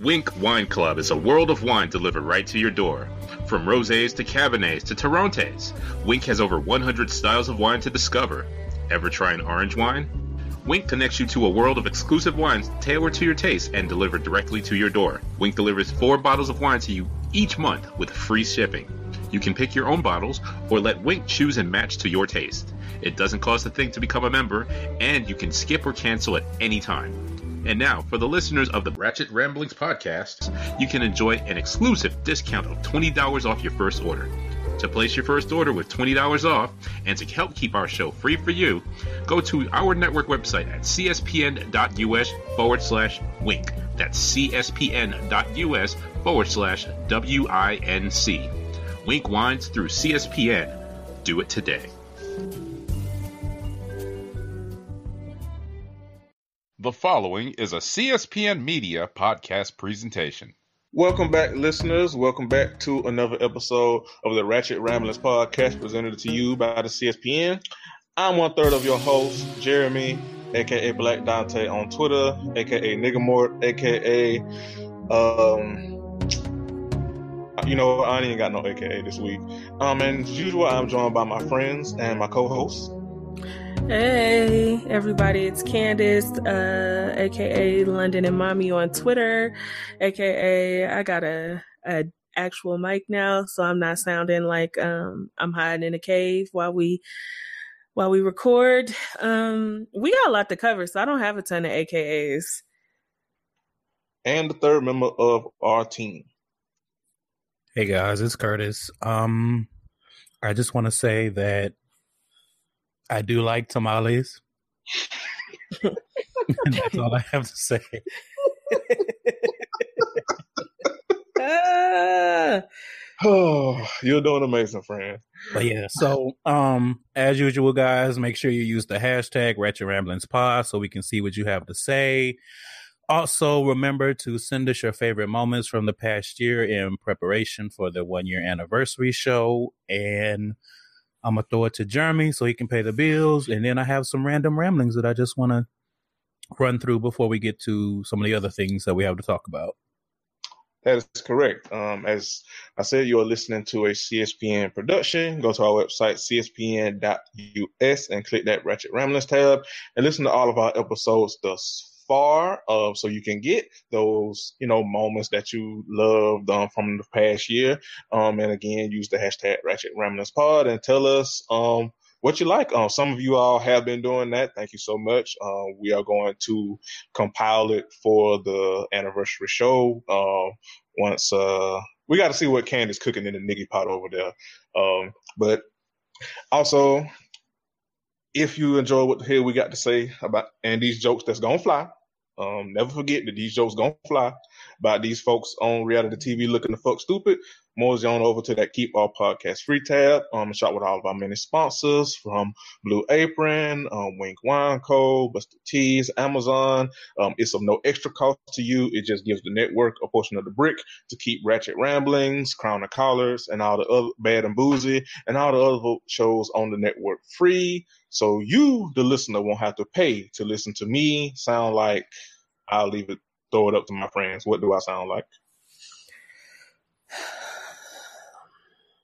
Winc Wine Club is a world of wine delivered right to your door. From rosés to cabernets to torrontés, Winc has over 100 styles of wine to discover. Ever try an orange wine? Winc connects you to a world of exclusive wines tailored to your taste and delivered directly to your door. Winc delivers four bottles of wine to you each month with free shipping. You can pick your own bottles or let Winc choose and match to your taste. It doesn't cost a thing to become a member, and you can skip or cancel at any time. And now, for the listeners of the Ratchet Ramblings podcast, you can enjoy an exclusive discount of $20 off your first order. To place your first order with $20 off and to help keep our show free for you, go to our network website at cspn.us forward slash winc. That's cspn.us forward slash W I N C. Winc Wines through CSPN. Do it today. The following is a CSPN Media podcast presentation. Welcome back, listeners. Welcome back to another episode of the Ratchet Ramblings podcast presented to you by the CSPN. I'm one third of your host, Jeremy, aka Black Dante on Twitter, aka Niggamort, aka um you know, I ain't got no AKA this week. Um, and as usual, I'm joined by my friends and my co-hosts. Hey, everybody, it's Candace, uh, aka London and Mommy on Twitter, aka I got a, a actual mic now, so I'm not sounding like um, I'm hiding in a cave while we while we record. Um, we got a lot to cover, so I don't have a ton of AKAs. And the third member of our team. Hey guys, it's Curtis. Um, I just want to say that I do like tamales. That's all I have to say. Ah, Oh, you're doing amazing, friend. But yeah, so um, as usual, guys, make sure you use the hashtag Ratchet Ramblings Pod so we can see what you have to say. Also, remember to send us your favorite moments from the past year in preparation for the one year anniversary show. And I'm gonna throw it to Jeremy so he can pay the bills. And then I have some random ramblings that I just want to run through before we get to some of the other things that we have to talk about. That is correct. Um, as I said, you are listening to a CSPN production. Go to our website, cspn.us, and click that Ratchet Ramblings tab and listen to all of our episodes thus far. Uh, so you can get those, you know, moments that you loved um, from the past year. Um, and again, use the hashtag Ratchet Ramblings Pod and tell us um, what you like. Um, some of you all have been doing that. Thank you so much. Uh, we are going to compile it for the anniversary show. Uh, once uh, we got to see what Candy's cooking in the niggy pot over there. Um, but also, if you enjoy what the hell we got to say about and these jokes that's gonna fly, um, never forget that these jokes gonna fly about these folks on reality TV looking the fuck stupid. Mosey on over to that Keep All Podcast Free tab. Um, shop with all of our many sponsors from Blue Apron, um, Winc Wine Co., Buster Tees, Amazon. Um, it's of no extra cost to you. It just gives the network a portion of the brick to keep Ratchet Ramblings, Crown of Collards, and all the other Bad and Boozy, and all the other shows on the network free. So you, the listener, won't have to pay to listen to me sound like I'll leave it, throw it up to my friends. What do I sound like?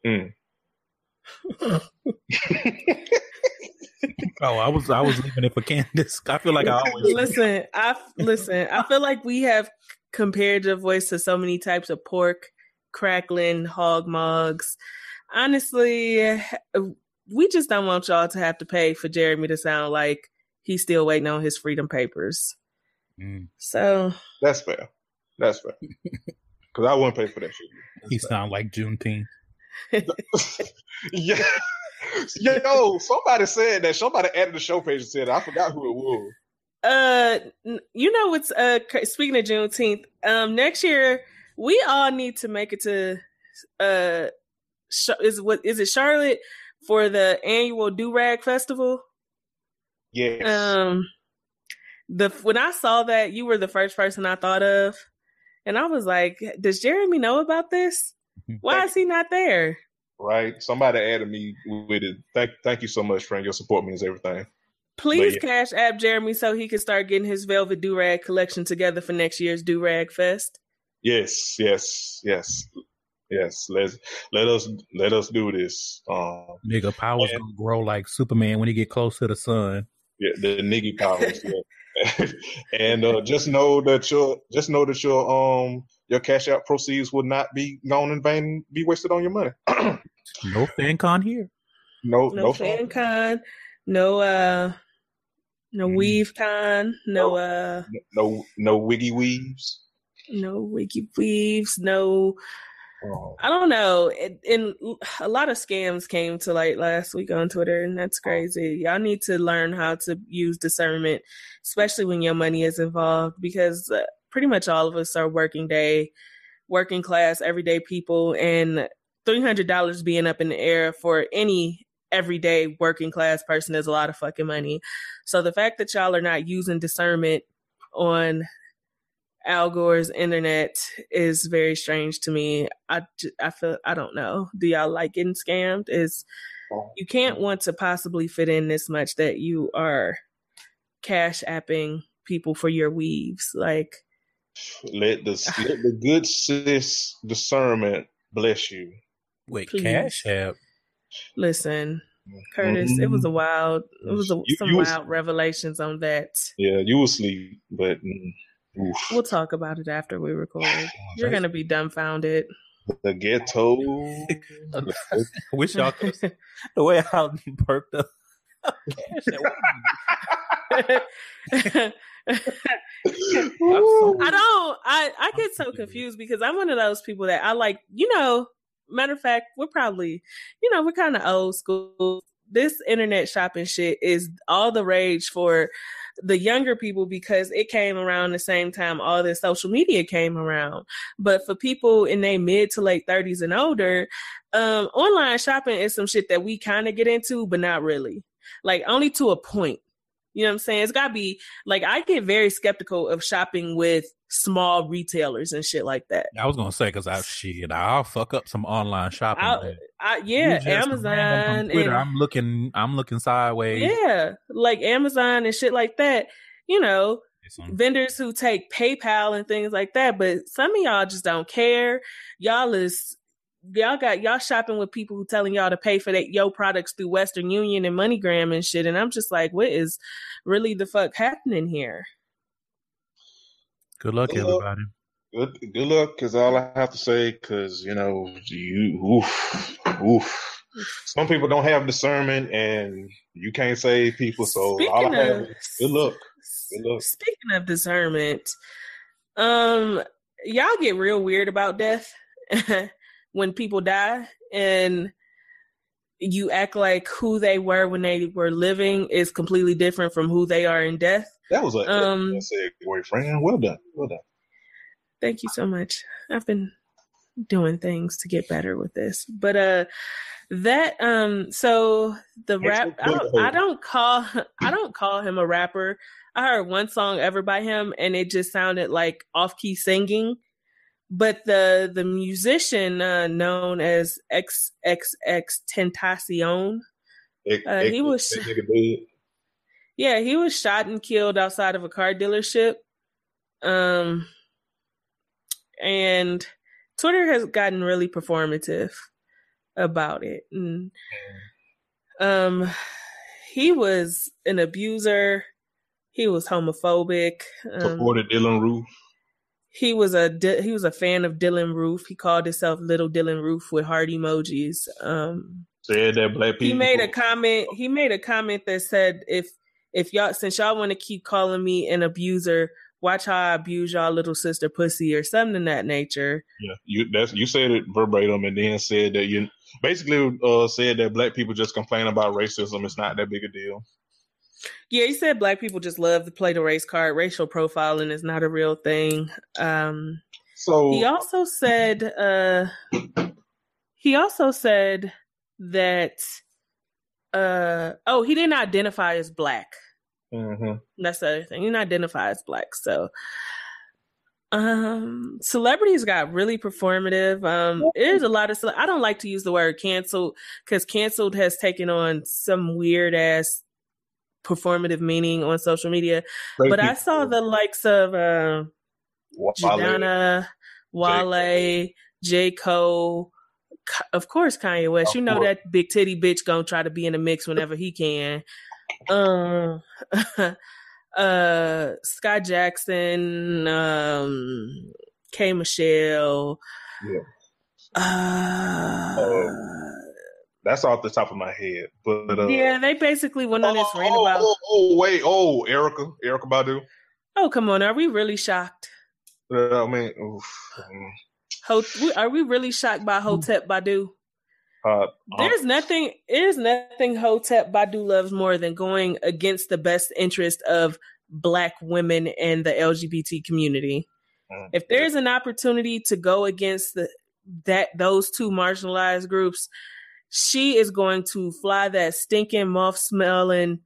Mm. Oh, I was I was leaving it for Candace. I feel like I always listen, I listen. I feel like we have compared your voice to so many types of pork, crackling, hog mugs. Honestly, we just don't want y'all to have to pay for Jeremy to sound like he's still waiting on his freedom papers. Mm. So That's fair. That's fair. Because I wouldn't pay for that shit. he sound like Juneteenth. yeah. Yeah, yo, somebody said that. Somebody added the show page and said. I forgot who it was. uh you know what's uh speaking of Juneteenth, um next year we all need to make it to uh is what is it Charlotte for the annual do rag festival? Yes. Um the when I saw that you were the first person I thought of and I was like, does Jeremy know about this? Why is he not there? right. Somebody added me with it. Thank thank you so much, friend. Your support means everything. Please But cash app Jeremy so he can start getting his velvet do rag collection together for next year's do rag fest. Yes, yes, yes, yes. Let's let us let us do this. Um, Nigga, power's and- gonna grow like Superman when he get close to the sun. yeah, the nigga powers. yeah. and uh, just know that your just know that your um your cash out proceeds will not be gone in vain, be wasted on your money. No fan con here. no, No, no, fan con, no uh no Mhm. weave con, no uh no, no wiggy weaves. no wiggy weaves, no Oh, I don't know. It, and a lot of scams came to light last week on Twitter, and that's crazy. Y'all need to learn how to use discernment, especially when your money is involved, because uh, pretty much all of us are working day, working class, everyday people, and three hundred dollars being up in the air for any everyday working class person is a lot of fucking money. So the fact that y'all are not using discernment on Al Gore's internet is very strange to me. I, I feel I don't know. Do y'all like getting scammed? Is you can't want to possibly fit in this much that you are cash apping people for your weaves. Like let the let the good sis discernment bless you. Wait, Please. Cash App. listen, Curtis, it was a wild it was a, You- some you was- wild revelations on that. Yeah, you will sleep, but mm, oof. We'll talk about it after we record. You're gonna be dumbfounded. the ghetto. I wish y'all could the way how he perked up. I don't. I I get so confused because I'm one of those people that I like. You know, matter of fact, we're probably, you know, we're kind of old school. This internet shopping shit is all the rage for the younger people because it came around the same time all this social media came around. But for people in their mid to late 30s and older, um, online shopping is some shit that we kind of get into, but not really. Like only to a point. You know what I'm saying? It's gotta be like I get very skeptical of shopping with small retailers and shit like that. I was gonna say because I shit, I'll fuck up some online shopping. I. I, yeah, just random on Amazon Twitter, and I'm looking, I'm looking sideways. yeah, like Amazon and shit like that. You know, vendors who take PayPal and things like that. But some of y'all just don't care. Y'all is y'all got y'all shopping with people who telling y'all to pay for that yo products through Western Union and MoneyGram and shit. And I'm just like, what is really the fuck happening here? Good luck, Hello. everybody. Good, good luck is all I have to say. Because you know, you oof, oof. Some people don't have discernment, and you can't save people. So all I have is good luck. Good luck. Speaking of discernment, um, y'all get real weird about death when people die, and you act like who they were when they were living is completely different from who they are in death. That was a Um, segue, friend. Well done. Well done. Thank you so much. I've been doing things to get better with this, but uh, that um, so the rap. I don't, I don't call I don't call him a rapper. I heard one song ever by him, and it just sounded like off key singing. But the the musician uh, known as XXX Tentacion, Uh, he was- that nigga dead. Yeah, he was shot and killed outside of a car dealership. Um, and Twitter has gotten really performative about it. And, um, he was an abuser. He was homophobic. Um, supported Dylann Roof. he was a he was a fan of Dylann Roof. He called himself Little Dylann Roof with heart emojis. Um, Said that black people. he made a comment he made a comment that said if if y'all since y'all want to keep calling me an abuser watch how i abuse y'all little sister pussy or something in that nature Yeah, you that's you said it verbatim, and then said that you basically uh, said that black people just complain about racism. It's not that big a deal. yeah you said black people just love to play the race card racial profiling is not a real thing um So he also said uh he also said that uh oh he didn't identify as black mhm. That's the other thing. He didn't identify as black. So um celebrities got really performative. Um there's a lot of cele- I don't like to use the word canceled because canceled has taken on some weird ass performative meaning on social media. Black But I saw the likes of uh Wale. Jadana Wale, J. Cole, of course Kanye West. Of you know course. that big titty bitch gonna try to be in the mix whenever he can. Um, uh, Scott Jackson, um, K. Michelle. Yeah. Uh, That's off the top of my head. But uh, yeah, they basically went on this oh, rant oh, about. oh, oh, wait, oh, Erica, Erykah Badu. Oh, come on, are we really shocked? Uh, I mean, oof, um, Ho- are we really shocked by Hotep Badu? uh, There's nothing. There's nothing Hotep Badu loves more than going against the best interest of Black women and the LGBT community. Mm. If there's an opportunity to go against the that those two marginalized groups, she is going to fly that stinking moth smelling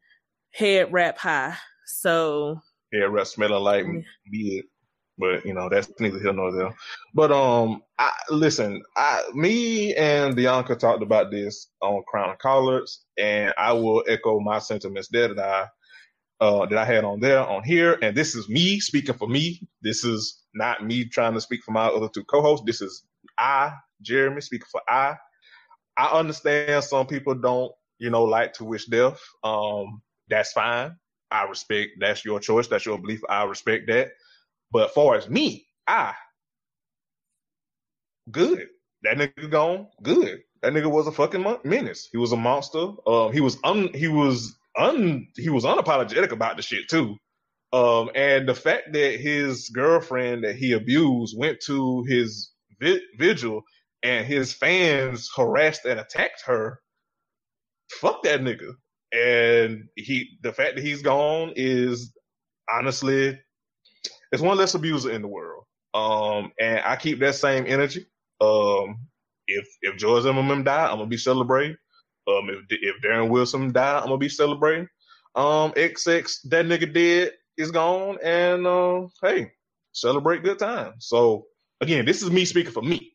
head wrap high. So yeah, rest smelling like Mm. But you know that's neither here nor there. But um, I listen. I me and Bianca talked about this on Crown and Collards, and I will echo my sentiments there that I uh that I had on there on here. And this is me speaking for me. This is not me trying to speak for my other two co-hosts. This is I, Jeremy, speaking for I. I understand some people don't, you know, like to wish death. Um, that's fine. I respect. That's your choice. That's your belief. I respect that. But as far as me, I good. That nigga gone. Good. That nigga was a fucking menace. He was a monster. Um, he was un. He was un. He was unapologetic about the shit too. Um, and the fact that his girlfriend that he abused went to his vi- vigil and his fans harassed and attacked her. Fuck that nigga. And he, the fact that he's gone is honestly, it's one less abuser in the world. Um, and I keep that same energy. Um, if if George Zimmerman die, I'm gonna be celebrating. Um, if if Darren Wilson die, I'm gonna be celebrating. Um, XX that nigga dead is gone, and uh, hey, celebrate good times. So again, this is me speaking for me.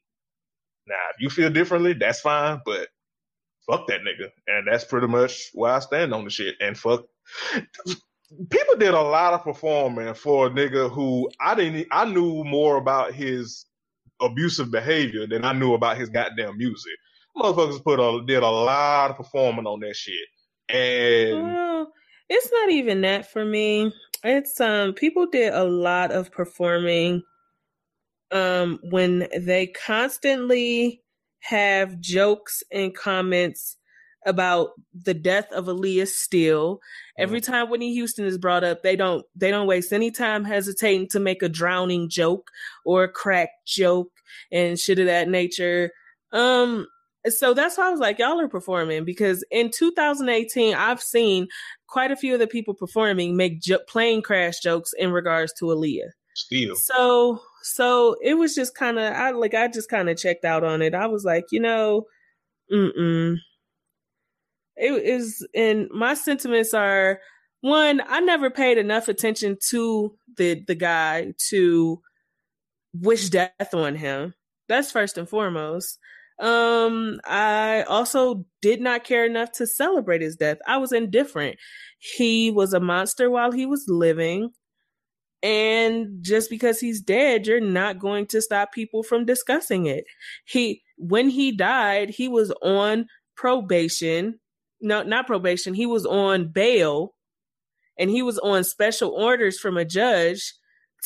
Now, if you feel differently, that's fine, but fuck that nigga, and that's pretty much where I stand on the shit. And fuck, people did a lot of performing for a nigga who I didn't. I knew more about his abusive behavior than I knew about his goddamn music. Motherfuckers put a did a lot of performing on that shit, and Well, it's not even that for me. It's um people did a lot of performing um when they constantly have jokes and comments about the death of Aaliyah Steele. Every time Whitney Houston is brought up, they don't they don't waste any time hesitating to make a drowning joke or a crack joke and shit of that nature. Um so that's why I was like, y'all are performing because in 2018, I've seen quite a few of the people performing make jo- plane crash jokes in regards to Aaliyah. still, So, so it was just kind of, I like, I just kind of checked out on it. I was like, you know, mm mm. It is, and my sentiments are one, I never paid enough attention to the the guy to wish death on him. That's first and foremost. Um, I also did not care enough to celebrate his death. I was indifferent. He was a monster while he was living. And just because he's dead, you're not going to stop people from discussing it. He, when he died, he was on probation. No, not probation. He was on bail and he was on special orders from a judge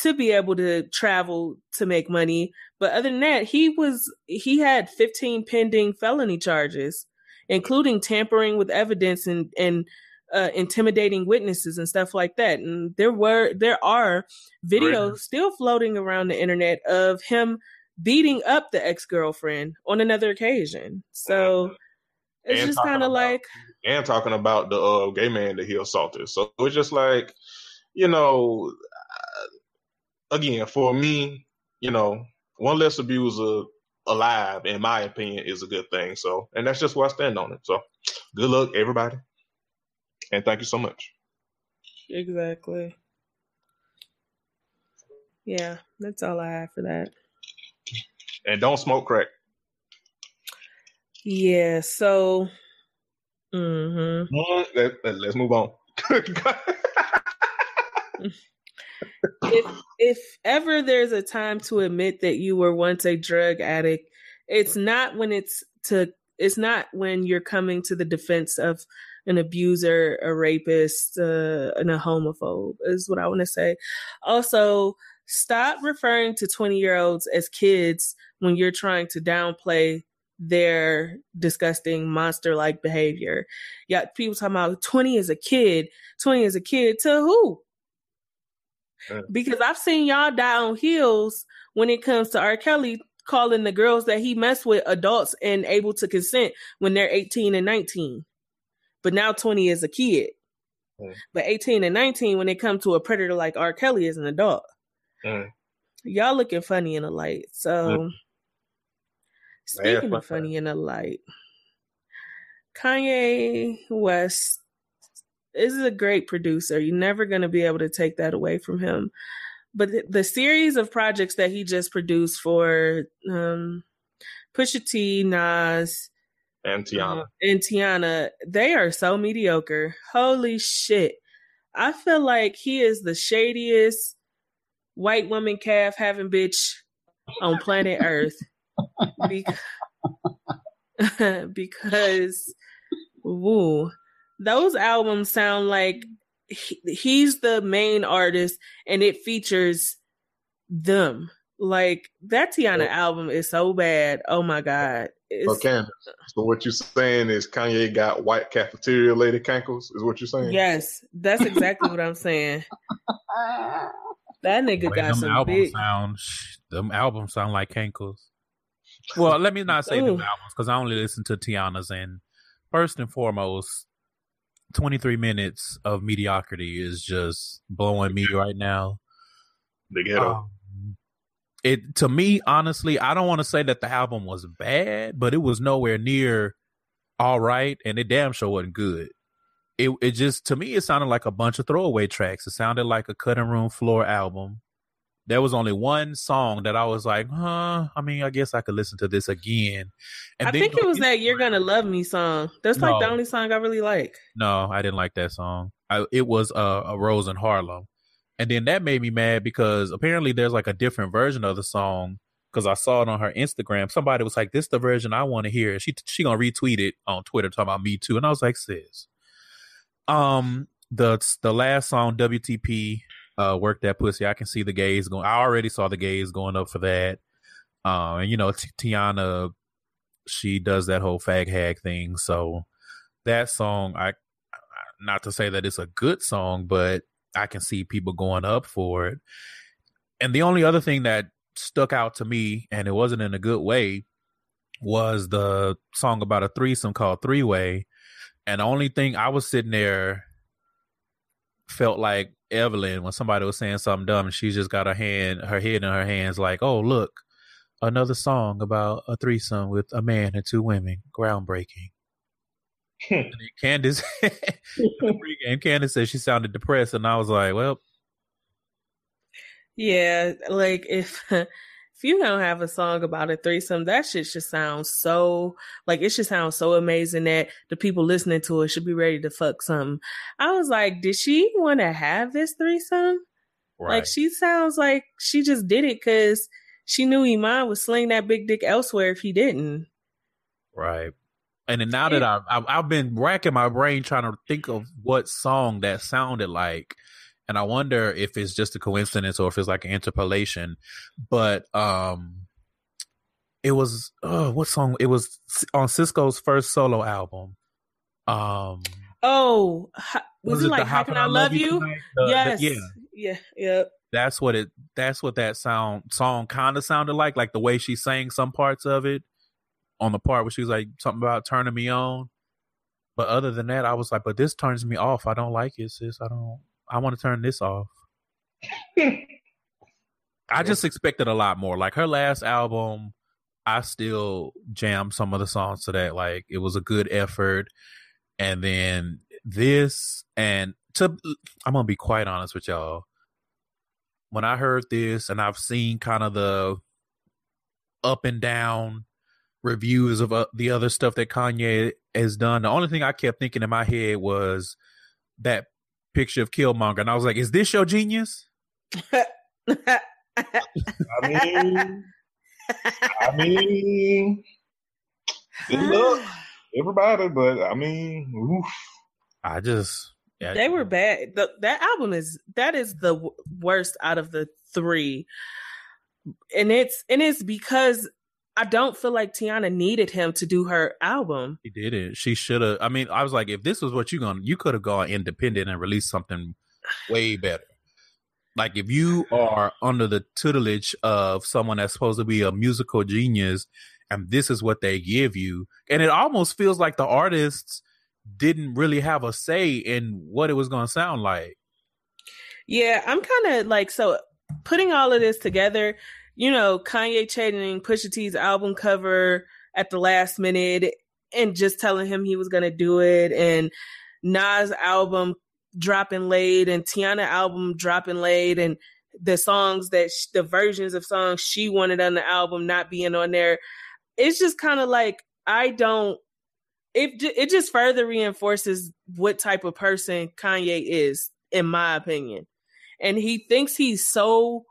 to be able to travel to make money. But other than that, he was he had 15 pending felony charges, including tampering with evidence and and uh, intimidating witnesses and stuff like that. And there were there are videos Right. still floating around the internet of him beating up the ex girlfriend on another occasion. So it's just kind of like and talking about the uh, gay man that he assaulted. So it's just like, you know, uh, again, for me, you know, one less abuser alive, in my opinion, is a good thing. So, and that's just where I stand on it. So, good luck, everybody, and thank you so much. exactly. Yeah, that's all I have for that. And don't smoke crack. Yeah, so mhm. Mm, Let, let, us move on. if if ever there's a time to admit that you were once a drug addict, it's not when it's to it's not when you're coming to the defense of an abuser, a rapist, uh, and a homophobe is what I want to say. Also, stop referring to 20 year olds as kids when you're trying to downplay their disgusting monster like behavior. Yeah, people talking about 20 is a kid. 20 is a kid to who? Because I've seen y'all die on heels when it comes to R. Kelly calling the girls that he messed with adults and able to consent when they're 18 and 19. But now 20 is a kid. Mm. But 18 and 19, when it comes to a predator like R. Kelly, is an adult. Mm. Y'all looking funny in the light. So. Speaking Man, of funny in the light, Kanye West is a great producer. You're never going to be able to take that away from him but the, the series of projects that he just produced for um, Pusha T, Nas, and Tiana, uh, and Teyana, they are so mediocre. Holy shit! I feel like he is the shadiest white woman calf having bitch on planet Earth because, because woo, those albums sound like he, he's the main artist and it features them. Like that Teyana album is so bad. Oh my god. It's, okay. So what you're saying is Kanye got white cafeteria lady cankles? Is what you're saying? Yes, that's exactly what I'm saying. That nigga Wait, got some album big. Sound, them albums sound like cankles. Well, let me not say Ooh. them albums because I only listen to Teyana's. And first and foremost, 23 minutes of mediocrity is just blowing me right now. The ghetto. Um, it to me, honestly, I don't want to say that the album was bad, but it was nowhere near all right, and it damn sure wasn't good. It it just to me it sounded like a bunch of throwaway tracks. It sounded like a cutting room floor album there was only one song that I was like, huh, I mean, I guess I could listen to this again. And I think it was that You're Gonna Love Me song. That's no, like the only song I really like. No, I didn't like that song. I, it was uh, a Rose in Harlem. And then that made me mad because apparently there's like a different version of the song because I saw it on her Instagram. Somebody was like, "This is the version I want to hear." She she gonna retweet it on Twitter talking about me too, and I was like, "Sis." Um, the the last song WTP uh, work that pussy. I can see the gays going. I already saw the gays going up for that. Um, and you know, T- Teyana, she does that whole fag hag thing. So that song, I, not to say that it's a good song, but I can see people going up for it. And the only other thing that stuck out to me, and it wasn't in a good way, was the song about a threesome called Three Way. And the only thing I was sitting there felt like Evelyn when somebody was saying something dumb and she just got her hand her head in her hands like, Oh look, another song about a threesome with a man and two women. Groundbreaking. Hmm. and Candace and Candace said she sounded depressed and I was like, Well Yeah, like if if you don't have a song about a threesome, that shit should sound so like it should sound so amazing that the people listening to it should be ready to fuck something. I was like, did she want to have this threesome? Right. Like she sounds like she just did it because she knew Iman would sling that big dick elsewhere if he didn't. Right. And then now that I've, I've I've been racking my brain trying to think of what song that sounded like and I wonder if it's just a coincidence or if it's like an interpolation. But um, it was oh, what song? It was on Sisqó's first solo album. Um. Oh, was, was it, like "How Can I Love You"? you? yes. The, yeah. Yeah. Yep. That's what it. That's what that sound song kind of sounded like. Like the way she sang some parts of it. On the part where she was like something about turning me on. But other than that, I was like, but this turns me off. I don't like it, sis. I don't. I want to turn this off. I just expected a lot more. Like her last album, I still jammed some of the songs to that. Like it was a good effort. And then this and to I'm gonna be quite honest with y'all. When I heard this and I've seen kind of the up and down reviews of uh, the other stuff that Kanye has done, the only thing I kept thinking in my head was that picture of Killmonger, and I was like, "Is this your genius?" I mean, I mean, good luck, everybody. But I mean, oof. I just yeah, they were bad. The, that album is that is the w- worst out of the three, and it's and it's because I don't feel like Teyana needed him to do her album. She did it. She should have. I mean, I was like, if this was what you're gonna, you could have gone independent and released something way better. Like if you are under the tutelage of someone that's supposed to be a musical genius, and this is what they give you, and it almost feels like the artists didn't really have a say in what it was going to sound like. Yeah, I'm kind of like so putting all of this together. You know, Kanye changing Pusha T's album cover at the last minute and just telling him he was going to do it, and Nas album dropping late, and Teyana album dropping late, and the songs that sh- the versions of songs she wanted on the album not being on there. It's just kind of like I don't it it just further reinforces what type of person Kanye is, in my opinion. And he thinks he's so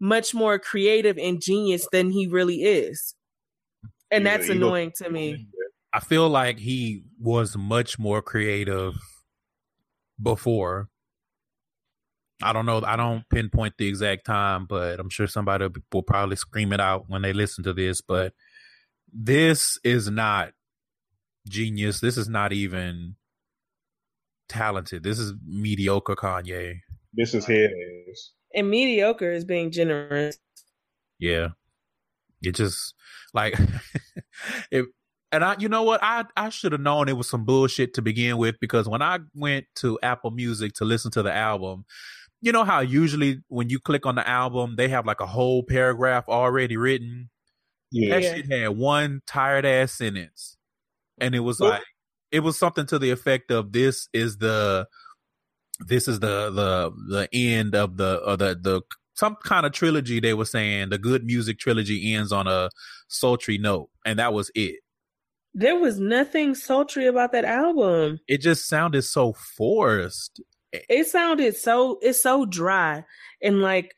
much more creative and genius than he really is. And Yeah, that's you annoying to me. I feel like he was much more creative before. I don't know. I don't pinpoint the exact time, but I'm sure somebody will probably scream it out when they listen to this. But this is not genius. This is not even talented. This is mediocre Kanye. This is head ass. And mediocre is being generous. Yeah. It just like it and I you know what? I I should have known it was some bullshit to begin with because when I went to Apple Music to listen to the album, you know how usually when you click on the album, they have like a whole paragraph already written. Yeah. That shit had one tired ass sentence. And it was Well- like it was something to the effect of this is the this is the the the end of the or the the some kind of trilogy they were saying. The good music trilogy ends on a sultry note and that was it. There was nothing sultry about that album. it just sounded so forced. It sounded so it's so dry. And like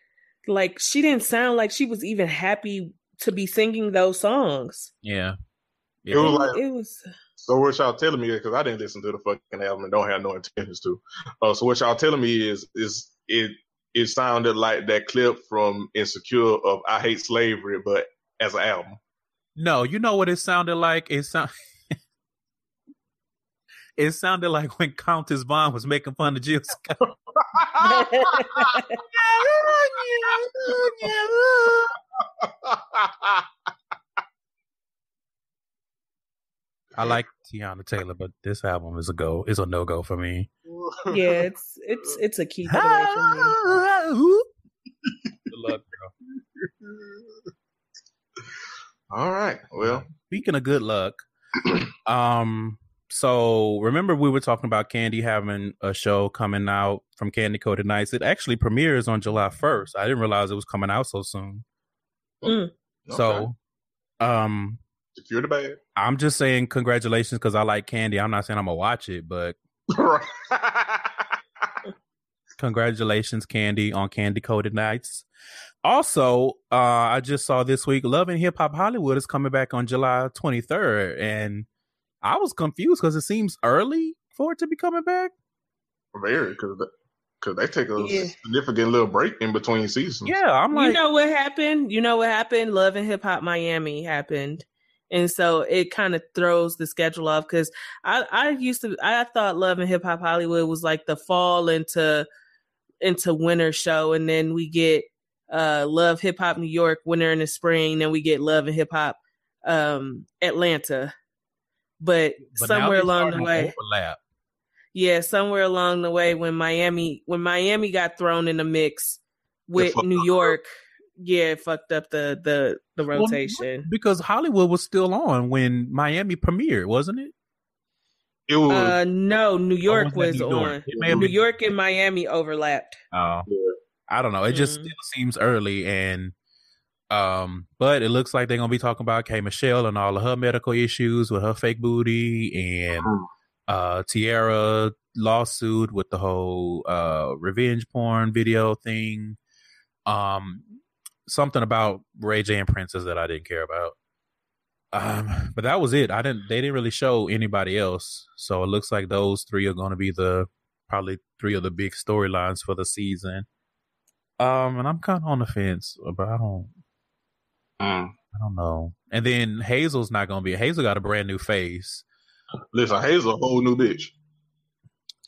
like she didn't sound like she was even happy to be singing those songs. yeah. It was like it was So what y'all telling me is because I didn't listen to the fucking album and don't have no intentions to. Uh, so what y'all telling me is is it it sounded like that clip from Insecure of I Hate Slavery, but as an album. no you know what it sounded like it sound it sounded like when countess vaughn was making fun of jill scott i like teyana taylor but this album is a go is a no-go for me yeah, it's it's it's a keep it away from me. Good luck, girl. All right. Well, Speaking of good luck, um, so remember we were talking about Kandi having a show coming out from Kandi Koated Nights. It actually premieres on July first. I didn't realize it was coming out so soon. Mm. So, um, secure the bag. I'm just saying congratulations because I like Kandi. I'm not saying I'm gonna watch it, but congratulations, Kandi, on Kandi Koated Nights. Also, uh, I just saw this week Love and Hip Hop Hollywood is coming back on July 23rd, and I was confused because it seems early for it to be coming back. Very, because because they take a Yeah. significant little break in between seasons. Yeah, I'm like, you know what happened? You know what happened? Love and Hip Hop Miami happened. And so it kind of throws the schedule off because I, I used to I thought Love and Hip Hop Hollywood was like the fall into into winter show, and then we get uh Love Hip Hop New York winter in the spring, then we get Love and Hip Hop um Atlanta. But, but somewhere along the way, overlap. yeah, somewhere along the way when Miami when Miami got thrown in the mix with New up. York, yeah, it fucked up the the the Well, rotation. because Hollywood was still on when Miami premiered, wasn't it? It was Uh no, New York was was New York? on. It may have New been- York and Miami overlapped. Oh, I don't know. It just Mhm. still seems early, and um, but it looks like they're gonna be talking about K Michelle and all of her medical issues with her fake booty and Mhm. uh Teairra lawsuit with the whole uh revenge porn video thing. Um, something about Ray J and Princess that I didn't care about. Um, but that was it. I didn't. They didn't really show anybody else. So it looks like those three are going to be the probably three of the big storylines for the season. Um, and I'm kind of on the fence, but I don't. Mm. I don't know. And then Hazel's not going to be. Hazel got a brand new face. Listen, Hazel a whole new bitch.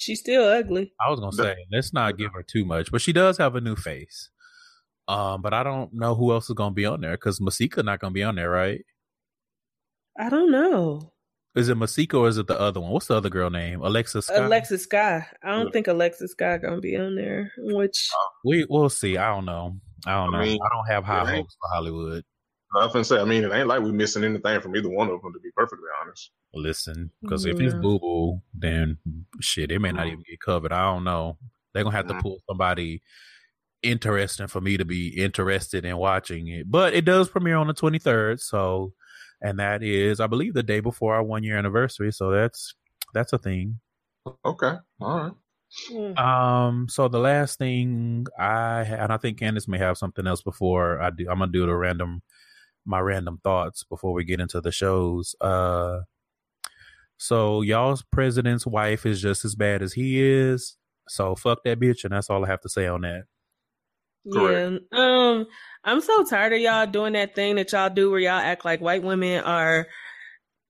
She's still ugly. I was gonna say, let's not give her too much, but she does have a new face. Um, but I don't know who else is gonna be on there because Masika not gonna be on there, right? I don't know. Is it Masika or is it the other one? What's the other girl name? Alexis. Scott. Alexis Skyy. I don't Yeah. think Alexis Skyy gonna be on there. Which We we'll see. I don't know. I don't I know. mean, I don't have high hopes for Hollywood. I often say, I mean, it ain't like we're missing anything from either one of them, to be perfectly honest. Listen, because if it's Boo Boo, then shit, it may not even get covered. I don't know. They're gonna have to Mhm. pull somebody interesting for me to be interested in watching it. But it does premiere on the twenty third, so and that is, I believe, the day before our one year anniversary. So that's that's a thing. Okay, all right. mm, Um, so the last thing I and I think Candace may have something else before I do. I'm gonna do the random my random thoughts before we get into the shows. Uh, so y'all's president's wife is just as bad as he is. So fuck that bitch, and that's all I have to say on that. Yeah. Um, I'm so tired of y'all doing that thing that y'all do where y'all act like white women are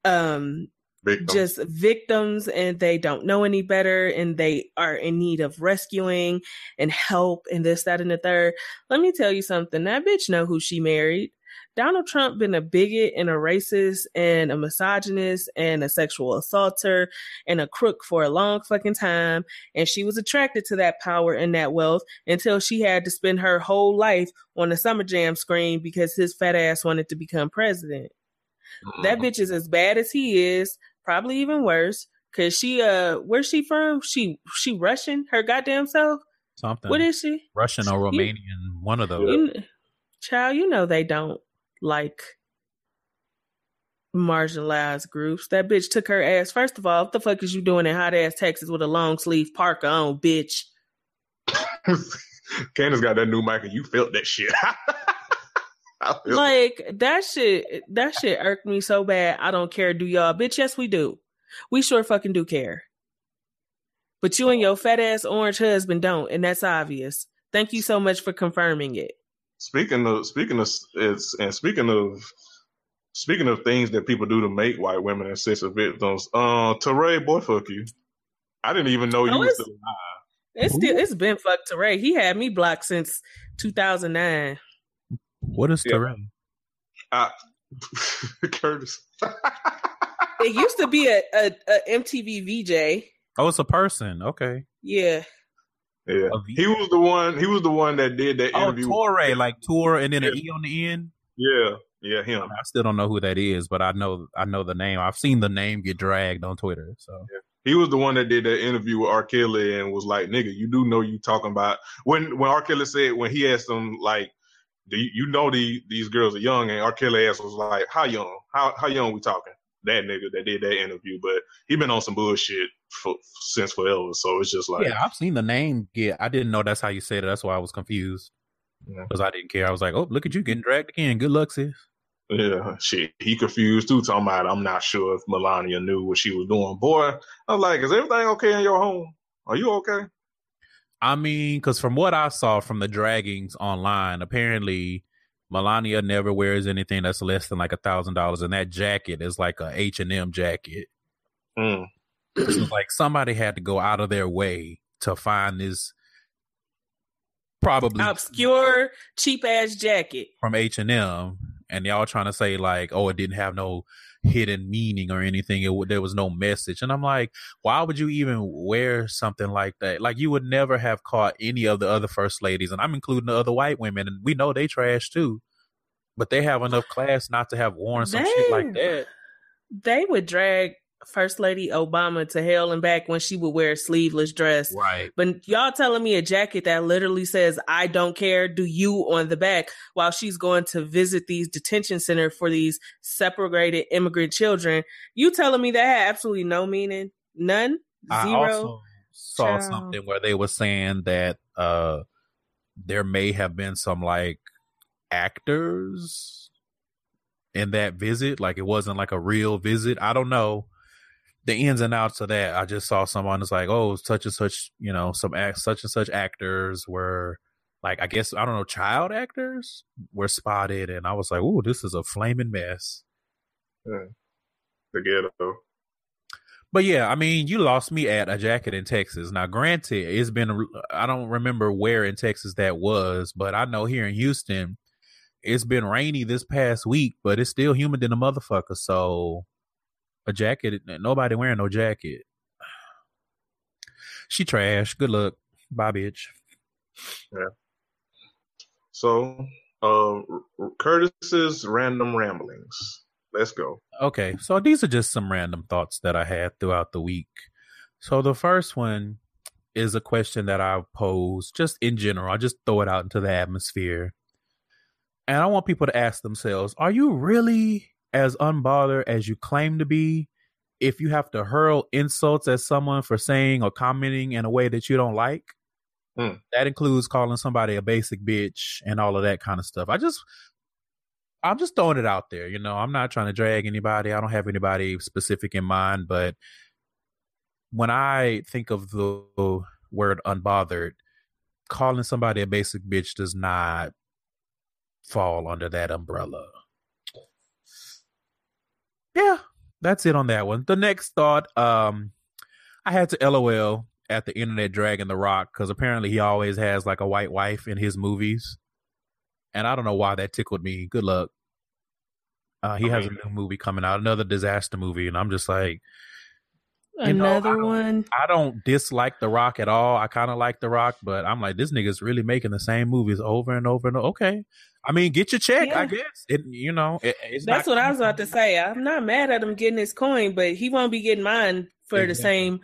um Victim. just victims and they don't know any better and they are in need of rescuing and help and this, that, and the third. Let me tell you something. That bitch know who she married. Donald Trump been a bigot and a racist and a misogynist and a sexual assaulter and a crook for a long fucking time. And she was attracted to that power and that wealth until she had to spend her whole life on the summer jam screen because his fat ass wanted to become president. That Mhm. bitch is as bad as he is, probably even worse. Cause she uh where's she from? She she Russian, her goddamn self? Something What is she? Russian or Romanian, one of those. You, child, you know they don't like marginalized groups. That bitch took her ass. First of all, what the fuck is you doing in hot ass Texas with a long sleeve parka on, bitch? Candace got that new mic, and you felt that shit. Felt Like that shit that shit irked me so bad. I don't care, do y'all? Bitch, yes we do. We sure fucking do care. But you and your fat ass orange husband don't, and that's obvious. Thank you so much for confirming it. Speaking of speaking of it's and speaking of speaking of things that people do to make white women and sister victims, uh, Touré, boy, fuck you. I didn't even know you Oh, was it's- still alive. It's still it's been fucked Touré. He had me blocked since 2009. What is Yeah. Terrell? I, Curtis. It used to be a, a, a MTV VJ. Oh, it's a person. Okay. Yeah. Yeah, he was the one. He was the one that did that Oh, interview. Touré, like tour, and then an E on the end. Yeah, yeah, him. I still don't know who that is, but I know I know the name. I've seen the name get dragged on Twitter. So He was the one that did that interview with R. Kelly and was like, "Nigga, you do know you talking about when when R. Kelly said when he asked him like, do you, you know the, these girls are young?" and R. Kelly asked was like, "How young? How how young we talking?" That nigga that did that interview, but he been on some bullshit for, since forever. So it's just like, yeah, I've seen the name get. I didn't know that's how you said it. That's why I was confused Yeah. because I didn't care. I was like, oh, look at you getting dragged again. Good luck, sis. Yeah, shit. He confused too, talking about I'm not sure if Melania knew what she was doing. Boy, I was like, is everything okay in your home? Are you okay? I mean, because from what I saw from the draggings online, apparently Melania never wears anything that's less than like a thousand dollars, and that jacket is like a H and M jacket. Mm. So like somebody had to go out of their way to find this probably Obscure, cheap ass jacket. from H and M, and y'all trying to say like, oh, it didn't have no hidden meaning or anything. It there was no message, and I'm like, why would you even wear something like that? Like you would never have caught any of the other first ladies, and I'm including the other white women, and we know they trash too, but they have enough class not to have worn some shit like that. They would drag First Lady Obama to hell and back when she would wear a sleeveless dress. Right. But y'all telling me a jacket that literally says "I don't care, do you" on the back, while she's going to visit these detention center for these separated immigrant children. You telling me that had absolutely no meaning, none, I zero. also saw Child. something where they were saying that uh there may have been some like actors in that visit. Like it wasn't like a real visit. I don't know the ins and outs of that. I just saw someone was like, oh, such and such, you know, some act, such and such actors were like, I guess I don't know, child actors were spotted, and I was like, oh, this is a flaming mess. Yeah. The ghetto. But yeah, I mean, you lost me at a jacket in Texas. Now, granted, it's been, I don't remember where in Texas that was, but I know here in Houston, it's been rainy this past week, but it's still humid in a motherfucker. So, a jacket, nobody wearing no jacket. She trash. Good luck. Bye, bitch. Yeah. So, uh, Curtis's random ramblings. Let's go. Okay, so these are just some random thoughts that I had throughout the week. So the first one is a question that I pose just in general. I just throw it out into the atmosphere. And I want people to ask themselves, are you really as unbothered as you claim to be if you have to hurl insults at someone for saying or commenting in a way that you don't like? Hmm. That includes calling somebody a basic bitch and all of that kind of stuff. I just I'm just throwing it out there. You know, I'm not trying to drag anybody. I don't have anybody specific in mind, but when I think of the word unbothered, calling somebody a basic bitch does not fall under that umbrella. Yeah, that's it on that one. The next thought, um, I had to LOL at the internet dragging the rock because apparently he always has like a white wife in his movies and I don't know why that tickled me. Good luck. Uh, he has a new movie coming out, another disaster movie, and I'm just like, another know, I one. I don't dislike The Rock at all. I kind of like The Rock, but I'm like, this nigga's really making the same movies over and over and over. Okay, I mean, get your check, yeah. I guess. It, you know, it, that's what I was about to say. I'm not mad at him getting his coin, but he won't be getting mine for exactly. the same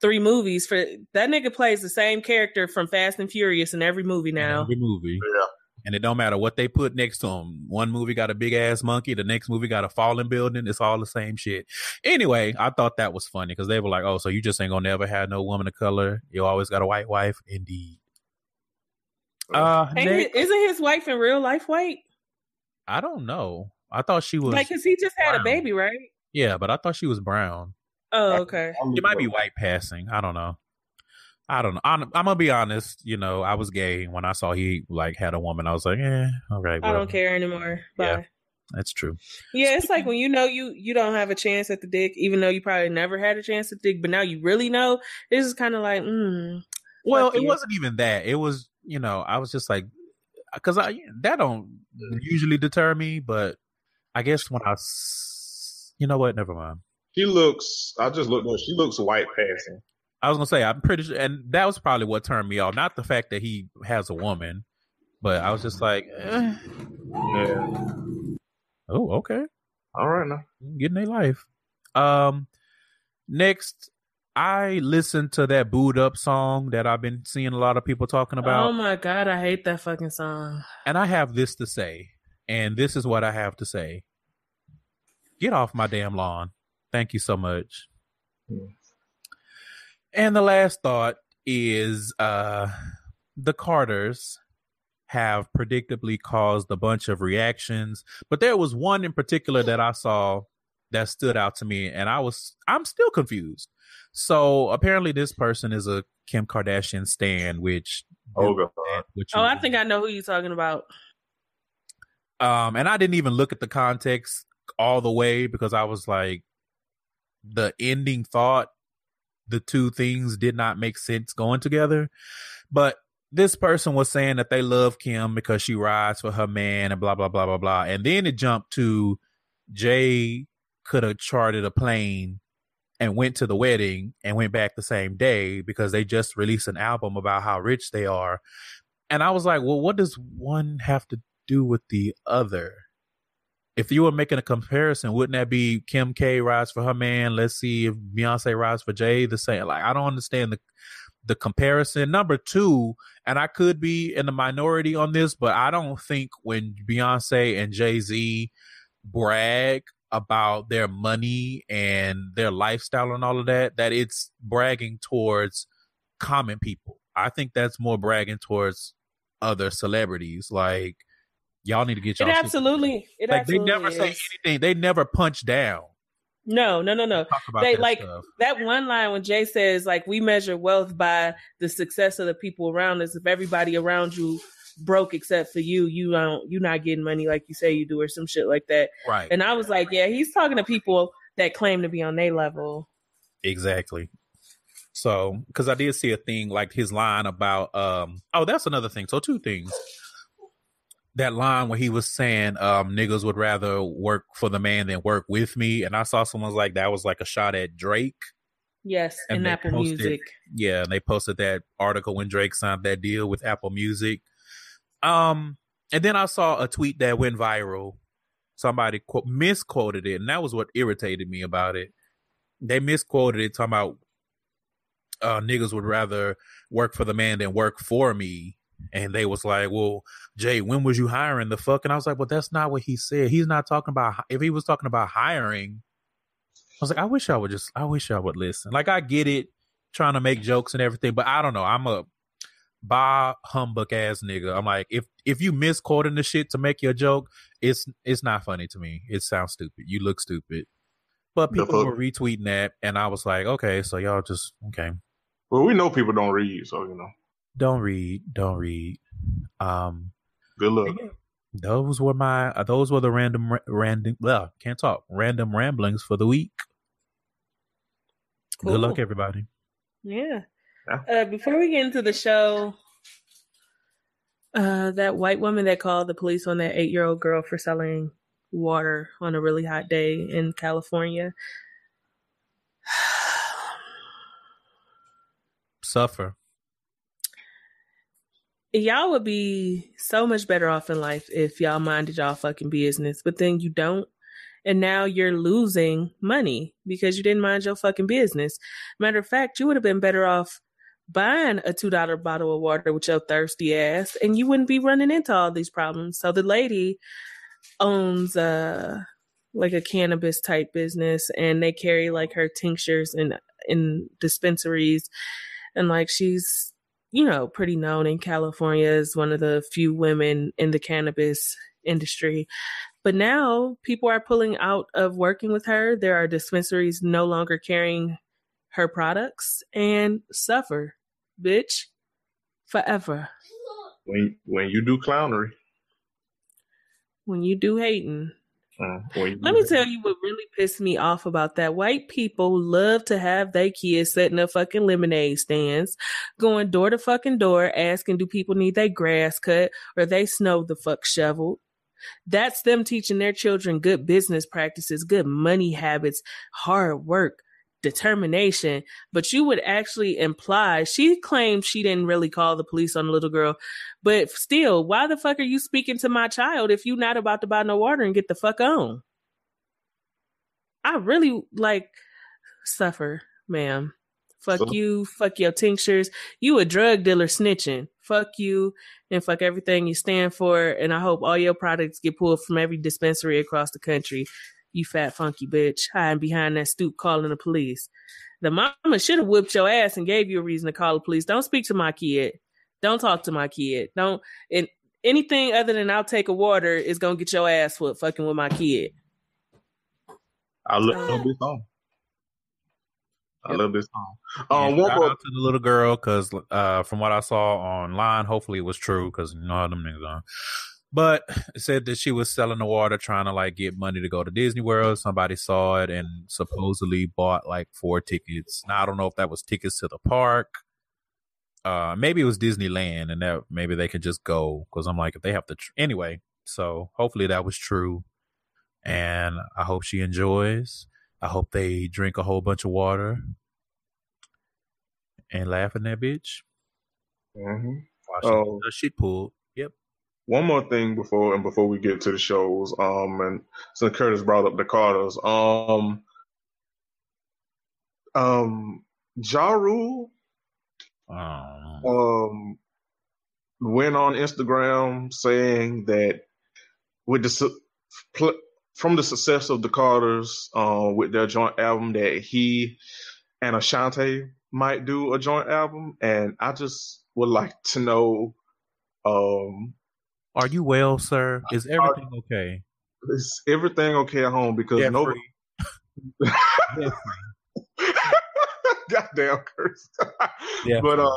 three movies. For that nigga plays the same character from Fast and Furious in every movie now. Every movie, yeah and it don't matter what they put next to them. One movie got a big ass monkey, the next movie got a falling building. It's all the same shit. Anyway, I thought that was funny because they were like, "Oh, so you just ain't gonna never have no woman of color? You always got a white wife." Indeed. Uh, next, isn't his wife in real life white? I don't know. I thought she was like, cause he just had brown. a baby, right? Yeah, but I thought she was brown. Oh, okay. It might be white passing. I don't know. I don't know. I'm, I'm, gonna be honest. You know, I was gay when I saw he like had a woman. I was like, eh, all right. Well. I don't care anymore. Bye. Yeah, that's true. Yeah, it's like when you know you you don't have a chance at the dick, even though you probably never had a chance at the dick, but now you really know. This is kind of like, mm, well, it you. wasn't even that. It was, you know, I was just like, because I that don't usually deter me, but I guess when I, you know what, never mind. She looks. I just looked. She looks white passing. I was gonna say I'm pretty sure, and that was probably what turned me off. Not the fact that he has a woman, but I was just like, eh. yeah. Oh, okay. All right now, getting a life. Um, next, I listened to that "Boo'd Up" song that I've been seeing a lot of people talking about. Oh my god, I hate that fucking song. And I have this to say, and this is what I have to say. Get off my damn lawn. Thank you so much. And the last thought is uh, the Carters have predictably caused a bunch of reactions, but there was one in particular that I saw that stood out to me, and I was I'm still confused. So apparently, this person is a Kim Kardashian stan, which oh, God. oh, I think I know who you're talking about. Um, and I didn't even look at the context all the way because I was like, the ending thought the two things did not make sense going together. But this person was saying that they love Kim because she rides for her man and blah blah blah blah blah. And then it jumped to Jay could have charted a plane and went to the wedding and went back the same day because they just released an album about how rich they are. And I was like, well, what does one have to do with the other? if you were making a comparison, wouldn't that be Kim K rides for her man? Let's see if Beyonce rides for Jay. The same. Like I don't understand the the comparison. Number two, and I could be in the minority on this, but I don't think when Beyonce and Jay Z brag about their money and their lifestyle and all of that, that it's bragging towards common people. I think that's more bragging towards other celebrities. Like y'all need to get It y'all It absolutely, it like they absolutely never say anything. They never punch down. No, no, no, no. They like stuff. that one line when Jay says, like, we measure wealth by the success of the people around us. If everybody around you broke except for you, you don't you not getting money like you say you do or some shit like that. Right. And I was like, yeah, he's talking to people that claim to be on their level. Exactly. So, because I did see a thing like his line about, um, oh, that's another thing. So, two things. That line where he was saying, um, niggas would rather work for the man than work with me. And I saw someone's like, that was like a shot at Drake. Yes, And in Apple posted- Music. Yeah. And they posted that article when Drake signed that deal with Apple Music. Um, and then I saw a tweet that went viral. Somebody quote, misquoted it. And that was what irritated me about it. They misquoted it talking about uh, niggas would rather work for the man than work for me. And they was like, well, Jay, when was you hiring the fuck? And I was like, well, that's not what he said. He's not talking about, if he was talking about hiring, I was like, I wish I would just, I wish I would listen. Like, I get it, trying to make jokes and everything, but I don't know. I'm a Bob humbug ass nigga. I'm like, if, if you misquoting the shit to make your joke, it's, it's not funny to me. It sounds stupid. You look stupid. But people were retweeting that, and I was like, okay, so y'all just, okay. Well, we know people don't read, so you know. Don't read, don't read. Um, Good luck. those were my uh, those were the random random well can't talk random ramblings for the week. Good luck, everybody. Yeah. Yeah. Uh, before we get into the show, uh, that white woman that called the police on that eight year old girl for selling water on a really hot day in California. Suffer. Y'all would be so much better off in life if y'all minded y'all fucking business, but then you don't. And now you're losing money because you didn't mind your fucking business. Matter of fact, you would have been better off buying a $2 bottle of water with your thirsty ass and you wouldn't be running into all these problems. So the lady owns uh like a cannabis type business and they carry like her tinctures in in dispensaries and like she's you know pretty known in California as one of the few women in the cannabis industry. But now people are pulling out of working with her. There are dispensaries no longer carrying her products and suffer, bitch, forever. When when you do clownery, When you do hating, uh, you Let me tell you what really pissed me off about that. White people love to have their kids setting up fucking lemonade stands, going door to fucking door, asking do people need their grass cut or they snow the fuck shoveled. That's them teaching their children good business practices, good money habits, hard work, determination. But you would actually imply she claimed she didn't really call the police on the little girl. But still, why the fuck are you speaking to my child if you're not about to buy no water and get the fuck on? I really like suffer, ma'am. Fuck So- you, fuck your tinctures. You a drug dealer snitching. Fuck you and fuck everything you stand for. And I hope all your products get pulled from every dispensary across the country. You fat funky bitch hiding behind that stoop calling the police. The mama should have whipped your ass and gave you a reason to call the police. Don't speak to my kid. Don't talk to my kid. Don't and anything other than I'll take a water is gonna get your ass whooped fucking with my kid. I love, love this song. I Yep. love this song. Yeah, Um, one more. to the little girl because uh, from what I saw online, hopefully it was true because you know how them niggas are. But said that she was selling the water, trying to like get money to go to Disney World. Somebody saw it and supposedly bought like four tickets. Now I don't know if that was tickets to the park. Uh, maybe it was Disneyland, and that maybe they could just go because I'm like if they have to tr- anyway. So hopefully that was true, and I hope she enjoys. I hope they drink a whole bunch of water and laugh in that bitch. Mm-hmm. While she Oh. does shit pulled. One more thing before and before we get to the shows, um, and since Curtis brought up the Carters, um, um, Ja Rule, Um, um, went on Instagram saying that with the su- pl- from the success of the Carters, uh, with their joint album, that he and Ashanti might do a joint album, and I just would like to know Um, Are you well, sir? Is everything okay? is everything okay at home? Because Debt nobody. free. Goddamn curse. Yeah. But uh,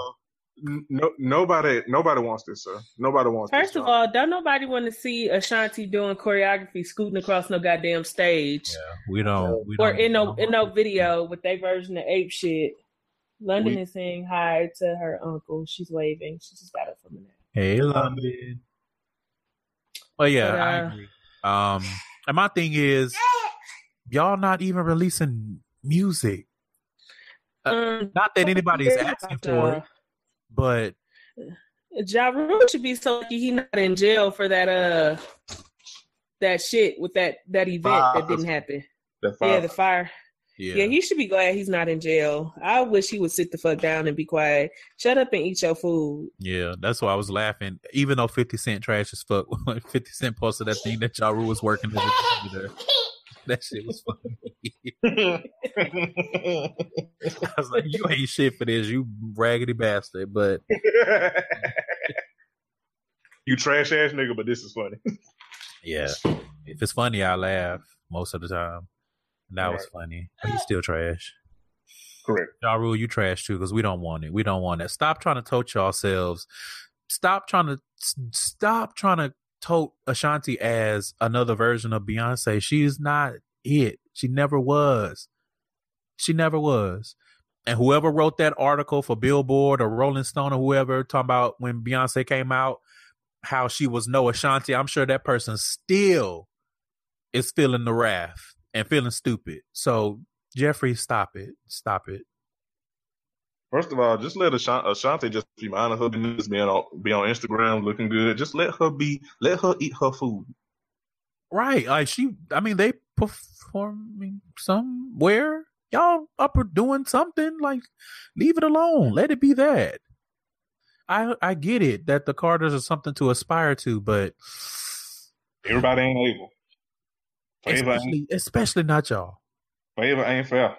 no, nobody, nobody wants this, sir. Nobody wants this. First of all, don't nobody want to see Ashanti doing choreography scooting across no goddamn stage Yeah, we don't. We or don't, in no in no video with their version of ape shit. London We- is saying hi to her uncle. She's waving. She just got it from there. Hey, London. Well, yeah, But, I uh, agree. Um, and my thing is, y'all not even releasing music. Um, Not that anybody's yeah, asking for it, but Ja Rule should be so lucky he not in jail for that uh that shit with that that event that didn't happen. The Yeah, the fire. Yeah, Yeah. he should be glad he's not in jail. I wish he would sit the fuck down and be quiet. Shut up and eat your food. yeah, that's why I was laughing. Even though Fifty Cent trash as fuck, when Fifty Cent posted that thing that Ja Rule was working as a. That shit was funny. I was like, you ain't shit for this, you raggedy bastard. But you trash ass nigga, but this is funny. yeah, if it's funny, I laugh most of the time. That was funny. You still trash. Correct. Ja Rule, you trash too because we don't want it. We don't want it. Stop trying to tote yourselves. Stop trying to stop trying to tote Ashanti as another version of Beyonce. She is not it. She never was. She never was. And whoever wrote that article for Billboard or Rolling Stone or whoever talking about when Beyonce came out, how she was no Ashanti, I'm sure that person still is feeling the wrath and feeling stupid. So Jeffrey, stop it. Stop it. First of all, just let Ashanti, just be minding her business, be on be on Instagram looking good. Just let her be, let her eat her food. Right. Like she I mean they performing somewhere. Y'all up or doing something. Like leave it alone. Let it be that. I I get it that the Carters are something to aspire to, but Everybody ain't able. Especially especially not y'all. favor ain't fair.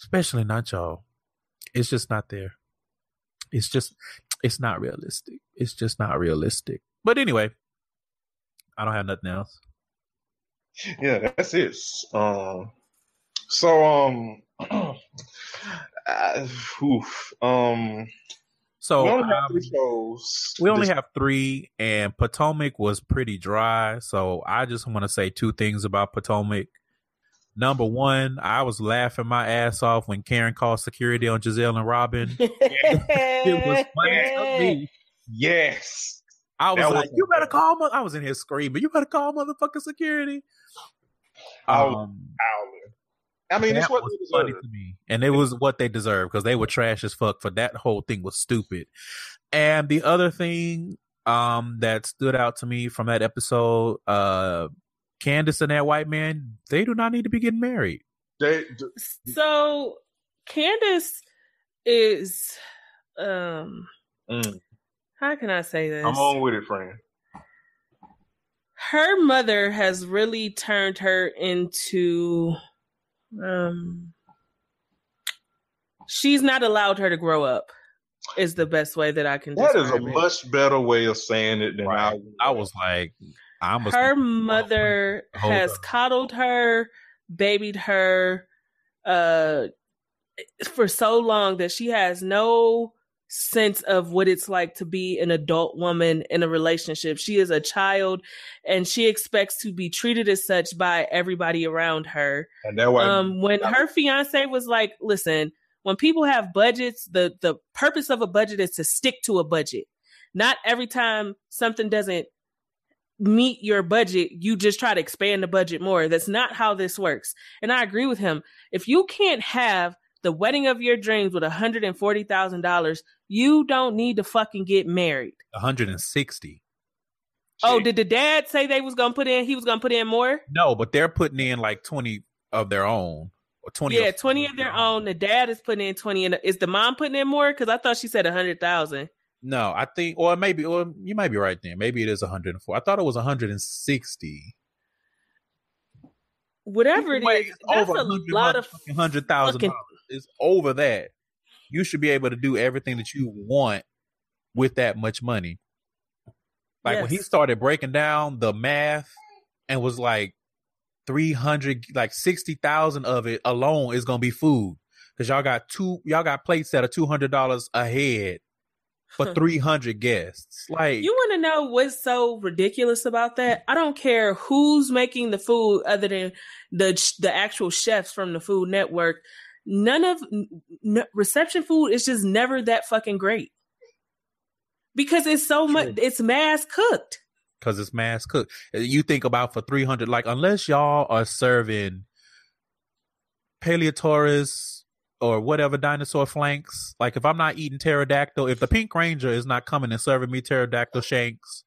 Especially not y'all. It's just not there. It's just it's not realistic. It's just not realistic. But anyway, I don't have nothing else. Yeah, that's it. Um, so um, uh, oof, um, So we only have um, three shows. We only have three, and Potomac was pretty dry. So I just want to say two things about Potomac. Number one, I was laughing my ass off when Karen called security on Gizelle and Robyn. It was funny to me. yes. I was That like, was- "You better call!" Mo-. I was in here screaming, "You better call motherfucking security!" I was Um. I mean, it's what was they funny to me, and it was what they deserved because they were trash as fuck. For that whole thing was stupid. And the other thing um that stood out to me from that episode, uh Candiace and that white man, they do not need to be getting married. They, d- so Candiace is um mm, how can I say this? I'm on with it, friend. her mother has really turned her into um she's not allowed her to grow up is the best way that I can That is a it. much better way of saying it than Right. I. I was like, I'm a her mother Hold has up. coddled her, babied her uh for so long that she has no sense of what it's like to be an adult woman in a relationship. She is a child and she expects to be treated as such by everybody around her. and that. Um when her fiance was like, "Listen, when people have budgets, the the purpose of a budget is to stick to a budget. Not every time something doesn't meet your budget, you just try to expand the budget more. That's not how this works. And I agree with him. If you can't have the wedding of your dreams with $140,000, you don't need to fucking get married. 160. Oh, did the dad say they was going to put in he was going to put in more? No, but they're putting in like 20 of their own. Or 20 yeah, of- 20 of their own. The dad is putting in 20 and is the mom putting in more cuz I thought she said 100,000. No, I think, or maybe, or you might be right there. Maybe it is 104. I thought it was 160. Whatever it is, that's a lot of hundred thousand It's over that. You should be able to do everything that you want with that much money. Like when he started breaking down the math and was like 300 like 60,000 of it alone is going to be food cuz y'all got two y'all got plates that are $200 a head for 300 guests. Like You want to know what's so ridiculous about that? I don't care who's making the food other than the the actual chefs from the Food Network. None of n- reception food is just never that fucking great because it's so much. It's mass cooked. because it's mass cooked. You think about for 300 like unless y'all are serving Paleotaurus or whatever dinosaur flanks, like if I'm not eating pterodactyl, if the Pink Ranger is not coming and serving me pterodactyl shanks,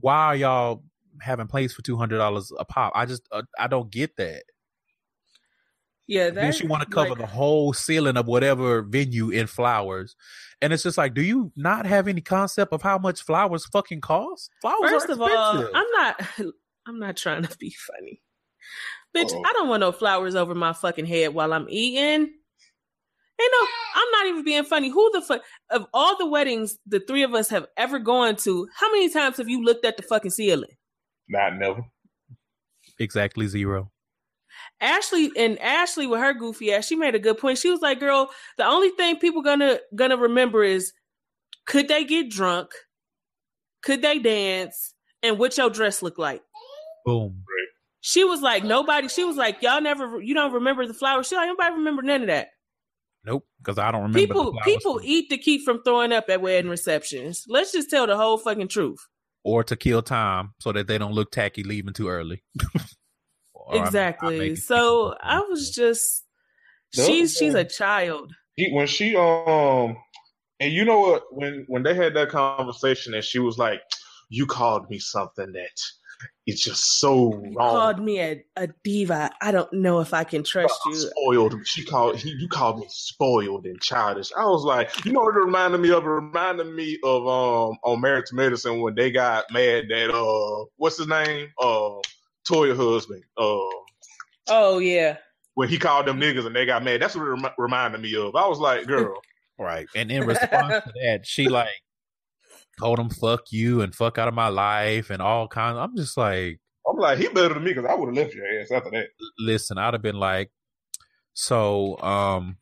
why are y'all having plates for $200 a pop? I just uh, I don't get that. Yeah, then she want to cover like, the whole ceiling of whatever venue in flowers. And it's just like, do you not have any concept of how much flowers fucking cost? Flowers First are of all, expensive. I'm not. I'm not trying to be funny, bitch. Uh-oh. I don't want no flowers over my fucking head while I'm eating. Ain't no. I'm not even being funny. Who the fuck of all the weddings the three of us have ever gone to? How many times have you looked at the fucking ceiling? Not never. exactly zero. Ashley and Ashley with her goofy ass, she made a good point. She was like, "Girl, the only thing people gonna gonna remember is could they get drunk, could they dance, and what your dress look like." Boom. She was like, "Nobody." She was like, "Y'all never, you don't remember the flowers." She like, "Nobody remember none of that." Nope, because I don't remember. people, flowers people from- eat to keep from throwing up at wedding receptions. Let's just tell the whole fucking truth. or to kill time so that they don't look tacky leaving too early. Or I'm- I'm exactly. so I was just, The she's she's a child. When she um, and you know what? When when they had that conversation, and she was like, "You called me something that is just so You wrong." called me a, a diva. I don't know if I can trust you. spoiled. She called he, you called me spoiled and childish. I was like, you know what it reminded me of? It reminded me of um on Married to Medicine when they got mad that uh what's his name? Uh Toya husband. Uh Oh yeah. when he called them niggas and they got mad. That's what it remi- reminded me of. I was like, girl, right. And in response to that, she like told him "fuck you" and "fuck out of my life" and all kinds. I'm just like, I'm like, he better than me because I would have left your ass after that. listen, I'd have been like, so um.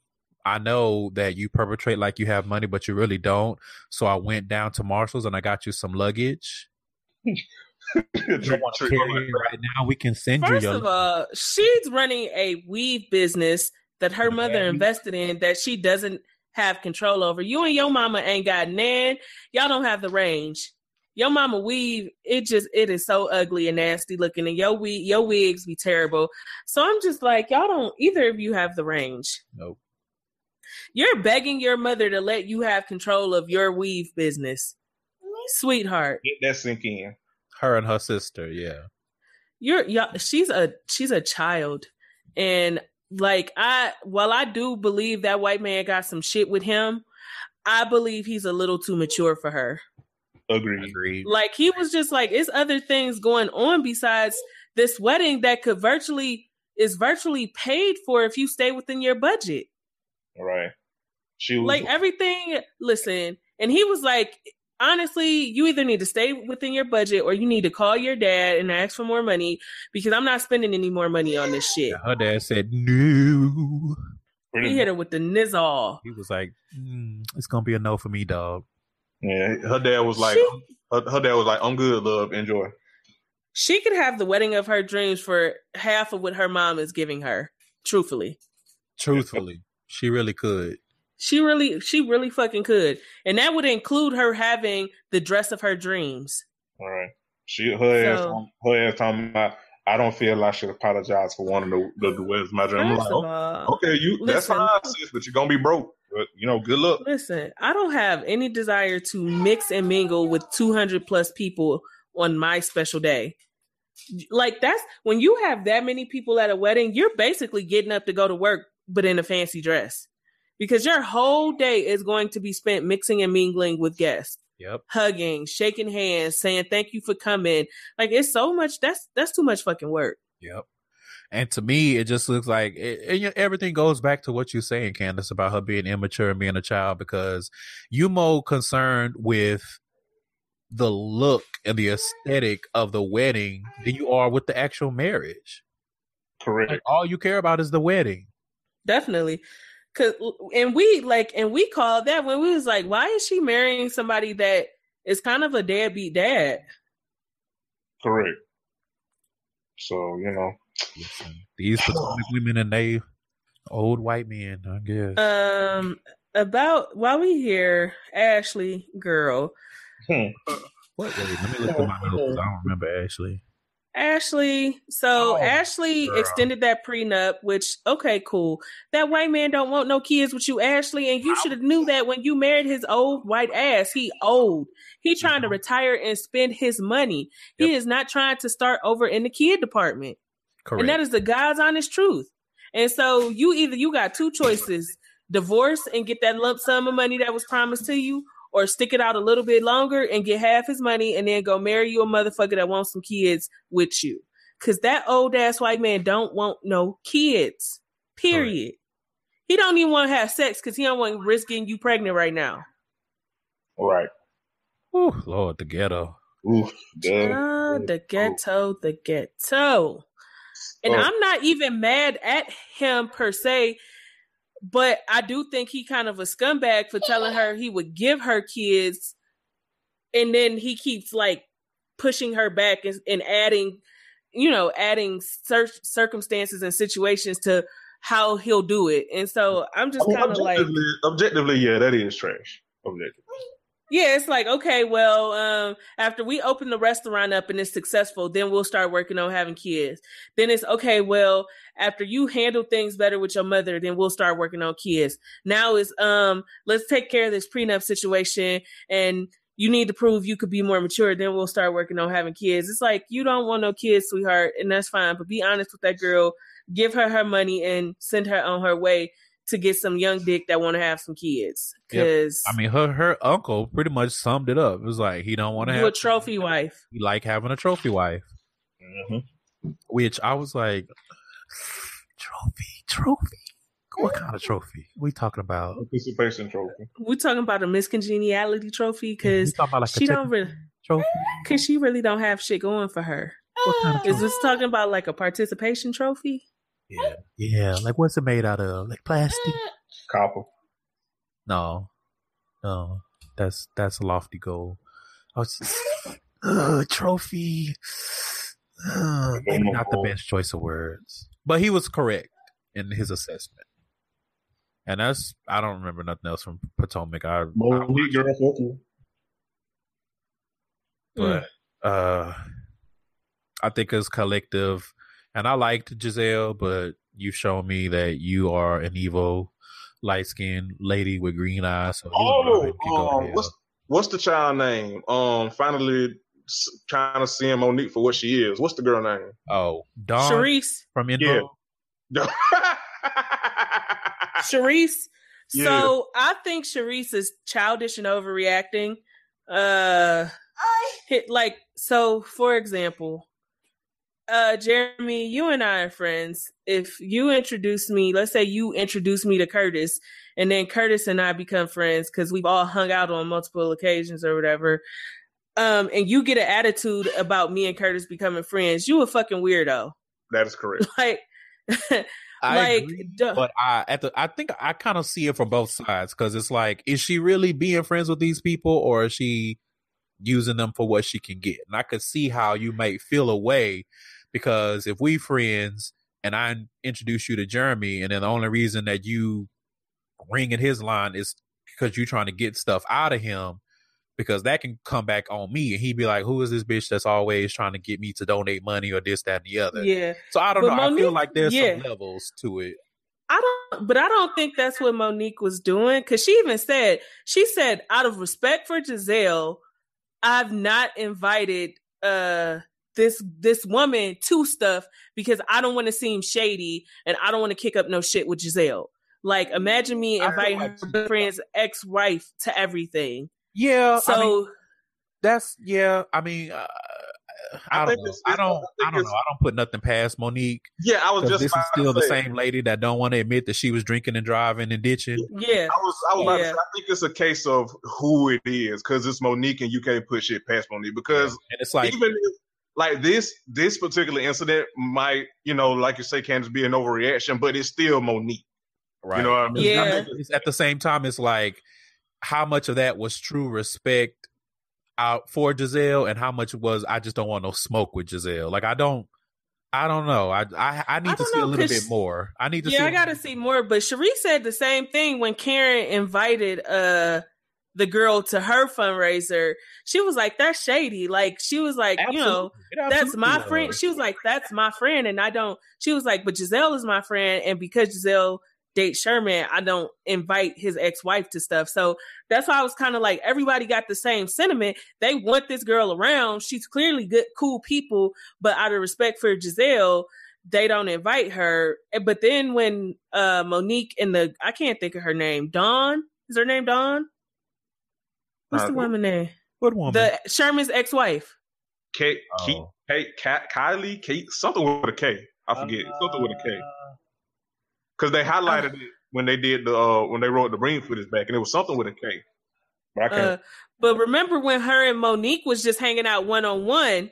I know that you perpetrate like you have money, but you really don't. So I went down to Marshalls and I got you some luggage. You don't want to carry it right now. We can send First you your of all, she's running a weave business that her mother invested in that she doesn't have control over. You and your mama ain't got nan. Y'all don't have the range. Your mama weave, it just it is so ugly and nasty looking, and your wig, your wigs be terrible. So I'm just like, y'all don't either of you have the range. Nope. You're begging your mother to let you have control of your weave business, sweetheart. Get that sink in. Her and her sister. Yeah. you're yeah she's a she's a child and like i while i do believe that white man got some shit with him i believe he's a little too mature for her Agreed. Agreed. like he was just like it's other things going on besides this wedding that could virtually is virtually paid for if you stay within your budget Right. She was like everything listen and he was like honestly you either need to stay within your budget or you need to call your dad and ask for more money because i'm not spending any more money on this shit Her dad said no. he hit her with the nizzle He was like, mm, "It's gonna be a no for me, dog." Yeah, her dad was like, She- her, her dad was like, I'm good, love, enjoy. she could have the wedding of her dreams for half of what her mom is giving her truthfully Truthfully, she really could. She really she really fucking could and that would include her having the dress of her dreams All right. She her ass her ass talking about I don't feel I should apologize for wanting to the, the West my dream. I'm like, all, oh, okay, you that's listen. fine, sis, but you're gonna be broke. But you know, good luck. Listen, I don't have any desire to mix and mingle with 200 plus people on my special day. Like that's when you have that many people at a wedding, you're basically getting up to go to work but in a fancy dress. Because your whole day is going to be spent mixing and mingling with guests, Yep. hugging, shaking hands, saying thank you for coming. Like it's so much that's that's too much fucking work. Yep. And to me, it just looks like it, and you- everything goes back to what you're saying, Candace, about her being immature and being a child because you more concerned with the look and the aesthetic of the wedding than you are with the actual marriage. Correct. Like, all you care about is the wedding. Definitely. Cause and we like and we called that when we was like, why is she marrying somebody that is kind of a deadbeat dad? Correct. So, you know. Listen, these Potomac women and they old white men, I guess. Um about while we here, Ashley girl. Hmm. what? Wait, let me look at my notes. I don't remember Ashley. Ashley, so Oh, Ashley girl. extended that prenup, which okay, cool. That white man don't want no kids with you, Ashley, and you should have knew that when you married his old white ass. He old. He trying to Mhm. retire and spend his money. He is not trying to start over in the kid department. Correct. And that is the God's honest truth. And so you either you got two choices: divorce and get that lump sum of money that was promised to you, or stick it out a little bit longer and get half his money and then go marry you a motherfucker that wants some kids with you. Cause that old ass white man don't want no kids. Period. He don't even want to have sex because he don't want to risk getting you pregnant right now. Right. Ooh, Lord, the ghetto. Ooh, duh. Ah, the ghetto, the ghetto. And Oh. I'm not even mad at him per se, but I do think he kind of a scumbag for telling her he would give her kids, and then he keeps like pushing her back and, and adding, you know, adding cir- circumstances and situations to how he'll do it. And so I'm just kind of like, objectively, objectively, yeah, that is trash. Objectively. Yeah, it's like, okay, well, um, after we open the restaurant up and it's successful, then we'll start working on having kids. Then it's okay, well, after you handle things better with your mother, then we'll start working on kids. Now it's um, let's take care of this prenup situation and you need to prove you could be more mature, then we'll start working on having kids. It's like you don't want no kids, sweetheart, and that's fine. But be honest with that girl, give her her money and send her on her way to get some young dick that want to have some kids. Yep. Because I mean, her her uncle pretty much summed it up. It was like he don't want to have a trophy wife. He like having a trophy wife, Mm-hmm. which I was like, trophy, trophy. What kind of trophy? We talking about? Participation trophy. We're talking about a miscongeniality trophy because talking about like she a don't really, trophy. because she really don't have shit going for her. What kind of Is this talking about like a participation trophy? Yeah, yeah. Like what's it made out of? Like plastic? Copper. No, no. That's that's a lofty goal. I was uh, trophy. Uh, maybe not the best choice of words, but he was correct in his assessment. And that's I don't remember nothing else from Potomac. I, I Monique girl, fuck you. Mm. but uh I think it's collective and I liked Gizelle, but you've shown me that you are an evil light skinned lady with green eyes. So Oh, can go to um, what's what's the child name? Um, finally s- kind of seeing Monique for what she is. What's the girl name? oh, Dawn Sharice, from Info. Yeah. Sharice. Yeah. So I think Charisse is childish and overreacting. Uh, hit like so. For example, uh, Jeremy, you and I are friends. If you introduce me, let's say you introduce me to Curtis, and then Curtis and I become friends because we've all hung out on multiple occasions or whatever. Um, and you get an attitude about me and Curtis becoming friends, you a fucking weirdo. that is correct. Like, I like, agree, duh. but I at the I think I kind of see it from both sides because it's like, is she really being friends with these people or is she using them for what she can get? And I could see how you might feel a way because if we friends and I introduce you to Jeremy, and then the only reason that you ring in his line is because you're trying to get stuff out of him. Because that can come back on me, and he'd be like, "Who is this bitch that's always trying to get me to donate money or this, that, and the other?" yeah. So I don't But know. I feel like there's yeah. some levels to it. I don't, but I don't think that's what Monique was doing because she even said, she said, out of respect for Gizelle, I've not invited uh this this woman to stuff because I don't want to seem shady and I don't want to kick up no shit with Gizelle. Like, imagine me I feel inviting like her friend's ex wife to everything. Yeah. So I mean, that's yeah. I mean, uh, I, I don't think know. it's- I don't. I I don't know. I don't put nothing past Monique Yeah, I was just this is still the say, same lady that don't want to admit that she was drinking and driving and ditching. Yeah. I was, I was Yeah. say, I think it's a case of who it is because it's Monique and you can't put shit past Monique because And it's like, even if, like this this particular incident might you know like you say can Candace be an overreaction, but it's still Monique. right. You know what I mean? Yeah. I at the same time, it's like how much of that was true respect out for Gizelle, and how much was I just don't want no smoke with Gizelle. Like I don't, I don't know. I I, I need I to don't see a little bit more. I need to. Yeah, see I gotta see more. But Cherie said the same thing when Karen invited uh the girl to her fundraiser. She was like, "That's shady." Like she was like, you know, that's my was. friend. She was like, that's my friend, and I don't. She was like, but Gizelle is my friend, and because Gizelle dates Sherman, I don't invite his ex wife to stuff. So that's why I was kind of like, everybody got the same sentiment. They want this girl around. She's clearly good, cool people, but out of respect for Gizelle, they don't invite her. But then when uh Monique and the I can't think of her name, Dawn is her name Dawn. What's Uh, the woman name? What woman. The Sherman's ex wife. Kate, Kate, Oh. Kate, Kat, Kylie, Kate, something with a K. I forget something with a K because they highlighted it when they did the uh, when they wrote the ring footage back, and it was something with a K. But I can't. Uh, but remember when her and Monique was just hanging out one on one,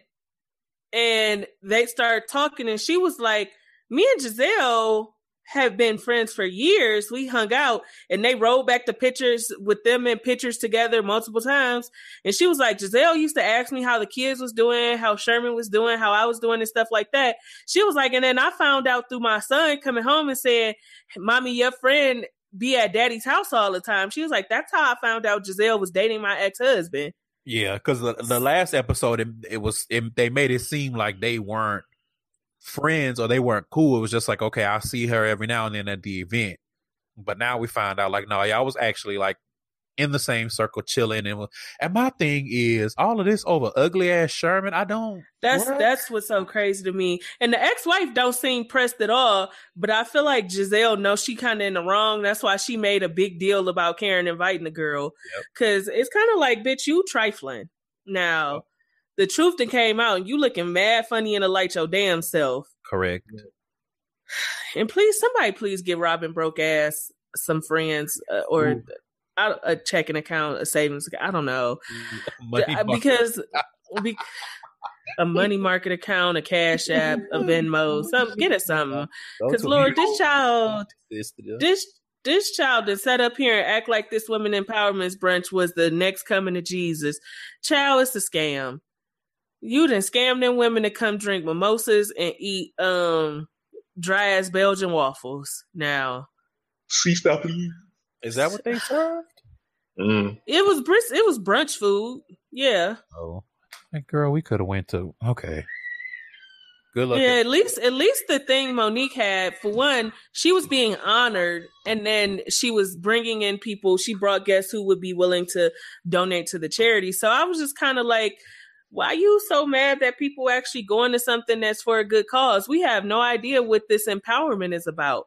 and they started talking, and she was like, "Me and Gizelle have been friends for years. We hung out, and they rolled back the pictures with them in pictures together multiple times." And she was like, "Gizelle used to ask me how the kids was doing, how Sherman was doing, how I was doing, and stuff like that." She was like, and then I found out through my son coming home and saying, "Mommy, your friend." be at daddy's house all the time. She was like, that's how I found out Gizelle was dating my ex husband. Yeah, because the, the last episode it, it was it, they made it seem like they weren't friends or they weren't cool. It was just like okay, I see her every now and then at the event, but now we find out like no, y'all was actually like in the same circle chilling and and my thing is all of this over ugly ass Sherman. I don't. That's What? that's what's so crazy to me. And the ex wife don't seem pressed at all, but I feel like Gizelle knows she kind of in the wrong. That's why she made a big deal about Karen inviting the girl, Yep. because it's kind of like, bitch, you trifling. Now, the truth that came out, and you looking mad funny in the light your damn self. correct. And please, somebody, please give Robyn broke ass some friends uh, or Ooh. a, a checking account, a savings. account. I don't know. Money Uh, because be, a money market account, a cash app, a Venmo, some get us something. Because Lord, this child, This- this- this this child that sat up here and act like this women empowerment brunch was the next coming to Jesus. Child, it's a scam. You done scam them women to come drink mimosas and eat um dry ass Belgian waffles. Now See, stop please. Is that what they served? Mm. it was bris- it was brunch food. Yeah. Oh, hey, girl, we could have went to okay. Good luck. Yeah, at least at least the thing Monique had for one, she was being honored, and then she was bringing in people. She brought guests who would be willing to donate to the charity. So I was just kind of like, why are you so mad that people actually going to something that's for a good cause? We have no idea what this empowerment is about.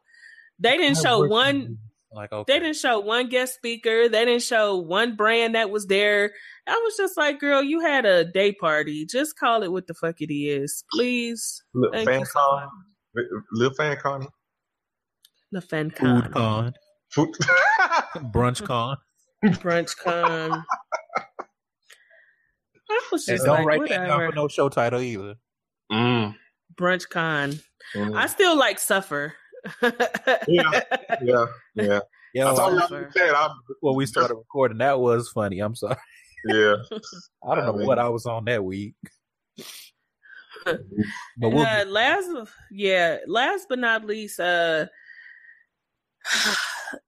They didn't show one. Like okay, They didn't show one guest speaker. They didn't show one brand that was there. I was just like, girl, you had a day party. Just call it what the fuck it is, please. Little fan con, little fan con, The fan food con, con, Food- brunch con. brunch con. I was And just don't like, write that down for no show title either. mm. Brunch con. Mm. I still like suffer. Yeah. yeah, yeah. Yeah, I told y'all Suffer. that. I'm, before we started recording, that was funny. I'm sorry. yeah. I don't know I mean- what I was on that week. But we'll, uh, last, yeah, last but not least, uh,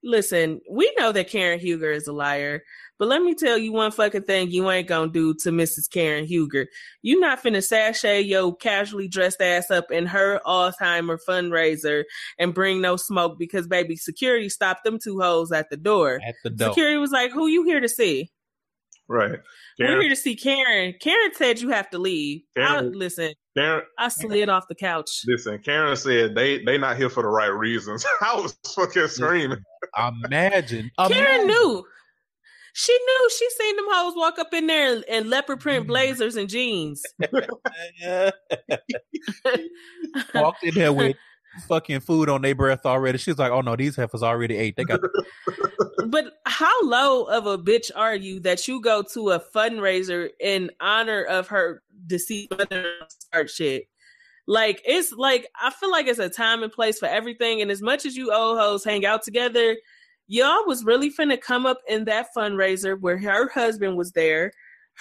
listen, we know that Karen Huger is a liar, but let me tell you one fucking thing you ain't gonna do to Mrs. Karen Huger. You not finna sashay your casually dressed ass up in her Alzheimer fundraiser and bring no smoke because baby security stopped them two hoes at the door. at the door. Security was like, "Who you here to see?" Right. We're here to see Karen. Karen said you have to leave. I, Karen- listen, Karen, I slid off the couch. listen, Karen said they they not here for the right reasons. I was fucking screaming. Imagine, Karen imagine. knew. She knew. She seen them hoes walk up in there in leopard print mm. blazers and jeans. Walked in there with fucking food on their breath already. She's like, "Oh no, these heifers already ate. They got." but how low of a bitch are you that you go to a fundraiser in honor of her deceased mother start shit? Like it's like I feel like it's a time and place for everything. And as much as you old hoes hang out together, y'all was really finna come up in that fundraiser where her husband was there,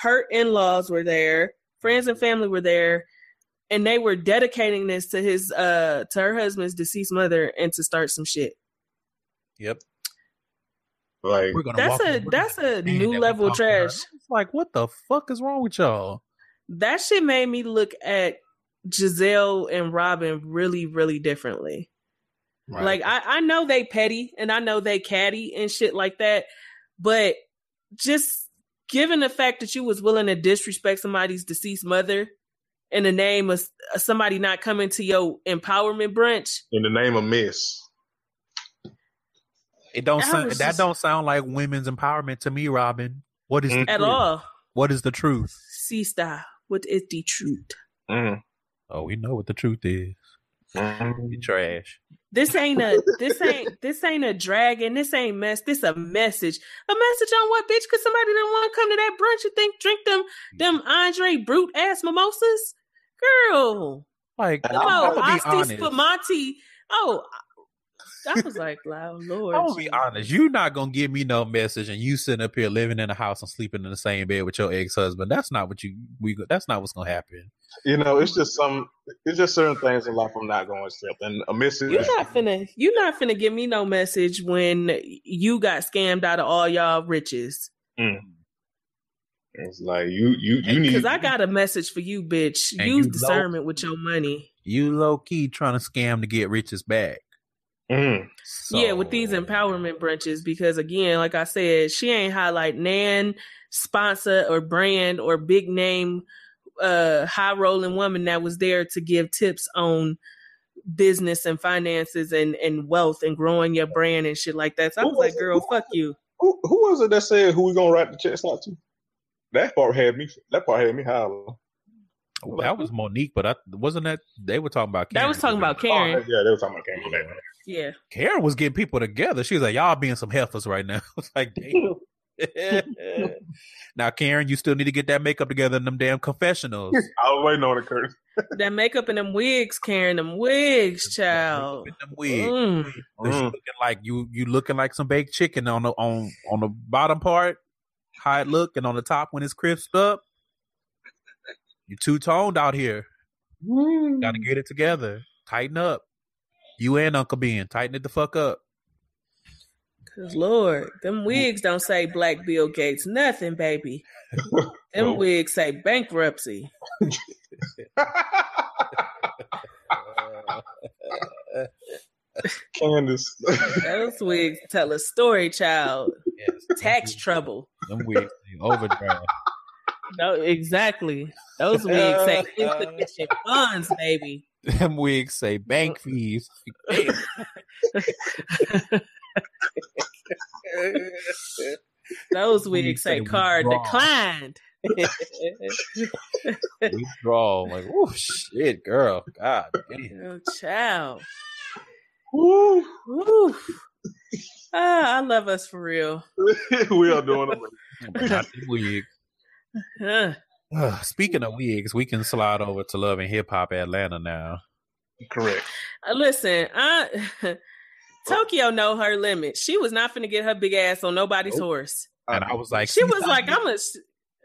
her in laws were there, friends and family were there, and they were dedicating this to his uh to her husband's deceased mother and to start some shit. Yep. Like that's a that's a new level trash. It's like what the fuck is wrong with y'all? That shit made me look at Gizelle and Robyn really, really differently. Right. Like I, I know they petty and I know they catty and shit like that, but just given the fact that you was willing to disrespect somebody's deceased mother in the name of somebody not coming to your empowerment brunch in the name of Miss. It don't sound, that don't sound like women's empowerment to me, Robyn. What is at truth? all? What is the truth? Sister, what is the truth? Mm-hmm. Oh, we know what the truth is. Mm-hmm. You trash. This ain't a this ain't this ain't a dragon. This ain't mess. This a message. A message on what, bitch? Cause somebody didn't want to come to that brunch and think drink them them Andre Brut ass mimosas, girl. Like, no, Asti Spumante. Oh, I was like, "Loud Lord." I'm gonna be honest. You're not gonna give me no message, and you sitting up here living in a house and sleeping in the same bed with your ex husband. That's not what you. We. That's not what's gonna happen. You know, it's just some. It's just certain things in life I'm not going to accept, and a message. You're not finna. You're not finna give me no message when you got scammed out of all y'all riches. Mm. It's like you, you, you need. Because I got a message for you, bitch. Use you discernment low, with your money. You low key trying to scam to get riches back. Mm. So. Yeah, with these empowerment brunches, because again, like I said, she ain't highlight nan sponsor or brand or big name uh high rolling woman that was there to give tips on business and finances and and wealth and growing your brand and shit like that. So I was, was like, girl, who, fuck you. Who, who was it that said who we gonna write the checks out to? That part had me. That part had me hollering. Oh, that was Monique, but I wasn't that they were talking about. Karen. That was talking about Karen. Oh, yeah, they were talking about Karen. Yeah. Karen was getting people together. She was like, "Y'all being some heifers right now." It's like, damn. now, Karen, you still need to get that makeup together in them damn confessionals. I was waiting on it, Kurt. that makeup and them wigs, Karen, them wigs, child. Them wigs. Mm. Mm. looking like you, you looking like some baked chicken on the on on the bottom part, how it look, and on the top when it's crisped up. You two toned out here. Mm. Got to get it together. Tighten up. You and Uncle Ben, tighten it the fuck up. Cause Lord, them wigs don't say Black Bill Gates nothing, baby. Them wigs say bankruptcy. Candiace. Those wigs tell a story, child. Yes. Tax trouble. Them wigs say overdraft. No, exactly. Those wigs say insufficient funds, baby. Them wigs say bank fees. Those wigs say card withdraw. declined. withdraw. Like, oh shit, girl. God damn. Oh, child. Woo. Woo. Ah, I love us for real. we are doing it. wig. Uh, speaking of wigs, we can slide over to Love and Hip Hop Atlanta now. Correct. Uh, listen, I Tokyo know her limit. She was not finna get her big ass on nobody's nope. horse. And I was like, she was like, I'm a.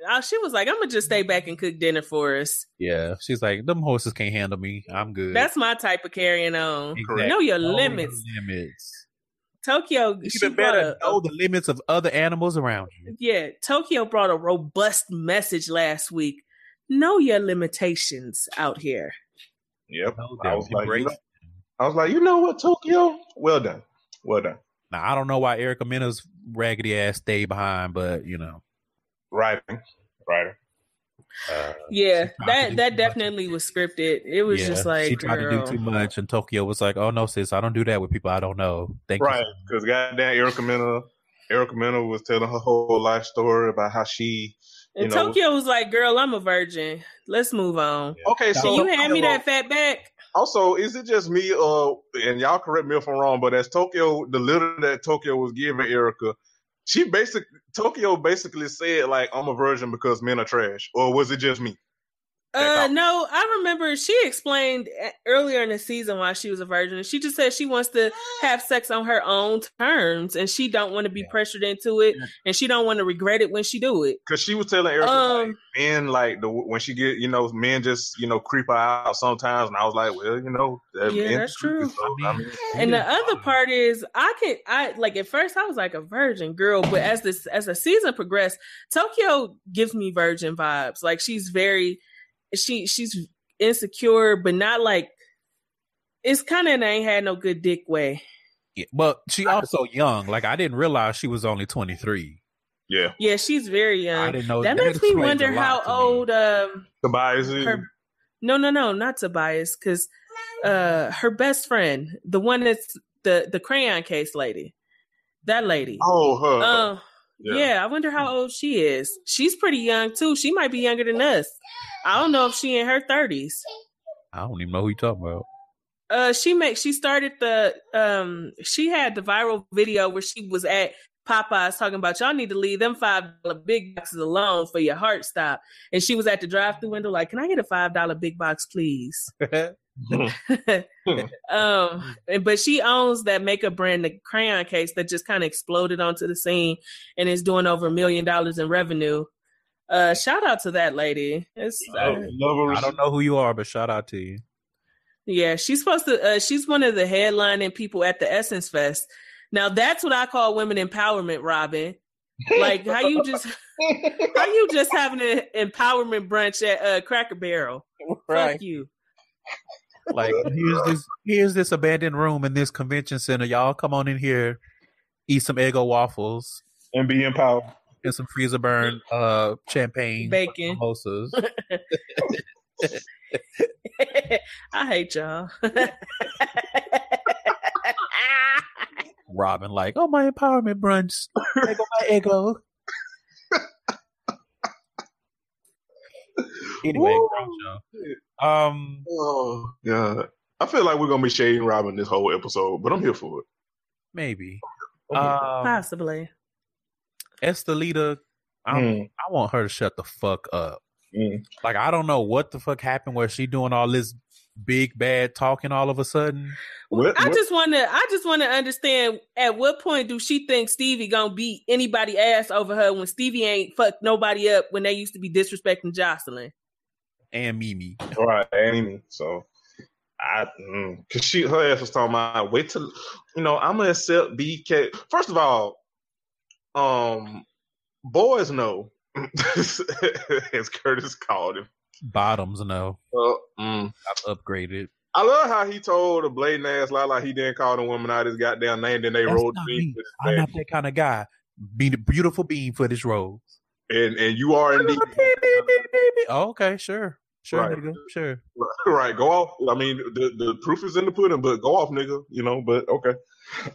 Uh, she was like, I'm gonna just stay back and cook dinner for us. Yeah, she's like, them horses can't handle me. I'm good. That's my type of carrying on. Exactly. Know your know limits. limits. Tokyo, even better a, know the limits of other animals around you. Yeah, Tokyo brought a robust message last week. Know your limitations out here. Yep. I was, like, you know, I was like, you know what, Tokyo? Well done. Well done. Now I don't know why Erica Mena's raggedy ass stayed behind, but you know. Writing. Writing. Uh, yeah, that that definitely was scripted. It was yeah, just like she tried girl. to do too much, and Tokyo was like, "Oh no, sis, I don't do that with people I don't know." Thank right, because goddamn Erica Mena Erica Mena was telling her whole life story about how she. And know, Tokyo was like, "Girl, I'm a virgin. Let's move on." Okay, Can so you hand me that fat back? Also, is it just me, uh, and y'all correct me if I'm wrong, but as Tokyo, the little that Tokyo was giving Erica, she basically Tokyo basically said like I'm a virgin because men are trash, or was it just me? Uh, no, I remember she explained uh, earlier in the season why she was a virgin. She just said she wants to have sex on her own terms, and she don't want to be yeah. pressured into it, and she don't want to regret it when she do it. Because she was telling Erica, um, like, men like the when she get, you know, men just you know creep out sometimes, and I was like, well, you know, that yeah, that's true. So, I mean, and the other part is, I can, I like at first I was like a virgin girl, but as this as the season progressed, Tokyo gives me virgin vibes. Like she's very she she's insecure, but not like it's kind of ain't had no good dick way. Yeah, but she also young. Like I didn't realize she was only twenty three. Yeah, yeah, she's very young. I didn't know that, that makes me wonder how old um Tobias is. Her, no, no, no, not Tobias, because uh her best friend, the one that's the the crayon case lady, that lady. Oh, her. Uh, yeah. yeah, I wonder how old she is. She's pretty young too. She might be younger than us. I don't know if she in her thirties. I don't even know who you talking about. Uh, she make she started the um she had the viral video where she was at Popeyes talking about y'all need to leave them five dollar big boxes alone for your heart stop. And she was at the drive through window like, "Can I get a five dollar big box, please?" um, but she owns that makeup brand, the crayon case, that just kind of exploded onto the scene and is doing over a million dollars in revenue. Uh, shout out to that lady. It's, uh, I don't know who you are, but shout out to you. Yeah, she's supposed to. Uh, she's one of the headlining people at the Essence Fest. Now that's what I call women empowerment, Robyn. Like how you just how you just having an empowerment brunch at uh, Cracker Barrel. Right. Fuck you. Like here's this here's this abandoned room in this convention center. Y'all come on in here, eat some Eggo waffles, and be empowered. And some freezer burn uh champagne bacon mimosas. I hate y'all. Robyn, like, oh my empowerment brunch. There go my ego. Anyway, um, oh god, I feel like we're gonna be shading Robyn this whole episode, but I'm here for it. Maybe, um, possibly. Estelita, mm. I want her to shut the fuck up. Mm. Like I don't know what the fuck happened where she doing all this big bad talking all of a sudden. What, I just want to I just want to understand at what point do she think Stevie gonna beat anybody ass over her when Stevie ain't fucked nobody up when they used to be disrespecting Joseline and Mimi. Right, and Mimi. So I mm, cause she her ass was talking about wait till you know I'm gonna accept BK. First of all, um, boys know as Curtis called him. Bottoms know. Uh, mm. I've upgraded. I love how he told a blatant ass lie like he didn't call the woman out his goddamn name. Then they That's rolled me. I'm not that kind of guy. Be the beautiful being for this role. And and you are indeed. oh, okay, sure. Sure, right. nigga. Sure. Right. Go off. I mean, the, the proof is in the pudding, but go off, nigga. You know, but okay.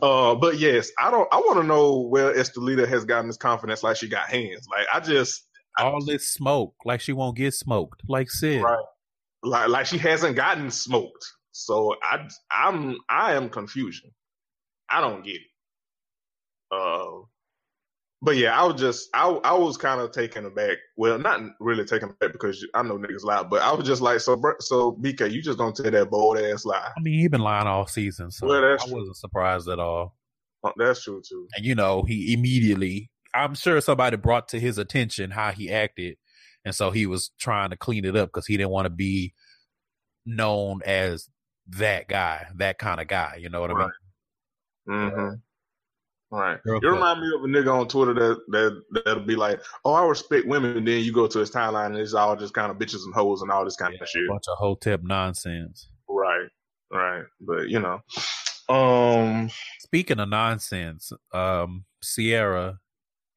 Uh, but yes, I don't. I want to know where Estelita has gotten this confidence, like she got hands. Like I just all this smoke, like she won't get smoked, like Sid. Right. Like like she hasn't gotten smoked. So I I'm I am confusion. I don't get it. Uh, but yeah, I was just I I was kind of taken aback. Well, not really taken aback because I know niggas lie, but I was just like, so so BK, you just don't tell that bold ass lie. I mean, he been lying all season, so well, I true. wasn't surprised at all. Oh, that's true too. And you know, he immediately, I'm sure somebody brought to his attention how he acted, and so he was trying to clean it up because he didn't want to be known as that guy, that kind of guy. You know what right. I mean? Mm-hmm. Right. Girl you remind me of a nigga on Twitter that that that'll be like, "Oh, I respect women," and then you go to his timeline and it's all just kind of bitches and hoes and all this kind yeah, of shit. bunch of hotep nonsense. Right. Right. But you know, um, speaking of nonsense, um, Sierra,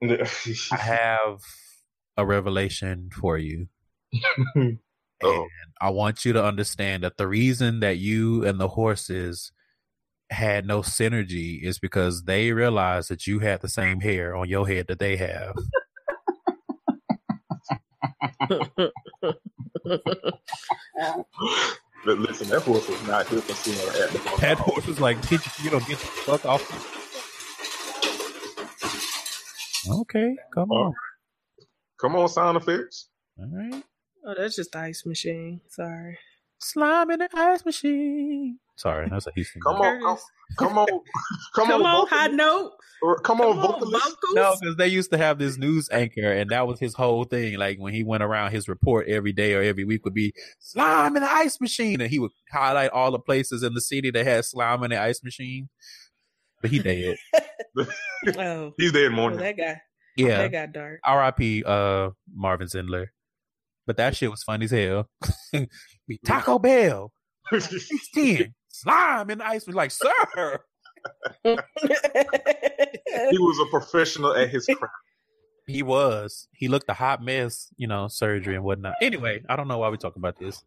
I have a revelation for you. and I want you to understand that the reason that you and the horses had no synergy is because they realized that you had the same hair on your head that they have. But listen, that horse was not here for seeing her at the That horse was like, "Get you, you know, get the fuck off." Okay, come on. Come on, sound effects. All right. Oh, that's just the ice machine. Sorry. Slime in the ice machine. Sorry, that's a Houston. Come on, come, come on, come, Come on, on, high note. or come Come on, on, vocalist. vocals. No, because they used to have this news anchor, and that was his whole thing. Like when he went around, his report every day or every week would be slime in the ice machine, and he would highlight all the places in the city that had slime in the ice machine. But he dead. Oh, He's dead well, morning. that guy. yeah. That got dark. R.I.P. Uh, Marvin Zindler. But that shit was funny as hell. Be Taco Bell, ten slime in the ice machine. Like, sir, he was a professional at his craft. he was. He looked a hot mess, you know, surgery and whatnot. Anyway, I don't know why we're talking about this.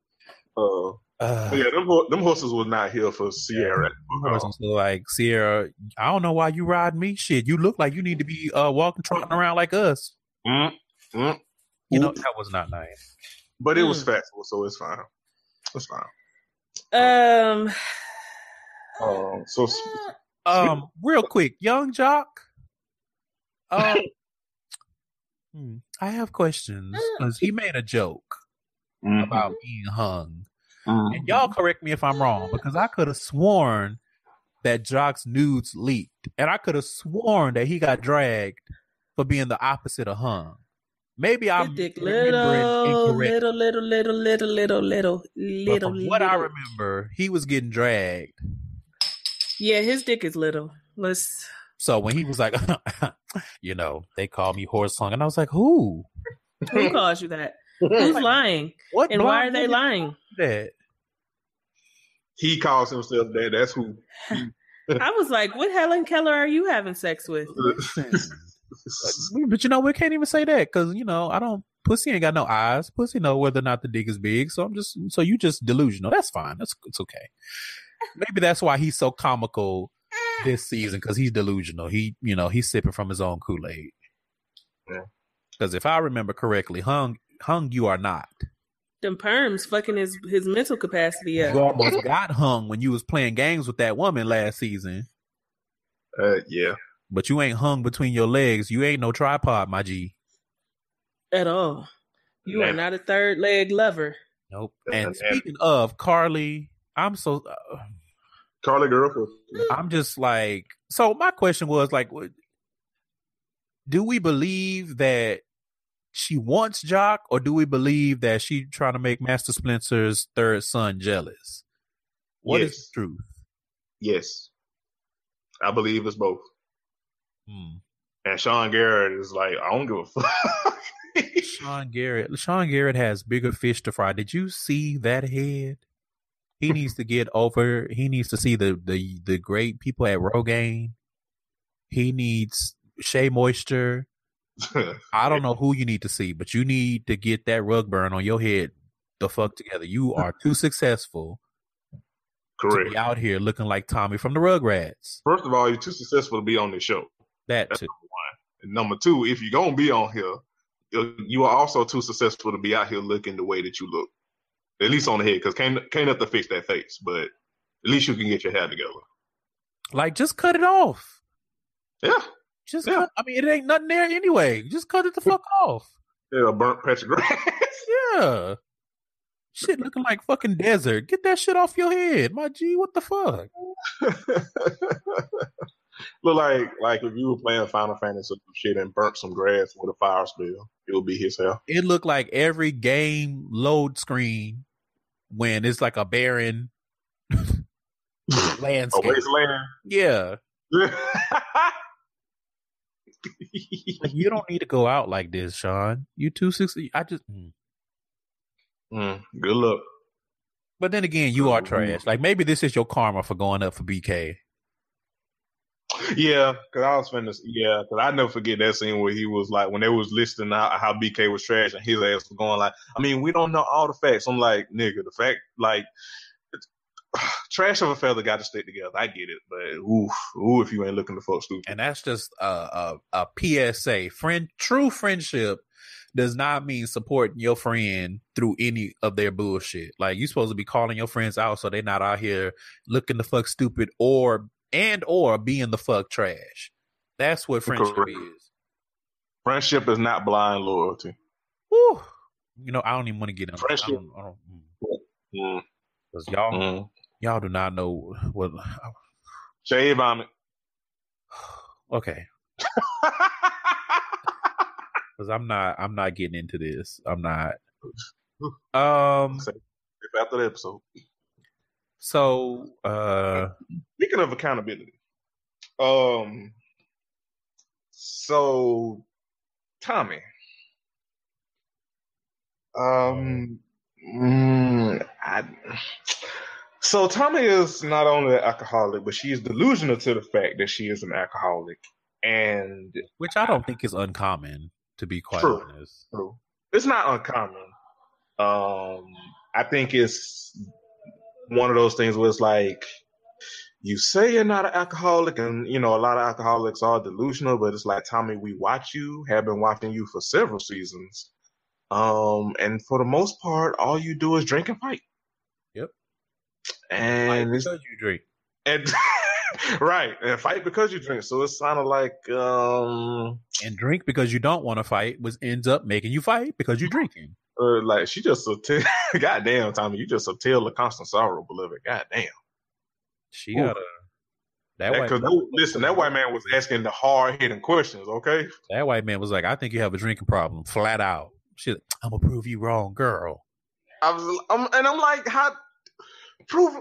Uh, Uh, yeah, them, them horses was not here for Sierra. I was also like Sierra, I don't know why you ride me. Shit, you look like you need to be uh walking trotting around like us. Mm, mm. You know that was not nice. But it was Mm. festival, so it's fine. It's fine. Um. Um, so s- Um, real quick, Young Joc. Um, hmm, I have questions because he made a joke mhm, about being hung, mhm. and y'all correct me if I'm wrong because I could have sworn that Joc's nudes leaked, and I could have sworn that he got dragged for being the opposite of hung. Maybe I'm dick remembering little, little, little, little, little, little, little, But little, from what I remember, he was getting dragged. Yeah, his dick is little. Let's. So when he was like, you know, they called me horse hung, and I was like, who? Who calls you that? Who's lying? What? And why are they lying? That? he calls himself that. That's who. I was like, what Helen Keller are you having sex with? But you know, we can't even say that because you know, I don't. Pussy ain't got no eyes. Pussy know whether or not the dick is big. So I'm just. So you just delusional. That's fine. That's it's okay. Maybe that's why he's so comical this season because he's delusional. He, you know, he's sipping from his own Kool Aid. Yeah. Because if I remember correctly, hung, hung, you are not. Them perms fucking his his mental capacity up. You almost got hung when you was playing games with that woman last season. uh, yeah. But you ain't hung between your legs. You ain't no tripod, my G. At all. You are not a third leg lover. Nope. And- And and- speaking of Karlie, I'm so uh, Karlie girl. I'm just like so. My question was like, what, do we believe that she wants Joc, or do we believe that she trying to make Master Splinter's third son jealous? What is Yes. the truth? Yes. I believe it's both. Hmm. And Sean Garrett is like, I don't give a fuck. Sean Garrett. Sean Garrett has bigger fish to fry. Did you see that head? He needs to get over. He needs to see the the the great people at Rogaine. He needs Shea Moisture. I don't know who you need to see, but you need to get that rug burn on your head the fuck together. You are too successful to Correct. be out here looking like Tommy from the Rugrats. First of all, you're too successful to be on this show. That That's too. number one. Number two, if you're gonna be on here, you- you are also too successful to be out here looking the way that you look. At least on the head, because can't can't have to fix that face, but at least you can get your hair together. Like, just cut it off. Yeah, Just Yeah. cut. I mean, it ain't nothing there anyway. Just cut it the fuck off. yeah, a burnt patch of grass. Yeah. Shit looking like fucking desert. Get that shit off your head, my G. What the fuck? Look like like if you were playing Final Fantasy or some shit and burnt some grass with a fire spell, it would be his hell. It looked like every game load screen when it's like a barren A landscape. wasteland. Yeah. Like, you don't need to go out like this, Sean. You two sixty. I just. mm. Mm, good luck. But then again, you are trash. Like maybe this is your karma for going up for BK. Yeah, because I was finna. Yeah, because I never forget that scene where he was like when they was listing out how BK was trash and his ass was going like, I mean, we don't know all the facts. I'm like, nigga, the fact like. trash of a feather got to stick together. I get it, but ooh, ooh, if you ain't looking to fuck stupid. And that's just a, a, a PSA. Friend, true friendship does not mean supporting your friend through any of their bullshit. Like you're supposed to be calling your friends out so they're not out here looking the fuck stupid or and or being the fuck trash. That's what friendship Correct. is. Friendship is not blind loyalty. Whew. You know, I don't even want to get into friendship. I don't, I don't, mm. Cause y'all, mm. Y'all do not know what. Shave vomit. Okay. Cause I'm not, I'm not getting into this. I'm not. Um. After the episode. So, uh, speaking of accountability, um, so Tommie, um, mm, I, so Tommie is not only an alcoholic, but she is delusional to the fact that she is an alcoholic, and which I don't think is uncommon, to be quite true, honest. True, it's not uncommon. Um, I think it's one of those things where it's like you say you're not an alcoholic, and you know a lot of alcoholics are delusional, but it's like Tommie, we watch you, have been watching you for several seasons, um, and for the most part, all you do is drink and fight. And because you drink. And right, and fight because you drink. So it's kind of like um and drink because you don't want to fight, was ends up making you fight because you're drinking. Uh, like she just a t- goddamn Tommie, you just a tale of constant sorrow, beloved. Goddamn. She got a that, that white man, listen, that white man was asking the hard hitting questions, okay? That white man was like, I think you have a drinking problem, flat out. She I'm gonna prove you wrong, girl. I was I'm, and I'm like, how prove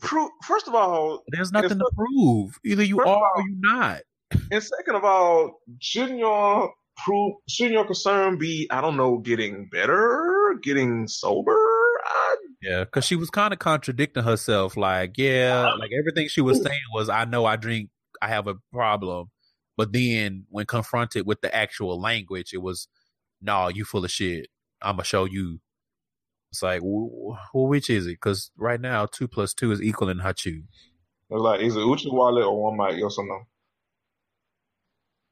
prove first of all There's nothing to prove. Either you are all, or you're not. And second of all, shouldn't your prove shouldn't your concern be I don't know getting better, getting sober? I, yeah, because she was kind of contradicting herself. Like, yeah, uh-huh. like everything she was saying was, I know I drink, I have a problem, but then when confronted with the actual language, it was, no, nah, you full of shit. I'm gonna show you. It's like, well, which is it? Because right now, two plus two is equal in Hachu. It's like, is it Uchi wallet or one mic? Yes or no?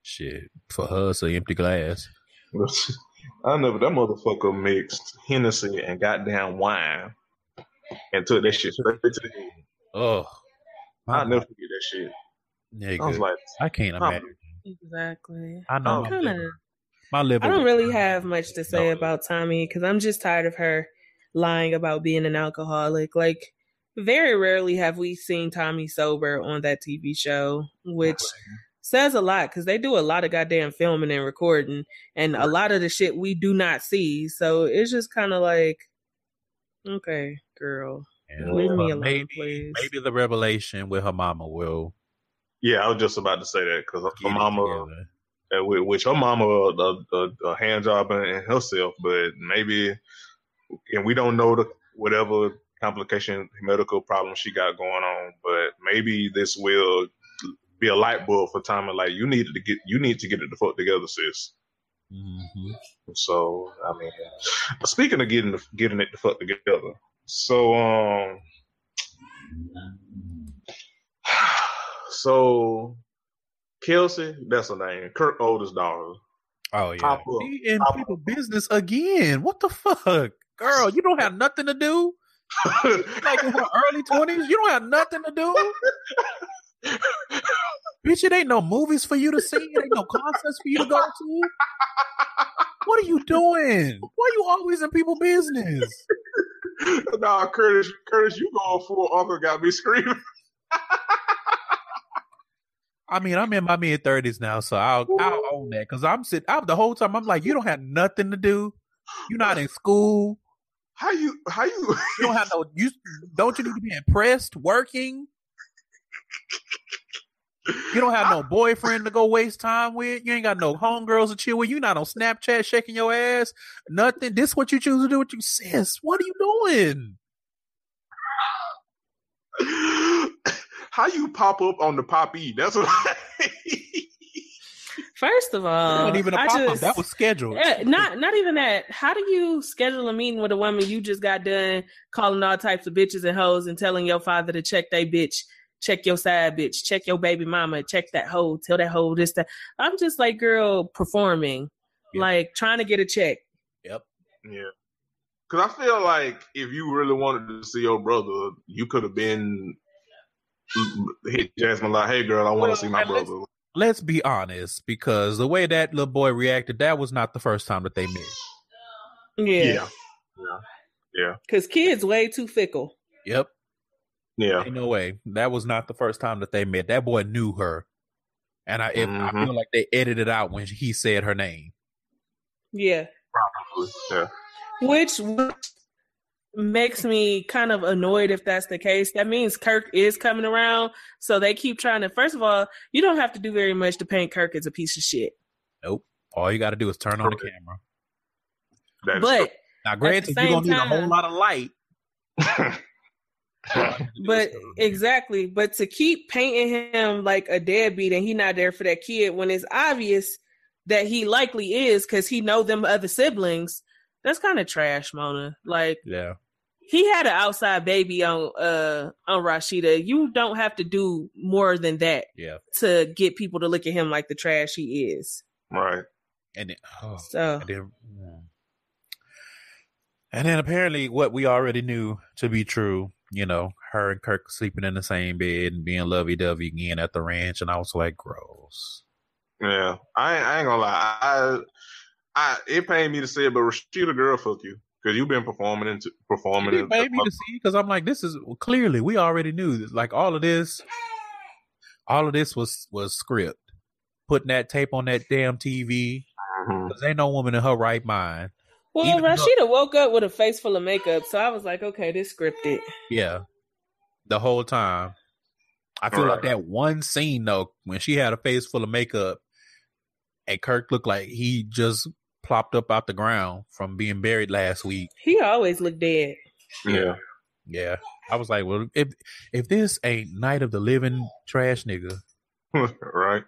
Shit, for her, it's an empty glass. I know, but that motherfucker mixed Hennessy and goddamn wine and took that shit straight to the head. Oh, I'll never forget that shit. Yeah, I was like, I can't imagine. Exactly. I know. I'm kinda, my liver. I don't really have much to say no. about Tommie because I'm just tired of her lying about being an alcoholic. Like, very rarely have we seen Tommie sober on that TV show, which says a lot because they do a lot of goddamn filming and recording and a lot of the shit we do not see. So it's just kind of like, okay, girl, yeah, leave me uh, alone, maybe, please. Maybe the revelation with her mama will. Yeah, I was just about to say that because uh, her mama, uh, which her mama a, a, a hand job in herself, but maybe, and we don't know the whatever complication medical problem she got going on, but maybe this will be a light bulb for Tommie. Like you needed to get, you need to get it the fuck together, sis. Mm-hmm. So I mean, speaking of getting the, getting it the fuck together, so um, so Kelsie, that's her name, Kirk oldest daughter. Oh yeah, Pop up, in Pop people up. business again. What the fuck, girl? You don't have nothing to do. like in her early twenties, you don't have nothing to do. Bitch, it ain't no movies for you to see. It ain't no concerts for you to go to. What are you doing? Why are you always in people business? nah, Curtis, Curtis, you going full uncle got me screaming. I mean, I'm in my mid thirties now, so I'll I'll own that because I'm sitting. I'm the whole time. I'm like, you don't have nothing to do. You're not in school. How you? How you? you don't have no. You don't you need to be impressed working? You don't have no boyfriend to go waste time with. You ain't got no homegirls to chill with. You not on Snapchat shaking your ass. Nothing. This what you choose to do with you, sis. What are you doing? How you pop up on the poppy? That's what I First of all, not even a I pop up. That was scheduled. Not not even that. How do you schedule a meeting with a woman you just got done calling all types of bitches and hoes and telling your father to check they bitch, check your side bitch, check your baby mama, check that hoe, tell that hoe this that. I'm just like girl performing, Yeah. like trying to get a check. Yep. Yeah. Cause I feel like if you really wanted to see your brother, you could have been mm, mm, hit Jasmine like, "Hey, girl, I want Well, to see my and let's- brother." Let's be honest, because the way that little boy reacted, that was not the first time that they met. Yeah, Yeah. Yeah. Because kids way too fickle. Yep. Yeah. Ain't no way. That was not the first time that they met. That boy knew her. And I, if, I Mhm. feel like they edited out when he said her name. Yeah, Probably. Yeah. which which makes me kind of annoyed if that's the case. That means Kirk is coming around, so they keep trying to. First of all, you don't have to do very much to paint Kirk as a piece of shit. Nope. All you got to do is turn on the camera. That is But Now, granted, you're going to need a whole lot of light. but exactly, but to keep painting him like a deadbeat and he not there for that kid when it's obvious that he likely is because he know them other siblings. That's kind of trash, Mona. Like Yeah. He had an outside baby on uh on Rasheeda. You don't have to do more than that Yeah. to get people to look at him like the trash he is. right. And then, oh, So and then, yeah. and then apparently what we already knew to be true, you know, her and Kirk sleeping in the same bed and being lovey dovey again at the ranch. And I was like, gross. Yeah. I ain't, I ain't gonna lie. I, I, it pained me to say it, but Rasheeda, girl, fuck you, because you've been performing into performing. It in- made me to see because I'm like, this is clearly we already knew this. Like all of this, all of this was was script. Putting that tape on that damn TV because mm-hmm. ain't no woman in her right mind. well, Even though- Rasheeda woke up with a face full of makeup, so I was like, okay, this scripted. Yeah, the whole time. I feel like that one scene though, when she had a face full of makeup, and Kirk looked like he just plopped up out the ground from being buried last week. He always looked dead. Yeah. Yeah, I was like, well, if if this ain't Night of the Living trash nigga, right.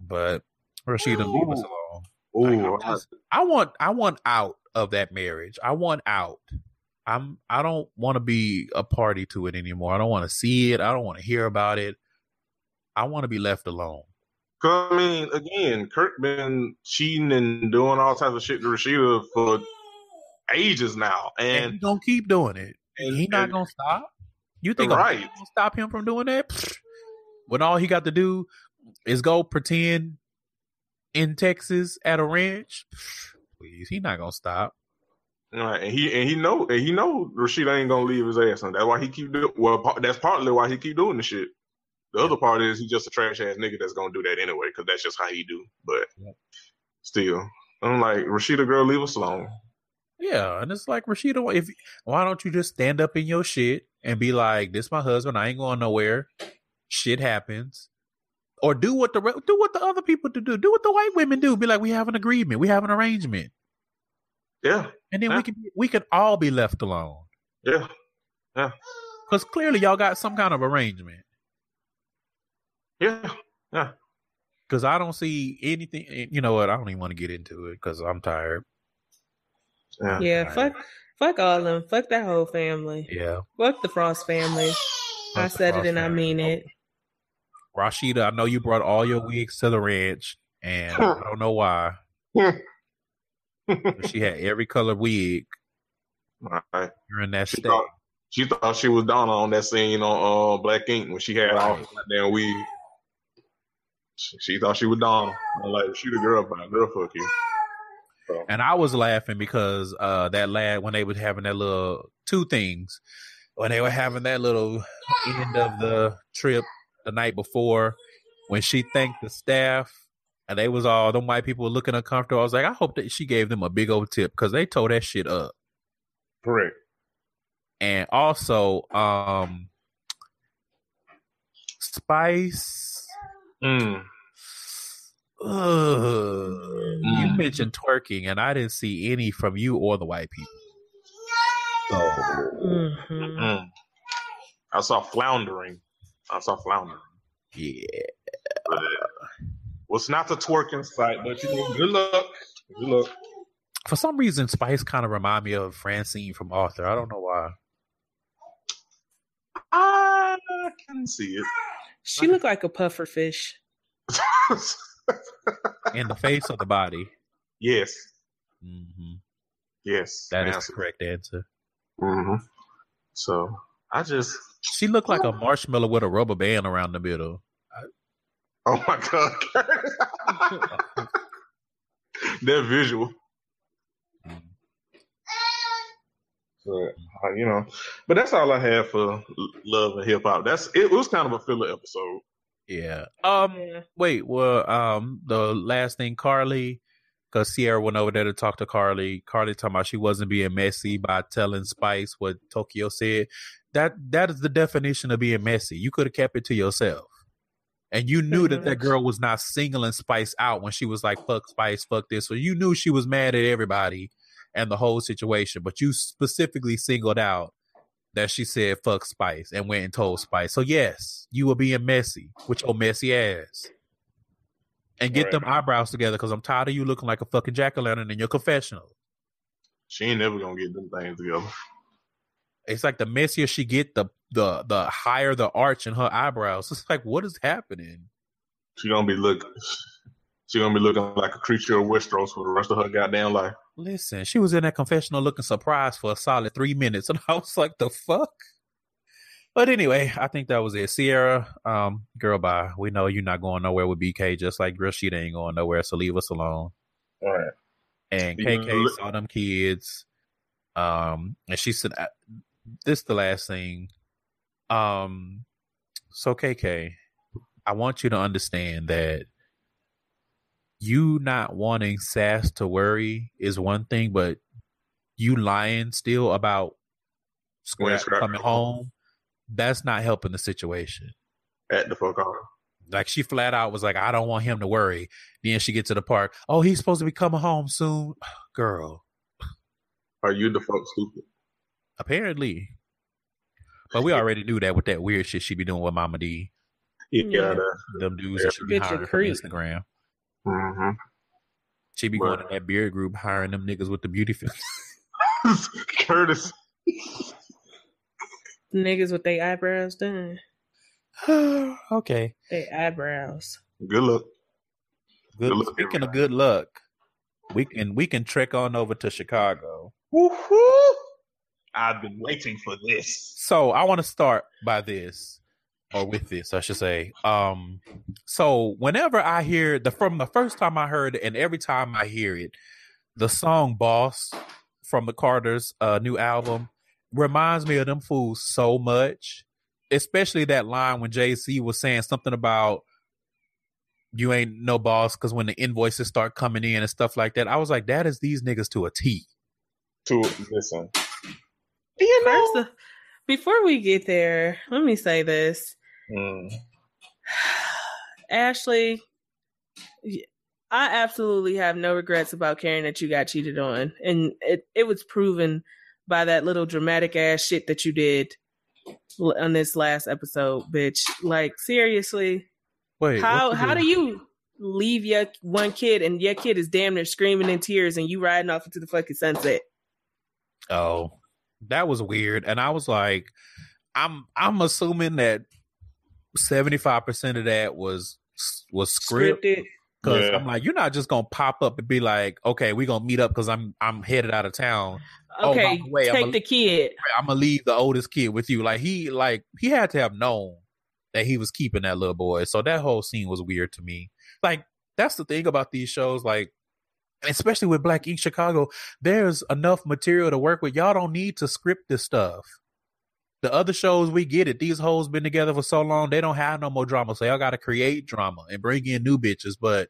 but Rasheeda, leave us alone. Ooh. I, just- I want I want out of that marriage. I want out. I'm I don't want to be a party to it anymore. I don't want to see it. I don't want to hear about it. I want to be left alone. Cause I mean, again, Kirk been cheating and doing all types of shit to Rasheeda for ages now, And, and he gonna keep doing it. and- He not and- gonna stop. You think Right. right. gonna stop him from doing that? When all he got to do is go pretend in Texas at a ranch. Please, he not gonna stop. Right, and he and he know and he know Rasheeda ain't gonna leave his ass, and that's why he keep doing. Well, that's partly why he keep doing the shit. The other part is he's just a trash ass nigga that's gonna do that anyway, because that's just how he do. But Yep. still, I'm like Rasheeda, girl, leave us alone. Yeah, and it's like Rasheeda, if why don't you just stand up in your shit and be like, "This my husband. I ain't going nowhere. Shit happens." Or do what the do what the other people do. Do what the white women do. Be like, "We have an agreement. We have an arrangement." Yeah, And then Yeah. we can we could all be left alone. Yeah. yeah, Because clearly y'all got some kind of arrangement. Yeah, yeah. Because I don't see anything. eh, You know what? I don't even want to get into it because I'm tired. yeah. Yeah, Right. fuck, fuck all of them. Fuck that whole family. Yeah. Fuck the Frost family. I Fuck the said it Frost and I mean it. Rasheeda, I know you brought all your wigs to the ranch, and I don't know why. she had every color wig Right. during that She stay. thought she thought she was Donna on that scene on uh, Black Ink when she had all Right. that damn weed. She, she thought she was Donna. I'm like, she the girl, a girl, fuck you. So, And I was laughing because uh that lad when they were having that little two things when they were having that little end of the trip the night before when she thanked the staff and they was all them white people were looking uncomfortable. I was like, I hope that she gave them a big old tip because they tore that shit up. correct. And also, um Spice Mm. Ugh. You Mm. mentioned twerking, and I didn't see any from you or the white people. So, hmm Mm. I saw floundering. I saw floundering. yeah, But was not the twerking site, but you know, good luck. Good luck. For some reason, Spice kind of remind me of Francine from Arthur. I don't know why. I can see it. She looked like a puffer fish. In the face or the body? yes, hmm yes, That is answer. the correct answer. hmm So I just, She looked like a marshmallow with a rubber band around the middle. oh my god, that visual. Mm. But, uh, you know, but that's all I have for love and hip hop. That's it. Was kind of a filler episode. Yeah. Um. Yeah. Wait. Well. Um. The last thing, Karlie, because Sierra went over there to talk to Karlie. Karlie talking about she wasn't being messy by telling Spice what Tokyo said. That that is the definition of being messy. You could have kept it to yourself, and you knew that that girl was not singling Spice out when she was like "fuck Spice, fuck this." So you knew she was mad at everybody and the whole situation, but you specifically singled out that she said fuck Spice and went and told Spice. So yes, you were being messy with your messy ass. And get Right. them eyebrows together because I'm tired of you looking like a fucking jack o' lantern in your confessional. She ain't never gonna get them things together. It's like the messier she get, the the the higher the arch in her eyebrows. It's like what is happening? She gonna be look. She gonna be looking like a creature of Westeros for the rest of her goddamn life. Listen, she was in that confessional looking surprised for a solid three minutes, and I was like, the fuck. But anyway, I think that was it. Sierra, um, girl, bye. We know you're not going nowhere with BK, just like Girl Sheet ain't going nowhere, so leave us alone. All right. and You KK saw them kids. Um, and she said, "This the last thing." Um, so KK, I want you to understand that you not wanting Sass to worry is one thing, but you lying still about Scrap Scrap. coming home, that's not helping the situation. At the fuck off. Like she flat out was like, I don't want him to worry. Then she get to the park. Oh, he's supposed to be coming home soon. Girl, Are you the fuck stupid? apparently. But we already knew that with that weird shit she be doing with Mama D. You Yeah. gotta. Them dudes that she be Bitch, a hiring from. Instagram. Hmm She be Right. going to that beard group hiring them niggas with the beauty filter. Curtis. Niggas with their eyebrows done. okay. Their eyebrows. Good luck. Good. Good luck, Speaking of good luck, we can we can trek on over to Chicago. Woo-hoo! I've been waiting for this. So I want to start by this, or with this, I should say. Um, so whenever I hear the from the first time I heard it, and every time I hear it, the song "Boss" from the Carters' uh, new album reminds me of them fools so much. Especially that line when JC was saying something about you ain't no boss because when the invoices start coming in and stuff like that, I was like, that is these niggas to a T. To listen. You First, before we get there, let me say this. Mm. Ashley, I absolutely have no regrets about caring that you got cheated on. And it, it was proven by that little dramatic ass shit that you did on this last episode, bitch. Like, seriously, Wait, how how do you leave your one kid and your kid is damn near screaming in tears and you riding off into the fucking sunset? Oh, that was weird. And I was like, I'm I'm assuming that seventy five percent of that was was script Scripted. because Yeah. I'm like, you're not just gonna pop up and be like, okay, we're gonna meet up because I'm I'm headed out of town. Oh, Okay, the way, I'm take a- the kid. I'm gonna leave the oldest kid with you. Like he like he had to have known that he was keeping that little boy. So that whole scene was weird to me. Like that's the thing about these shows, like especially with Black Ink Chicago, there's enough material to work with. Y'all don't need to script this stuff. The other shows we get it. These hoes been together for so long, they don't have no more drama. So y'all gotta create drama and bring in new bitches. But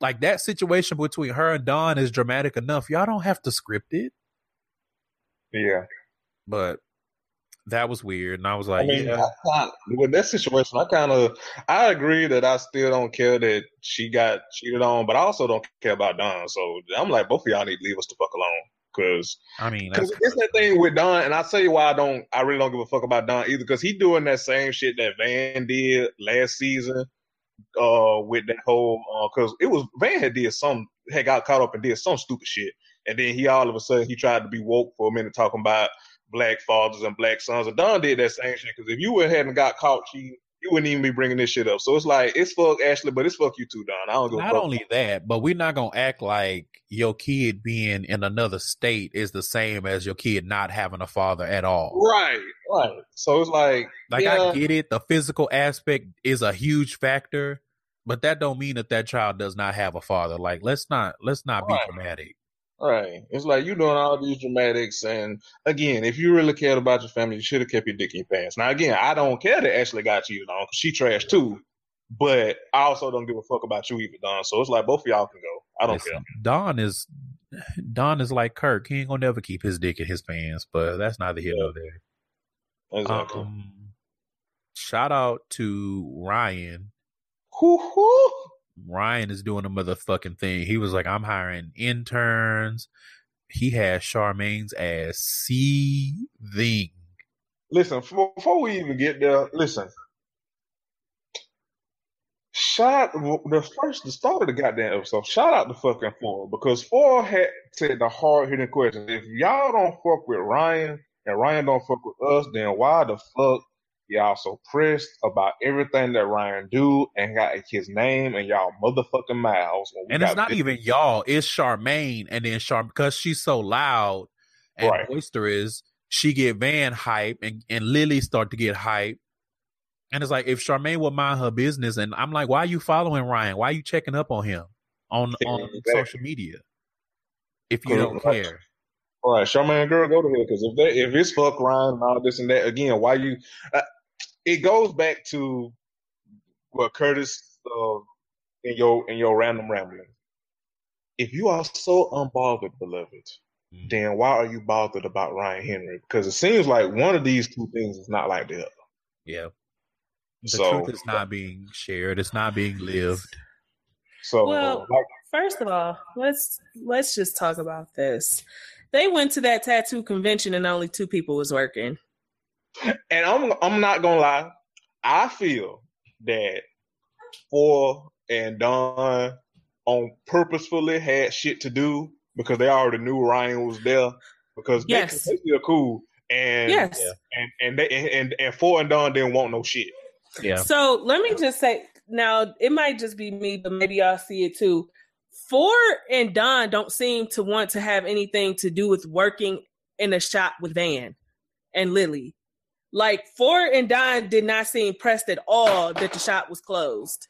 like that situation between her and Don is dramatic enough. Y'all don't have to script it. Yeah. But that was weird. And I was I like, mean, yeah. I with that situation, I kind of, I agree that I still don't care that she got cheated on, but I also don't care about Don. So I'm like, both of y'all need to leave us the fuck alone. Cause, I mean, cause it's that thing with Don, and I'll tell you why I don't, I really don't give a fuck about Don either. Cause he doing that same shit that Van did last season, uh with that whole uh because uh, it was Van had did some had got caught up and did some stupid shit, and then he all of a sudden he tried to be woke for a minute talking about black fathers and black sons. And Don did that same shit because if you hadn't got caught, she you wouldn't even be bringing this shit up. So it's like it's fuck Ashley, but it's fuck you too, Don. I don't go. Not only that, but we're not gonna act like your kid being in another state is the same as your kid not having a father at all. Right, right. So it's like, like yeah. I get it. The physical aspect is a huge factor, but that don't mean that that child does not have a father. Like let's not let's not right. be dramatic. Right. It's like you doing all these dramatics, and again, if you really cared about your family, you should have kept your dick in your pants. Now, again, I don't care that Ashley got cheated on because she trash too, but I also don't give a fuck about you either, Don. So it's like both of y'all can go. I don't Listen, care. Don is Don is like Kirk. He ain't gonna never keep his dick in his pants, but that's neither here nor there. Exactly. Um, shout out to Ryan. Hoo-hoo. Ryan is doing a motherfucking thing. He was like, I'm hiring interns. He has Charmaine's ass seething. Listen, before we even get there, listen. Shout the first the start of the goddamn episode. Shout out to fucking Phor because Phor had said the hard hitting question. If y'all don't fuck with Ryan and Ryan don't fuck with us, then why the fuck Y'all so pressed about everything that Ryan do and got his name and y'all motherfucking mouths. And it's not this- even y'all, it's Charmaine. And then Char because she's so loud and right. boisterous, she get Van hype and, and Lily start to get hype. And it's like if Charmaine would mind her business, and I'm like, why are you following Ryan? Why are you checking up on him on on exactly. social media? If you don't care. All right, Charmaine, girl, go to hell because if that if it's fuck Ryan and all this and that again, why you? Uh, it goes back to what Curtis uh, in your in your random rambling. If you are so unbothered, beloved, mm-hmm. then why are you bothered about Ryan Henry? Because it seems like one of these two things is not like the other. Yeah. The so, truth is not being shared. It's not being lived. So, well, uh, like, first of all, let's let's just talk about this. They went to that tattoo convention and only two people was working. And I'm I'm not gonna lie, I feel that Phor and Don on purposefully had shit to do because they already knew Ryan was there because yes. they, they still cool. And yes, and and they and and Phor and Don didn't want no shit. Yeah. So let me just say now it might just be me, but maybe y'all see it too. Phor and Don don't seem to want to have anything to do with working in a shop with Van and Lily. Like Phor and Don did not seem pressed at all that the shop was closed.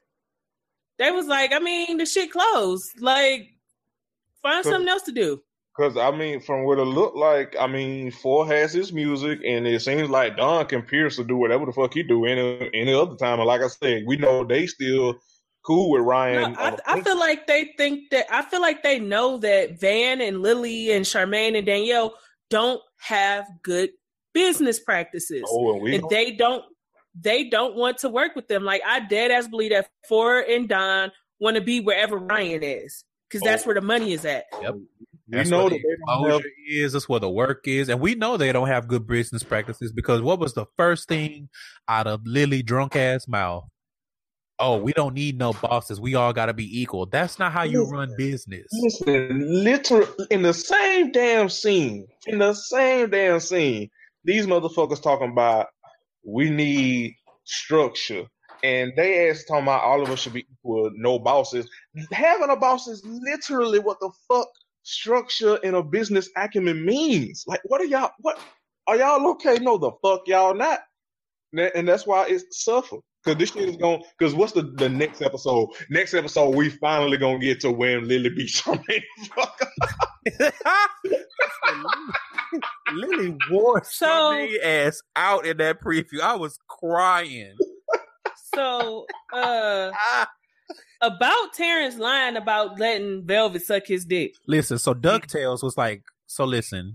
They was like, I mean, the shit closed. Like, find something else to do. Because I mean, from what it looked like, I mean, Phor has his music, and it seems like Don can Pierce to do whatever the fuck he do any any other time. And like I said, we know they still cool with Ryan. No, I, I, feel like they think that I feel like they know that Van and Lily and Charmaine and Danielle don't have good business practices. Oh, and, and they don't they don't want to work with them. Like I dead ass believe that Phor and Don want to be wherever Ryan is because that's oh. where the money is at. Yep. We that's know the exposure is. That's where the work is, and we know they don't have good business practices because what was the first thing out of Lily drunk ass mouth? Oh, we don't need no bosses. We all got to be equal. That's not how you listen, run business. Listen, literally in the same damn scene, in the same damn scene, these motherfuckers talking about we need structure. And they asked talking about all of us should be equal, no bosses. Having a boss is literally what the fuck structure in a business acumen means. Like, what are y'all? What are y'all okay? No, the fuck y'all not. And that's why it's suffer. Cause this shit is going. Cause what's the the next episode? Next episode, we finally gonna get to when Lily beats Charmaine. Lily wore so ass out in that preview. I was crying. So, uh, about Terrence lying about letting Velvet suck his dick. Listen, so Ducktales was like, so listen,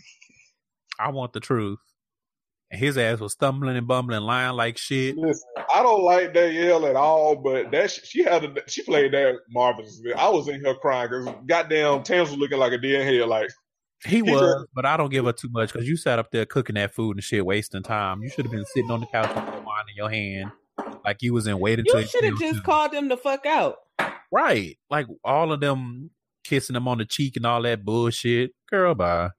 I want the truth. And his ass was stumbling and bumbling, lying like shit. Listen, I don't like Danielle at all, but that she had a, she played that marvelously. I was in here crying because goddamn Tams was looking like a deer head. Like he was, but I don't give her too much because you sat up there cooking that food and shit, wasting time. You should have been sitting on the couch with wine in your hand, Like you was in waiting till You should have just called them the fuck out. right. Like all of them kissing them on the cheek and all that bullshit. Girl, bye.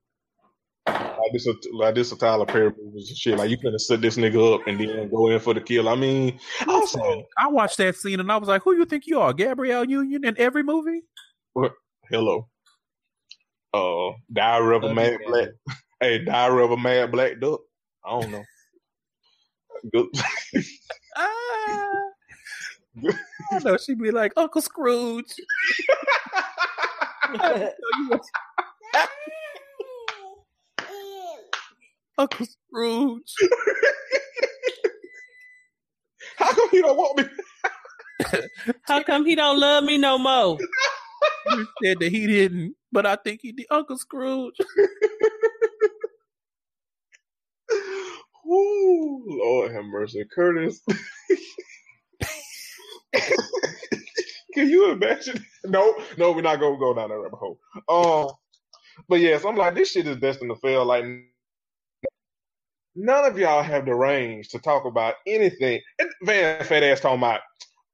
Like this, a, like this, a Tyler Perry movies and shit. Like you couldn't set this nigga up and then go in for the kill. I mean, also, I watched that scene and I was like, "Who you think you are, Gabrielle Union?" In every movie. hello. Uh, Diary of a Mad Black. Hey, Diary of a Mad Black Duck. I don't know. Good. Ah. I know she'd be like Uncle Scrooge. Uncle Scrooge. How come you don't want me? How come he don't love me no more? He said that he didn't, but I think he did. Uncle Scrooge. Ooh, Lord have mercy, Curtis. Can you imagine? No, no, we're not gonna go down that rabbit hole. Um, but yes, I'm like, this shit is destined to fail. Like, none of y'all have the range to talk about anything. And Van Fat ass talking about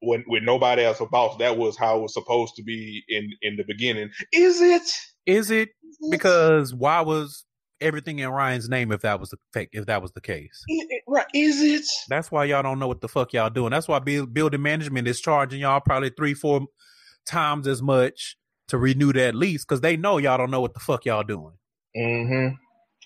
when with nobody else a boss. That was how it was supposed to be in in the beginning. Is it? Is it because why was everything in Ryan's name if that was the if that was the case? Is it- right? Is it? That's why y'all don't know what the fuck y'all doing. That's why build, building management is charging y'all probably three, four times as much to renew that lease because they know y'all don't know what the fuck y'all doing. Mm-hmm.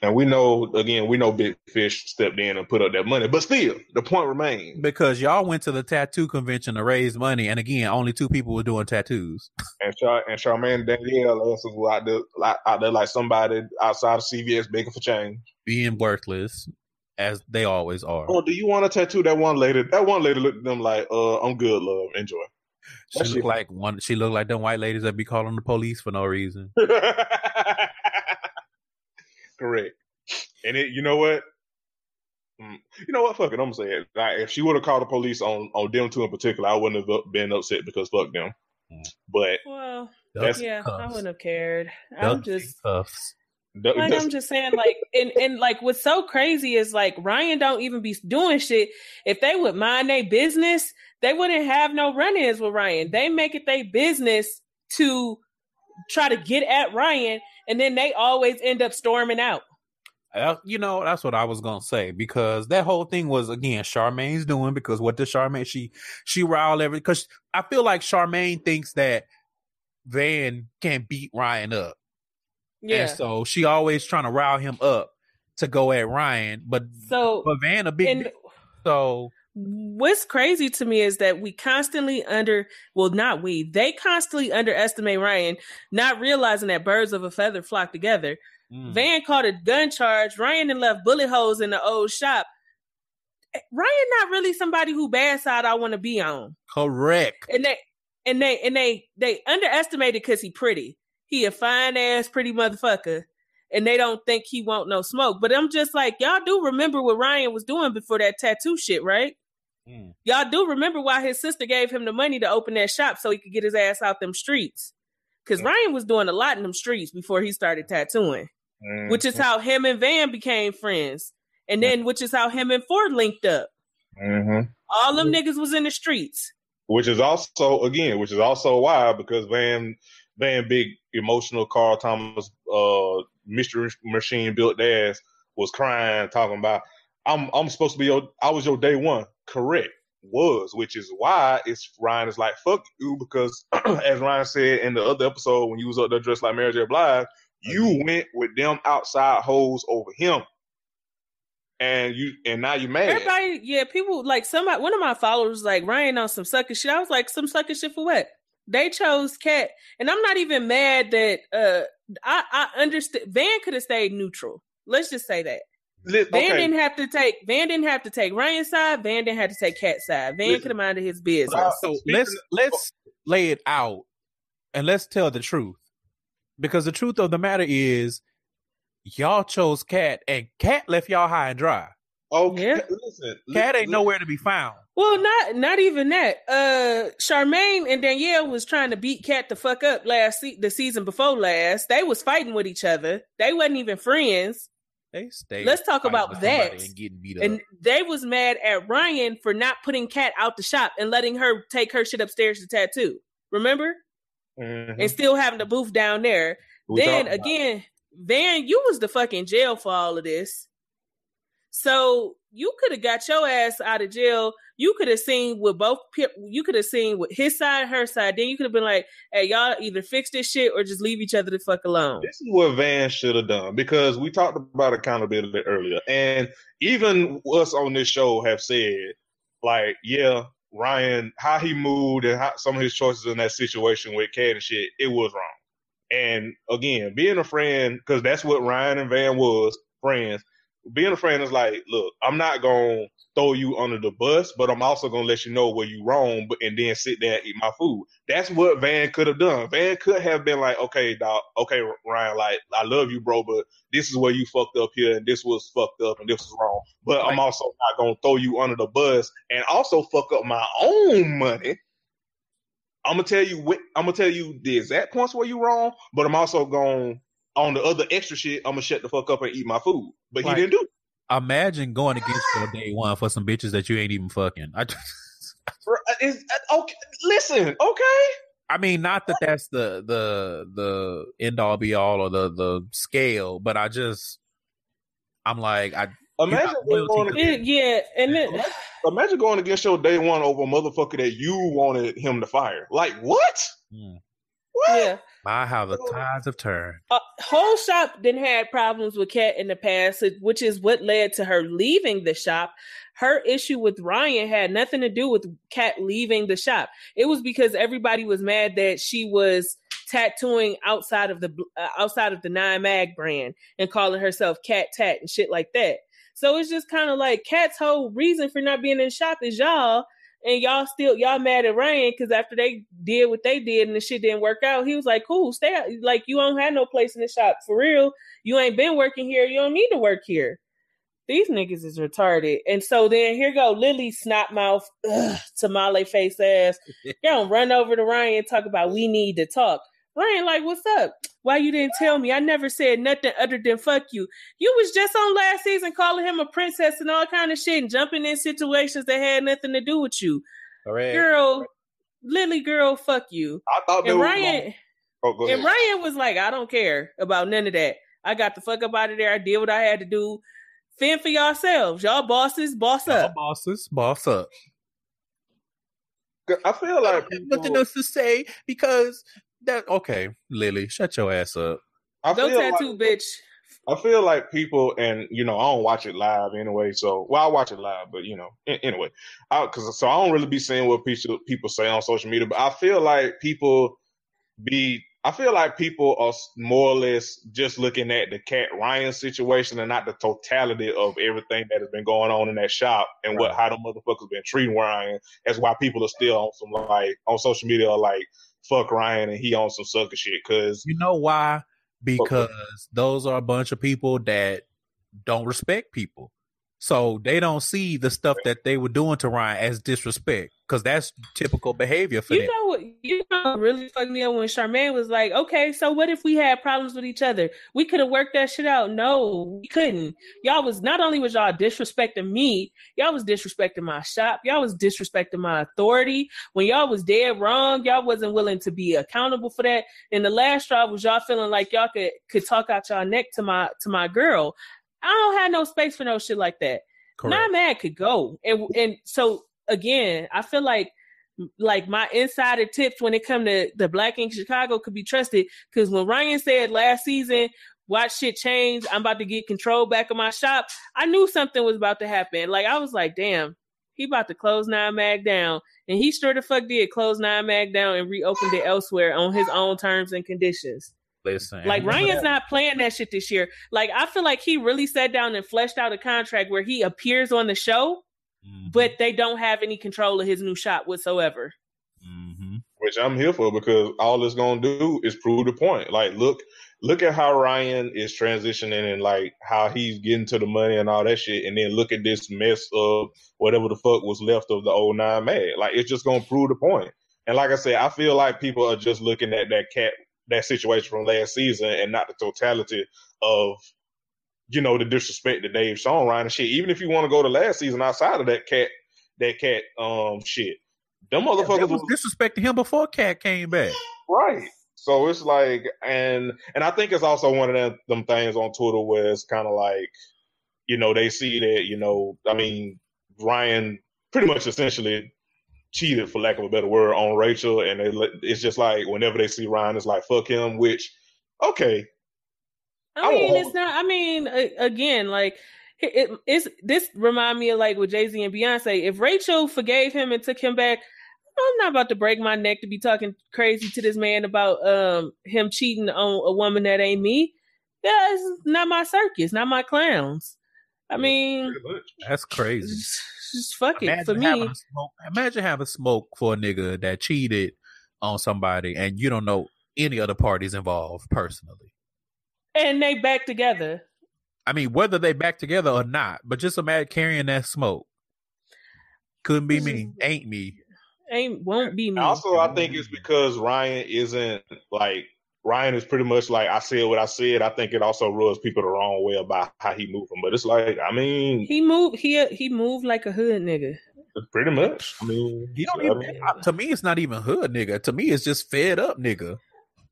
And we know again, we know Big Fish stepped in and put up that money, but still, the point remains. Because y'all went to the tattoo convention to raise money, and again, only two people were doing tattoos. And Char- and Charmaine Danielle ass was out there, like, out there like somebody outside of CVS begging for change. being worthless as they always are. Oh, do you want to tattoo that one lady? That one lady looked at them like, "Uh, I'm good, love, enjoy." She looked shit- like one. She looked like them white ladies that be calling the police for no reason. Correct. And it, you know what? Mm, You know what? Fuck it. I'm gonna say it. Like, if she would have called the police on on them two in particular, I wouldn't have been upset because fuck them. But Well, That's yeah, I wouldn't have cared. I'm just cuffs. th- like I'm just saying, like, and and like what's so crazy is like Ryan don't even be doing shit. If they would mind their business, they wouldn't have no run-ins with Ryan. They make it their business to try to get at Ryan, and then they always end up storming out. Uh, you know, that's what I was gonna say because that whole thing was again Charmaine's doing because what does Charmaine she she riled every because I feel like Charmaine thinks that Van can beat Ryan up. Yeah. And so she always trying to rile him up to go at Ryan, but So but Van a big and so what's crazy to me is that we constantly under well not we they constantly underestimate ryan not realizing that birds of a feather flock together. Mm, van caught a gun charge ryan and left bullet holes in the old shop. Eh, ryan not really somebody who bad side i want to be on. Correct. and they and they and they they underestimated because he pretty. He a fine ass pretty motherfucker and they don't think he won't no smoke. But i'm just like y'all do remember what ryan was doing before that tattoo shit right Mm. Y'all do remember why his sister gave him the money to open that shop so he could get his ass out them streets. Because Yeah. Ryan was doing a lot in them streets before he started tattooing, Mm, which is how him and Van became friends. And then, which is how him and Phor linked up. mhm. All them niggas was in the streets. which is also again, which is also why because Van Van Big emotional Carl Thomas uh mystery machine built ass was crying talking about I'm I'm supposed to be your I was your day one correct was which is why it's Ryan is like fuck you because as Ryan said in the other episode when you was up there dressed like Mary J Blige you went with them outside hoes over him and you and now you mad Everybody, yeah, people like somebody. One of my followers was like Ryan on some sucker shit. I was like, some sucker shit for what? They chose Cat, and I'm not even mad that uh I I understand. Van could have stayed neutral. Let's just say that. Li- Van okay. didn't have to take Van didn't have to take Ryan's side. Van didn't have to take Cat's side. Van Listen. could have minded his business. Uh, So let's of- let's lay it out and let's tell the truth. Because the truth of the matter is y'all chose Cat and Cat left y'all high and dry. Okay, Yeah. listen. Cat ain't li- nowhere to be found. Well, not not even that. Uh Charmaine and Danielle was trying to beat Cat the fuck up last se- the season before last. They was fighting with each other. They wasn't even friends. They stay. Let's talk about that. and getting beat up. And they was mad at Ryan for not putting Kat out the shop and letting her take her shit upstairs to tattoo. Remember? Mhm. And still having the booth down there. Then again, Van, you was the fucking jail for all of this. So you could have got your ass out of jail. You could have seen with both. You could have seen with his side, her side. Then you could have been like, "Hey, y'all either fix this shit or just leave each other the fuck alone." This is what Van should have done because we talked about accountability earlier, and even us on this show have said, like, yeah, Ryan, how he moved and how some of his choices in that situation with Cat and shit, it was wrong. And again, being a friend, because that's what Ryan and Van was, friends. Being a friend is like, look, I'm not gonna throw you under the bus, but I'm also gonna let you know where you wrong, but and then sit there and eat my food. That's what Van could have done. Van could have been like, okay, dog, okay, Ryan, like I love you, bro, but this is where you fucked up here, and this was fucked up, and this was wrong. But I'm also not gonna throw you under the bus and also fuck up my own money. I'm gonna tell you, what, I'm gonna tell you the exact points where you wrong, but I'm also going on the other extra shit. I'm gonna shut the fuck up and eat my food. But Like- he didn't do. it. Imagine going against your day one for some bitches that you ain't even fucking. I, just, It's, okay, listen, okay. I mean, not that that's the the the end all be all or the the scale, but I just I'm like I Imagine going, against, yeah, and then imagine going against your day one over a motherfucker that you wanted him to fire. Like what? mm, What? yeah, my how the tides have turned. uh, whole shop then had problems with Kat in the past, which is what led to her leaving the shop. Her issue with Ryan had nothing to do with Kat leaving the shop. It was because everybody was mad that she was tattooing outside of the uh, outside of the Nine Mag brand and calling herself Cat Tat and shit like that. So it's just kind of like Cat's whole reason for not being in the shop is y'all, and y'all still y'all mad at Ryan because after they did what they did and the shit didn't work out, he was like, "Cool, stay out. Like you don't have no place in the shop for real. You ain't been working here. You don't need to work here." These niggas is retarded. And so then here go Lily snot mouth, ugh, tamale face ass. Y'all run over to Ryan and talk about we need to talk. Ryan, like, what's up? Why you didn't tell me? I never said nothing other than fuck you. You was just on last season calling him a princess and all kind of shit and jumping in situations that had nothing to do with you. Correct. Girl, Lily girl, fuck you. I thought they And were Ryan Gonna, oh, and. Ryan was like, I don't care about none of that. I got the fuck up out of there. I did what I had to do. Fend for yourselves. Y'all bosses, boss Y'all up. bosses, boss up. I feel like Nothing people, else to say because that okay, Lily, shut your ass up. I Go feel tattoo, like, bitch. I feel like people, and you know, I don't watch it live anyway. So, well, I watch it live, but you know, a- anyway, because so I don't really be seeing what people people say on social media. But I feel like people be, I feel like people are more or less just looking at the Cat Ryan situation and not the totality of everything that has been going on in that shop and what how the motherfuckers been treating Ryan. That's why people are still on some like on social media are like fuck Ryan and he on some sucker shit because You know why? Because those are a bunch of people that don't respect people. So they don't see the stuff that they were doing to Ryan as disrespect because that's typical behavior for You them. know what? You know what really fucked me up when Charmaine was like, "Okay, so what if we had problems with each other? We could have worked that shit out." No, we couldn't. Y'all was not only was y'all disrespecting me, y'all was disrespecting my shop. Y'all was disrespecting my authority. When y'all was dead wrong, y'all wasn't willing to be accountable for that. And the last straw was y'all feeling like y'all could could talk out y'all neck to my to my girl. I don't have no space for no shit like that. Correct. Not mad could go. And and so again, I feel like like my insider tips when it come to the Black Ink Chicago could be trusted. Because when Ryan said last season, watch shit change, I'm about to get control back of my shop. I knew something was about to happen. Like I was like, damn, he about to close Nine Mag down. And he sure the fuck did close Nine Mag down and reopened it elsewhere on his own terms and conditions. Listen, Like Ryan's not playing that shit this year. Like I feel like he really sat down and fleshed out a contract where he appears on the show, Mhm, but they don't have any control of his new shop whatsoever. mhm. which I'm here for because all it's gonna do is prove the point. Like, look, look at how Ryan is transitioning and like how he's getting to the money and all that shit, and then look at this mess of whatever the fuck was left of the old nine man. Like, it's just gonna prove the point. And like I said, I feel like people are just looking at that cat that situation from last season and not the totality of you know, the disrespect that they've shown Ryan and shit. Even if you want to go to last season outside of that cat, that cat, um, shit, them motherfuckers yeah, was disrespecting him before Cat came back. Right. So it's like, and and I think it's also one of them, them things on Twitter where it's kind of like, you know, they see that, you know, I mean, Ryan pretty much essentially cheated, for lack of a better word, on Rachel, and they, it's just like whenever they see Ryan, it's like fuck him. Which, okay, I mean, it's not. I mean, again, like it, it's this remind me of like with Jay Z and Beyonce. If Rachel forgave him and took him back, I'm not about to break my neck to be talking crazy to this man about um him cheating on a woman that ain't me. Yeah, it's not my circus, not my clowns. I mean, that's crazy. Just, just fuck imagine it for me. Smoke, imagine having smoke for a nigga that cheated on somebody and you don't know any other parties involved personally. And they back together. I mean, whether they back together or not, but just imagine carrying that smoke. Couldn't be me. Ain't me. Ain't won't be me. Also, I think it's because Ryan isn't like Ryan is pretty much like I said what I said. I think it also rubs people the wrong way about how he moving. But it's like I mean, he moved he he moved like a hood nigga. Pretty much. I mean, he don't even, mean, to me, it's not even hood nigga. To me, it's just fed up nigga.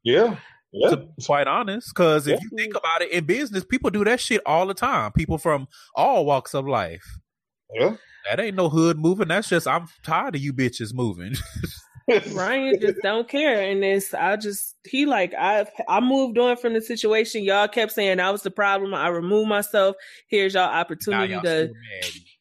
Yeah. Yeah. To be quite honest, because if yeah. you think about it, in business, people do that shit all the time. People from all walks of life. Yeah. That ain't no hood moving. That's just I'm tired of you bitches moving. Ryan just don't care, and it's I just he like I I moved on from the situation. Y'all kept saying I was the problem. I removed myself. Here's y'all opportunity y'all to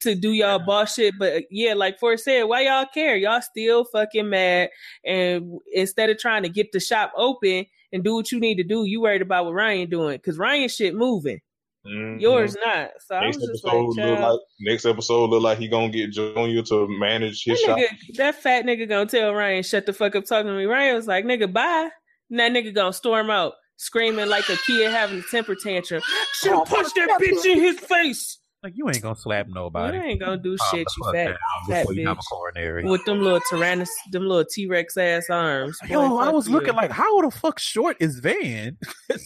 to do y'all yeah. boss shit. But yeah, like Phor said, why y'all care? Y'all still fucking mad, and instead of trying to get the shop open and do what you need to do, you worried about what Ryan doing because Ryan shit moving. Mm-hmm. Yours not. So next episode like, like, next episode look like he gonna get Junior to manage his that nigga, shop. That fat nigga gonna tell Ryan, shut the fuck up talking to me. Ryan was like, nigga, bye. And that nigga gonna storm out, screaming like a kid having a temper tantrum. Should have punched that bitch in his face. Like you ain't gonna slap nobody. You ain't gonna do shit, you fat, fat bitch. With them little tyrannos, them little T Rex ass arms. Yo, I was looking like, how the fuck short is Van?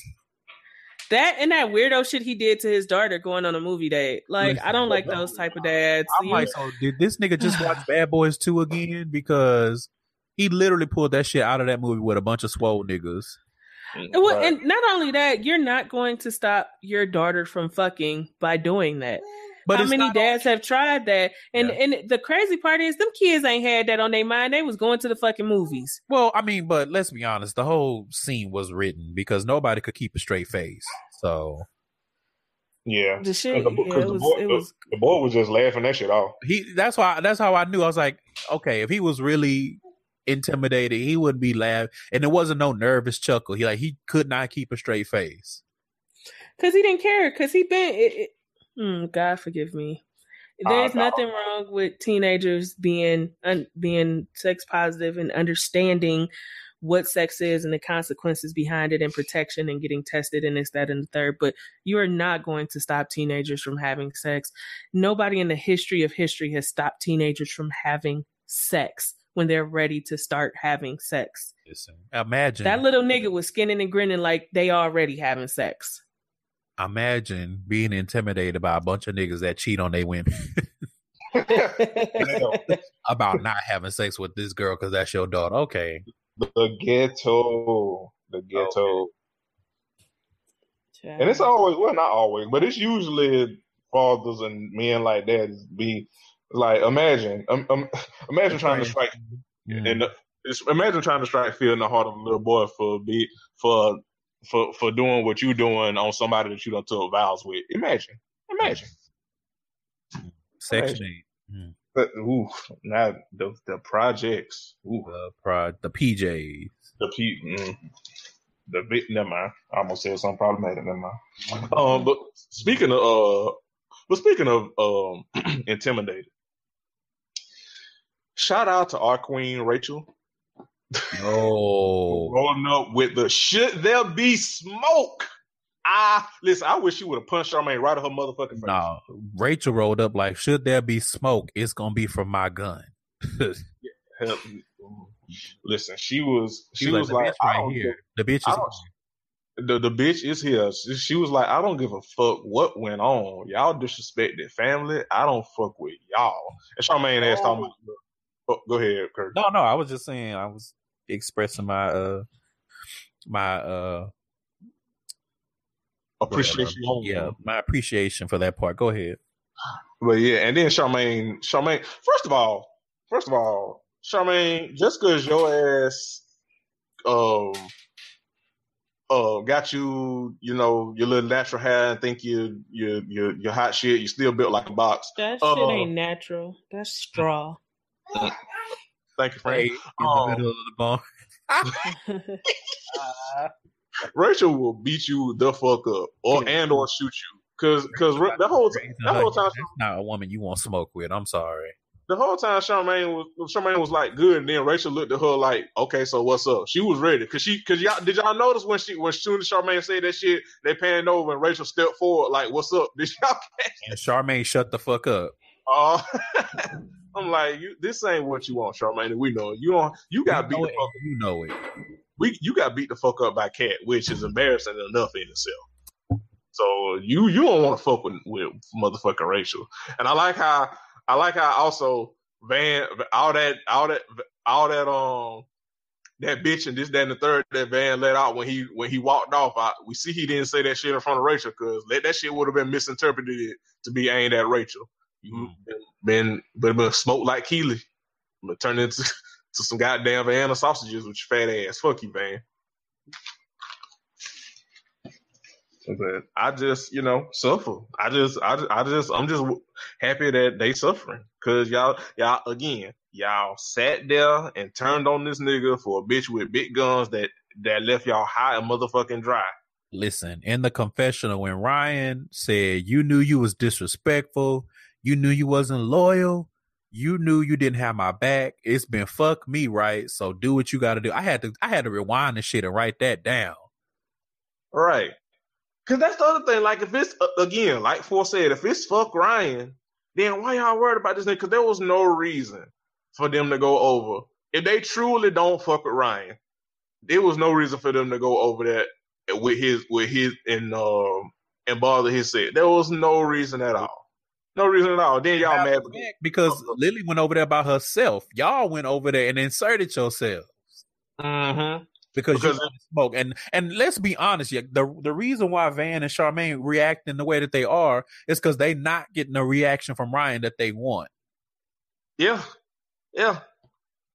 That and that weirdo shit he did to his daughter going on a movie date. Like Listen, I don't like those type of dads. I'm like, so did this nigga just watch Bad Boys 2 again? Because he literally pulled that shit out of that movie with a bunch of swole niggas. Well, and not only that, you're not going to stop your daughter from fucking by doing that. But How many dads have tried that? And yeah. and the crazy part is them kids ain't had that on their mind. They was going to the fucking movies. Well, I mean, but let's be honest, the whole scene was written because nobody could keep a straight face. So yeah, the shit. The, yeah, it was, boy, it was, the, the boy was just laughing that shit off. He that's why that's how I knew. I was like, okay, if he was really intimidated, he wouldn't be laughing, and it wasn't no nervous chuckle. He like he could not keep a straight face because he didn't care. Because he been it, it, Mm, God forgive me. There's uh, nothing wrong with teenagers being un, being sex positive and understanding what sex is and the consequences behind it and protection and getting tested and this, that, and the third. But you are not going to stop teenagers from having sex. Nobody in the history of history has stopped teenagers from having sex when they're ready to start having sex. Listen, imagine that little nigga was skinning and grinning like they already having sex imagine being intimidated by a bunch of niggas that cheat on their women. about not having sex with this girl because that's your daughter. Okay. The ghetto. The ghetto. Okay. And it's always well, not always, but it's usually fathers and men like that be like imagine um, um, imagine trying to strike yeah. and imagine trying to strike fear in the heart of a little boy for a be for for for doing what you're doing on somebody that you don't took vows with. Imagine, imagine. Section eight. Mm. But ooh, now the the projects. Ooh. The pro the PJs. The P. Mm, the bit. Never mind. I almost said something problematic. Never mind. Um, but speaking of uh, but speaking of um, intimidated. Shout out to our queen Rachel Oh, rolling up with the should there be smoke? I listen. I wish she would have punched Charmaine right at her motherfucking face. No, Rachel rolled up like, should there be smoke? It's gonna be from my gun. Help, listen, she was. She, she was, like, like right here. The bitch is. the the bitch is here. She, she was like, I don't give a fuck what went on. Y'all disrespected family. I don't fuck with y'all. And Charmaine asked, oh. Oh, go ahead, Kurt. No, no, I was just saying, I was expressing my uh my uh appreciation. yeah, my appreciation for that part. Go ahead. But yeah, and then Charmaine, Charmaine. First of all, first of all, Charmaine, just because your ass um uh got you, you know, your little natural hair and think you you you you hot shit, you still built like a box. That uh, shit ain't natural. That's straw. Thank you, Frank. in um, the middle of the ball. Rachel will beat you the fuck up, or and or shoot you, cause cause that whole that whole time that's not a woman you want smoke with. I'm sorry. The whole time Charmaine was Charmaine was like good, and then Rachel looked at her like, okay, so what's up? She was ready, cause she cause y'all did y'all notice when she when soon as Charmaine said that shit, they panned over and Rachel stepped forward like, what's up? Did y'all catch? And Charmaine shut the fuck up. Oh, uh, I'm like, you. This ain't what you want, Charmaine. We know it. You don't. You got beat the fuck. You know it. We you got beat the fuck up by Cat, which is embarrassing enough in itself. So you you don't want to fuck with, with motherfucking Rachel. And I like how I like how also Van all that all that all that um that bitch and this that and the third that Van let out when he when he walked off. I, we see he didn't say that shit in front of Rachel because that, that shit would have been misinterpreted to be aimed at Rachel. You been been been smoked like Keeley, but turned into to some goddamn Vienna sausages with your fat ass. Fuck you, Van. But I just, you know, suffer. I just, I, I just, I'm just happy that they suffering because y'all, y'all again, y'all sat there and turned on this nigga for a bitch with big guns that that left y'all high and motherfucking dry. Listen, in the confessional, when Ryan said you knew you was disrespectful, you knew you wasn't loyal. You knew you didn't have my back. It's been fuck me, right? So do what you got to do. I had to, I had to rewind the shit and write that down. Right. Cause that's the other thing. Like if it's uh, again, like Phor said, if it's fuck Ryan, then why y'all worried about this nigga? Cause there was no reason for them to go over. If they truly don't fuck with Ryan, there was no reason for them to go over that with his with his and um and bother his set. There was no reason at all. No reason at all. Then y'all mad because Lily went over there by herself. Y'all went over there and inserted yourselves. Mm-hmm. Because, because you smoke. And and let's be honest, yeah, the the reason why Van and Charmaine react in the way that they are is because they not getting the reaction from Ryan that they want. Yeah. Yeah.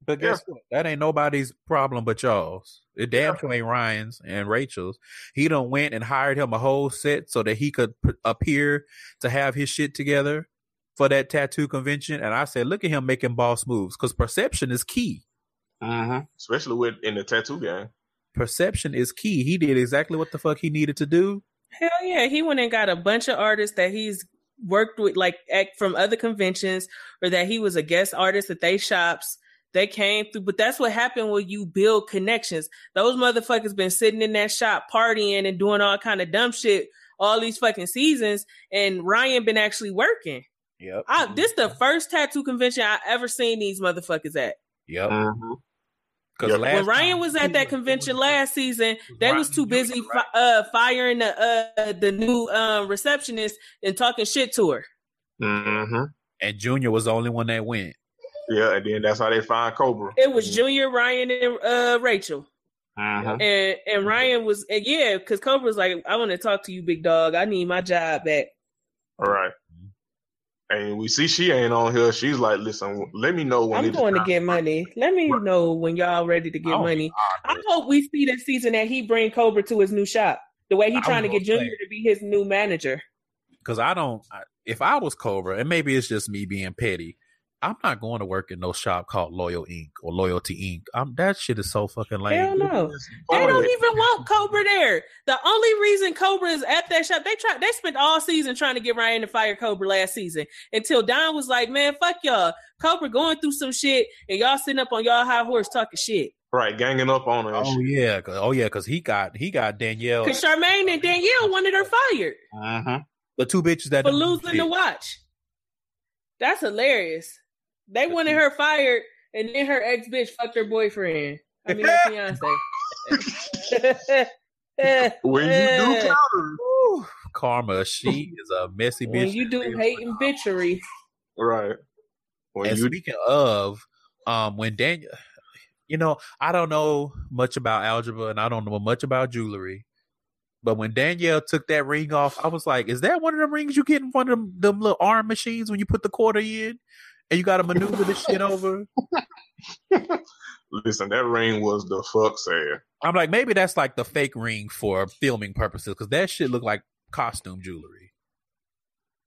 But guess yeah. what? That ain't nobody's problem but y'all's. It damn sure ain't Ryan's and Rachel's. He done went and hired him a whole set so that he could p- appear to have his shit together for that tattoo convention. And I said, look at him making boss moves because perception is key. Mm-hmm. Especially with in the tattoo game. Perception is key. He did exactly what the fuck he needed to do. Hell yeah, he went and got a bunch of artists that he's worked with, like from other conventions, or that he was a guest artist at they shops they came through, but that's what happened when you build connections. Those motherfuckers been sitting in that shop partying and doing all kind of dumb shit all these fucking seasons, and Ryan been actually working. Yep. I, this the first tattoo convention I ever seen these motherfuckers at. Yep. Mm-hmm. Cause when Ryan was at that convention last season, they was too busy fi- uh, firing the uh, the new uh, receptionist and talking shit to her. Mm-hmm. And Junior was the only one that went. Yeah, and then that's how they find Cobra. It was Junior, Ryan, and uh, Rachel. Uh-huh. And and Ryan was and yeah, because Cobra was like, I want to talk to you, big dog. I need my job back. All right. And we see she ain't on here. She's like, listen, let me know when I'm going to get money. Let me right. know when y'all ready to get money. I hope we see this season that he bring Cobra to his new shop. The way he trying to get Junior to be his new manager. Because I don't. If I was Cobra, and maybe it's just me being petty, I'm not going to work in no shop called Loyal Inc. or Loyalty Inc. I'm, that shit is so fucking lame. Hell no. They don't even want Cobra there. The only reason Cobra is at that shop, they try they spent all season trying to get Ryan to fire Cobra last season until Don was like, man, fuck y'all. Cobra going through some shit and y'all sitting up on y'all high horse talking shit. Right, ganging up on her. Oh yeah, oh yeah, because he got he got Danielle. Because Charmaine and Danielle wanted her fired. Uh-huh. The two bitches that for losing the watch. That's hilarious. They wanted her fired, and then her ex bitch fucked her boyfriend. I mean, her fiance. when you do counter, Woo, Karma, she is a messy bitch. when you do hate and bitchery, right? When and you speaking of, um, when Daniel, you know, I don't know much about algebra and I don't know much about jewelry, but when Danielle took that ring off, I was like, "Is that one of them rings you get in one of them, them little arm machines when you put the quarter in and you got to maneuver this shit over?" listen, that ring was the fuck sad. I'm like, maybe that's like the fake ring for filming purposes because that shit looked like costume jewelry.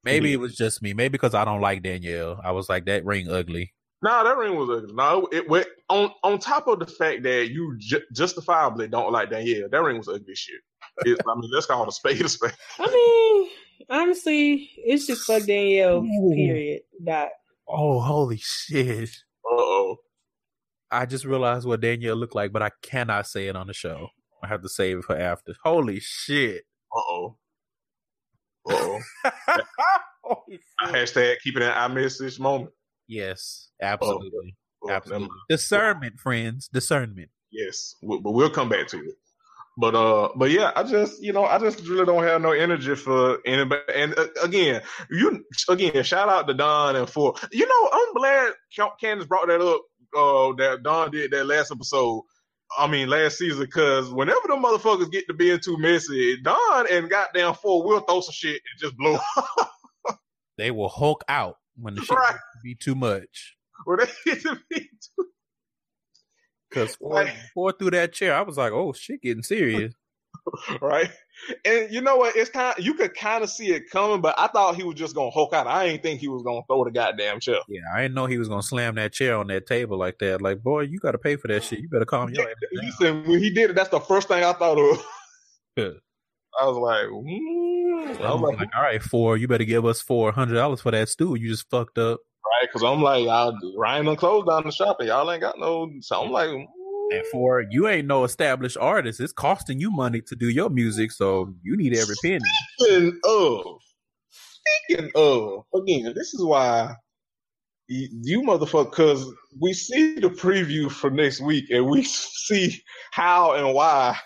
Maybe it mm-hmm. was just me. Maybe because I don't like Danielle. I was like, that ring ugly. No, that ring was ugly. No, it went on on top of the fact that you ju- justifiably don't like Danielle. That ring was ugly shit. It, I mean, let's call it a spade a spade. I mean, honestly, it's just fuck Danielle. Period. Dot. Oh, holy shit. Uh oh. I just realized what Danielle looked like, but I cannot say it on the show. I have to save it for after. Holy shit. Uh oh. Uh oh. Hashtag keeping an I miss this moment. Yes, absolutely. Oh, absolutely. Discernment, friends. Discernment. Yes, but we'll come back to it. But uh, but yeah, I just you know I just really don't have no energy for anybody. And uh, again, you again shout out to Don and Phor you know I'm glad Ca- Candace brought that up. Uh, that Don did that last episode. I mean last season because whenever the motherfuckers get to being too messy, Don and goddamn Phor will throw some shit and just blow. Up. They will hulk out when the shit Right. be too much. Where they get to be too Because Like- Phor threw that chair, I was like, oh, shit getting serious. right? And you know what? It's kind. you could kind of see it coming, but I thought he was just gonna hulk out. I ain't think he was gonna throw the goddamn chair. Yeah, I didn't know he was gonna slam that chair on that table like that. Like, boy, you got to pay for that shit. You better calm your ass down. Listen, when he did it, that's the first thing I thought of. Yeah. I was like, mm. I was like, like, all right, Phor. You better give us four hundred dollars for that stool. You just fucked up. Right, because I'm like, I, Ryan done closed down the shop, and y'all ain't got no. So I'm like, mm. And Phor you ain't no established artist. It's costing you money to do your music, so you need every penny. speaking of, speaking of, again, this is why you, you motherfucker, because we see the preview for next week, and we see how and why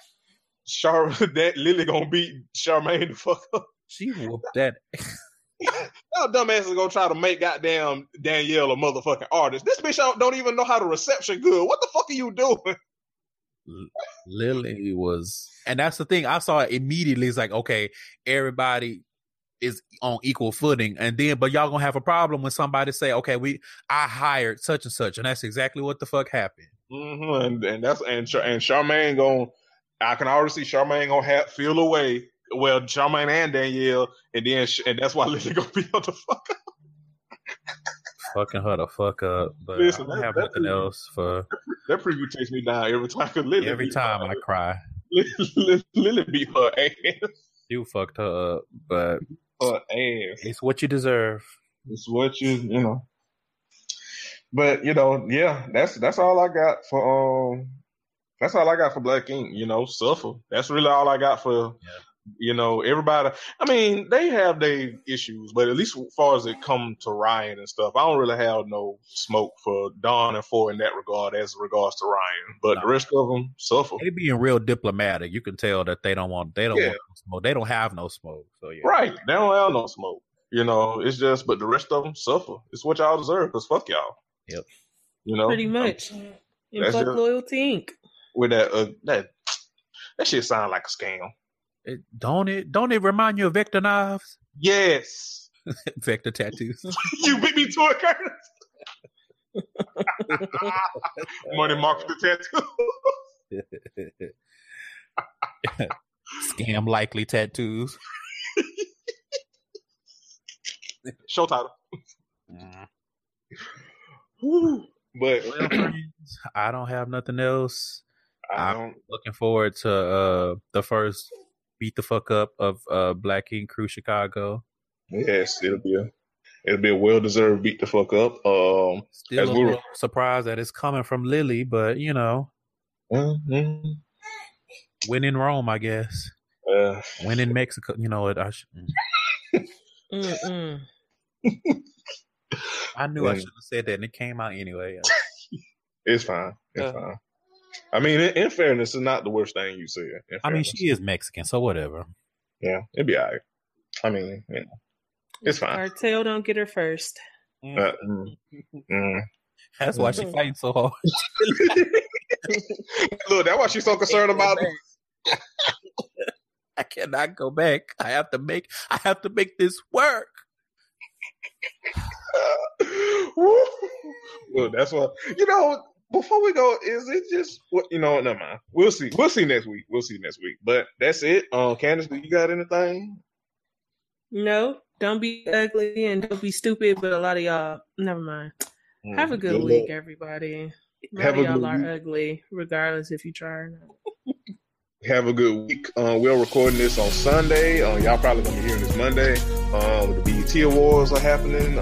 Char that Lily gonna beat Charmaine the fuck up. She whooped that. That dumbass is gonna try to make goddamn Danielle a motherfucking artist. This bitch don't, even know how to reception good. What the fuck are you doing? Lily was, and that's the thing. I saw it immediately. It's like, okay, everybody is on equal footing, and then, but y'all gonna have a problem when somebody say, okay, we, I hired such and such, and that's exactly what the fuck happened. hmm And and that's and and Charmaine gonna. I can already see Charmaine gonna have feel away. Well, Charmaine and Danielle, and then sh- and that's why Lily gonna be on the fuck. up. Fucking her the fuck up. But Listen, I don't that- have that nothing is- else for That preview takes me down every time. Lily every time I cry. Lily, Lily beat her ass. You fucked her up, but Her ass. it's what you deserve. It's what you you know. But you know, yeah, that's that's all I got for um. That's all I got for Black Ink. You know, suffer. That's really all I got for. You know, everybody. I mean, they have their issues, but at least as far as it come to Ryan and stuff, I don't really have no smoke for Don and Phor in that regard, as regards to Ryan. But No. the rest of them suffer. They being real diplomatic. You can tell that they don't want they don't Yeah. want no smoke. They don't have no smoke. So yeah. Right? They don't have no smoke. You know, it's just, but the rest of them suffer. It's what y'all deserve, cause fuck y'all. Yep. You know, Pretty much. And fuck just- Loyalty Inc. with that uh, that that shit sound like a scam. It, don't it don't it remind you of Vector knives? Yes, Vector tattoos. you beat me to it, Curtis. Money mark for the tattoo. Scam likely tattoos. Show title. Mm. Woo. But Well, friends, I don't have nothing else. I don't. Looking forward to uh the first beat the fuck up of uh Black Ink Crew Chicago. Yes, it'll be a it'll be a well deserved beat the fuck up. Um, Still As a we were- little surprised that it's coming from Lily, but you know, mhm. win in Rome, I guess. uh, Win in Mexico, you know it. I, sh- Mm-mm. I knew I Yeah. should have said that, and it came out anyway. it's fine. It's Yeah. fine. I mean, in, in fairness, it's not the worst thing you said. I mean, she is Mexican, so whatever. Yeah, it'd be alright. I mean, you know, it's fine. Cartel don't get her first. Uh, mm, mm. That's why she fighting so hard. Look, that's why she's so concerned about. I cannot go back. I have to make. I have to make this work. Look, that's what you know. Before we go, is it just what you know? Never mind. We'll see. We'll see next week. We'll see next week. But that's it. Um, Candace, do you got anything? No, don't be ugly and don't be stupid. But a lot of y'all, never mind. Mm, Have a good, week, everybody. A lot Have of a y'all good are week. ugly, regardless if you try or not. Have a good week. Uh, we're recording this on Sunday. Uh, y'all probably gonna be hearing this Monday. Um, the BET Awards are happening.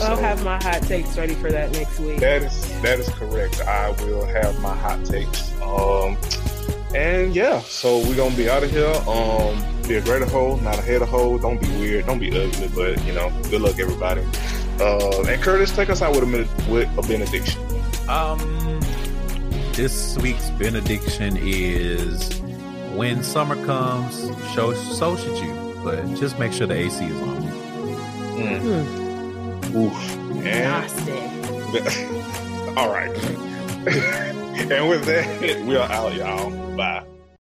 Um, I'll have my hot takes ready for that next week. That is that is correct. I will have my hot takes. Um, and yeah, so we're gonna be out of here. Um, be a greater hoe, not a head of hoe. Don't be weird. Don't be ugly. But you know, good luck everybody. Uh, and Curtis, take us out with a minute with a benediction. Um, this week's benediction is: when summer comes, so so should you, but just make sure the AC is on. Oof. And all right. and with that, we are out, y'all. Bye.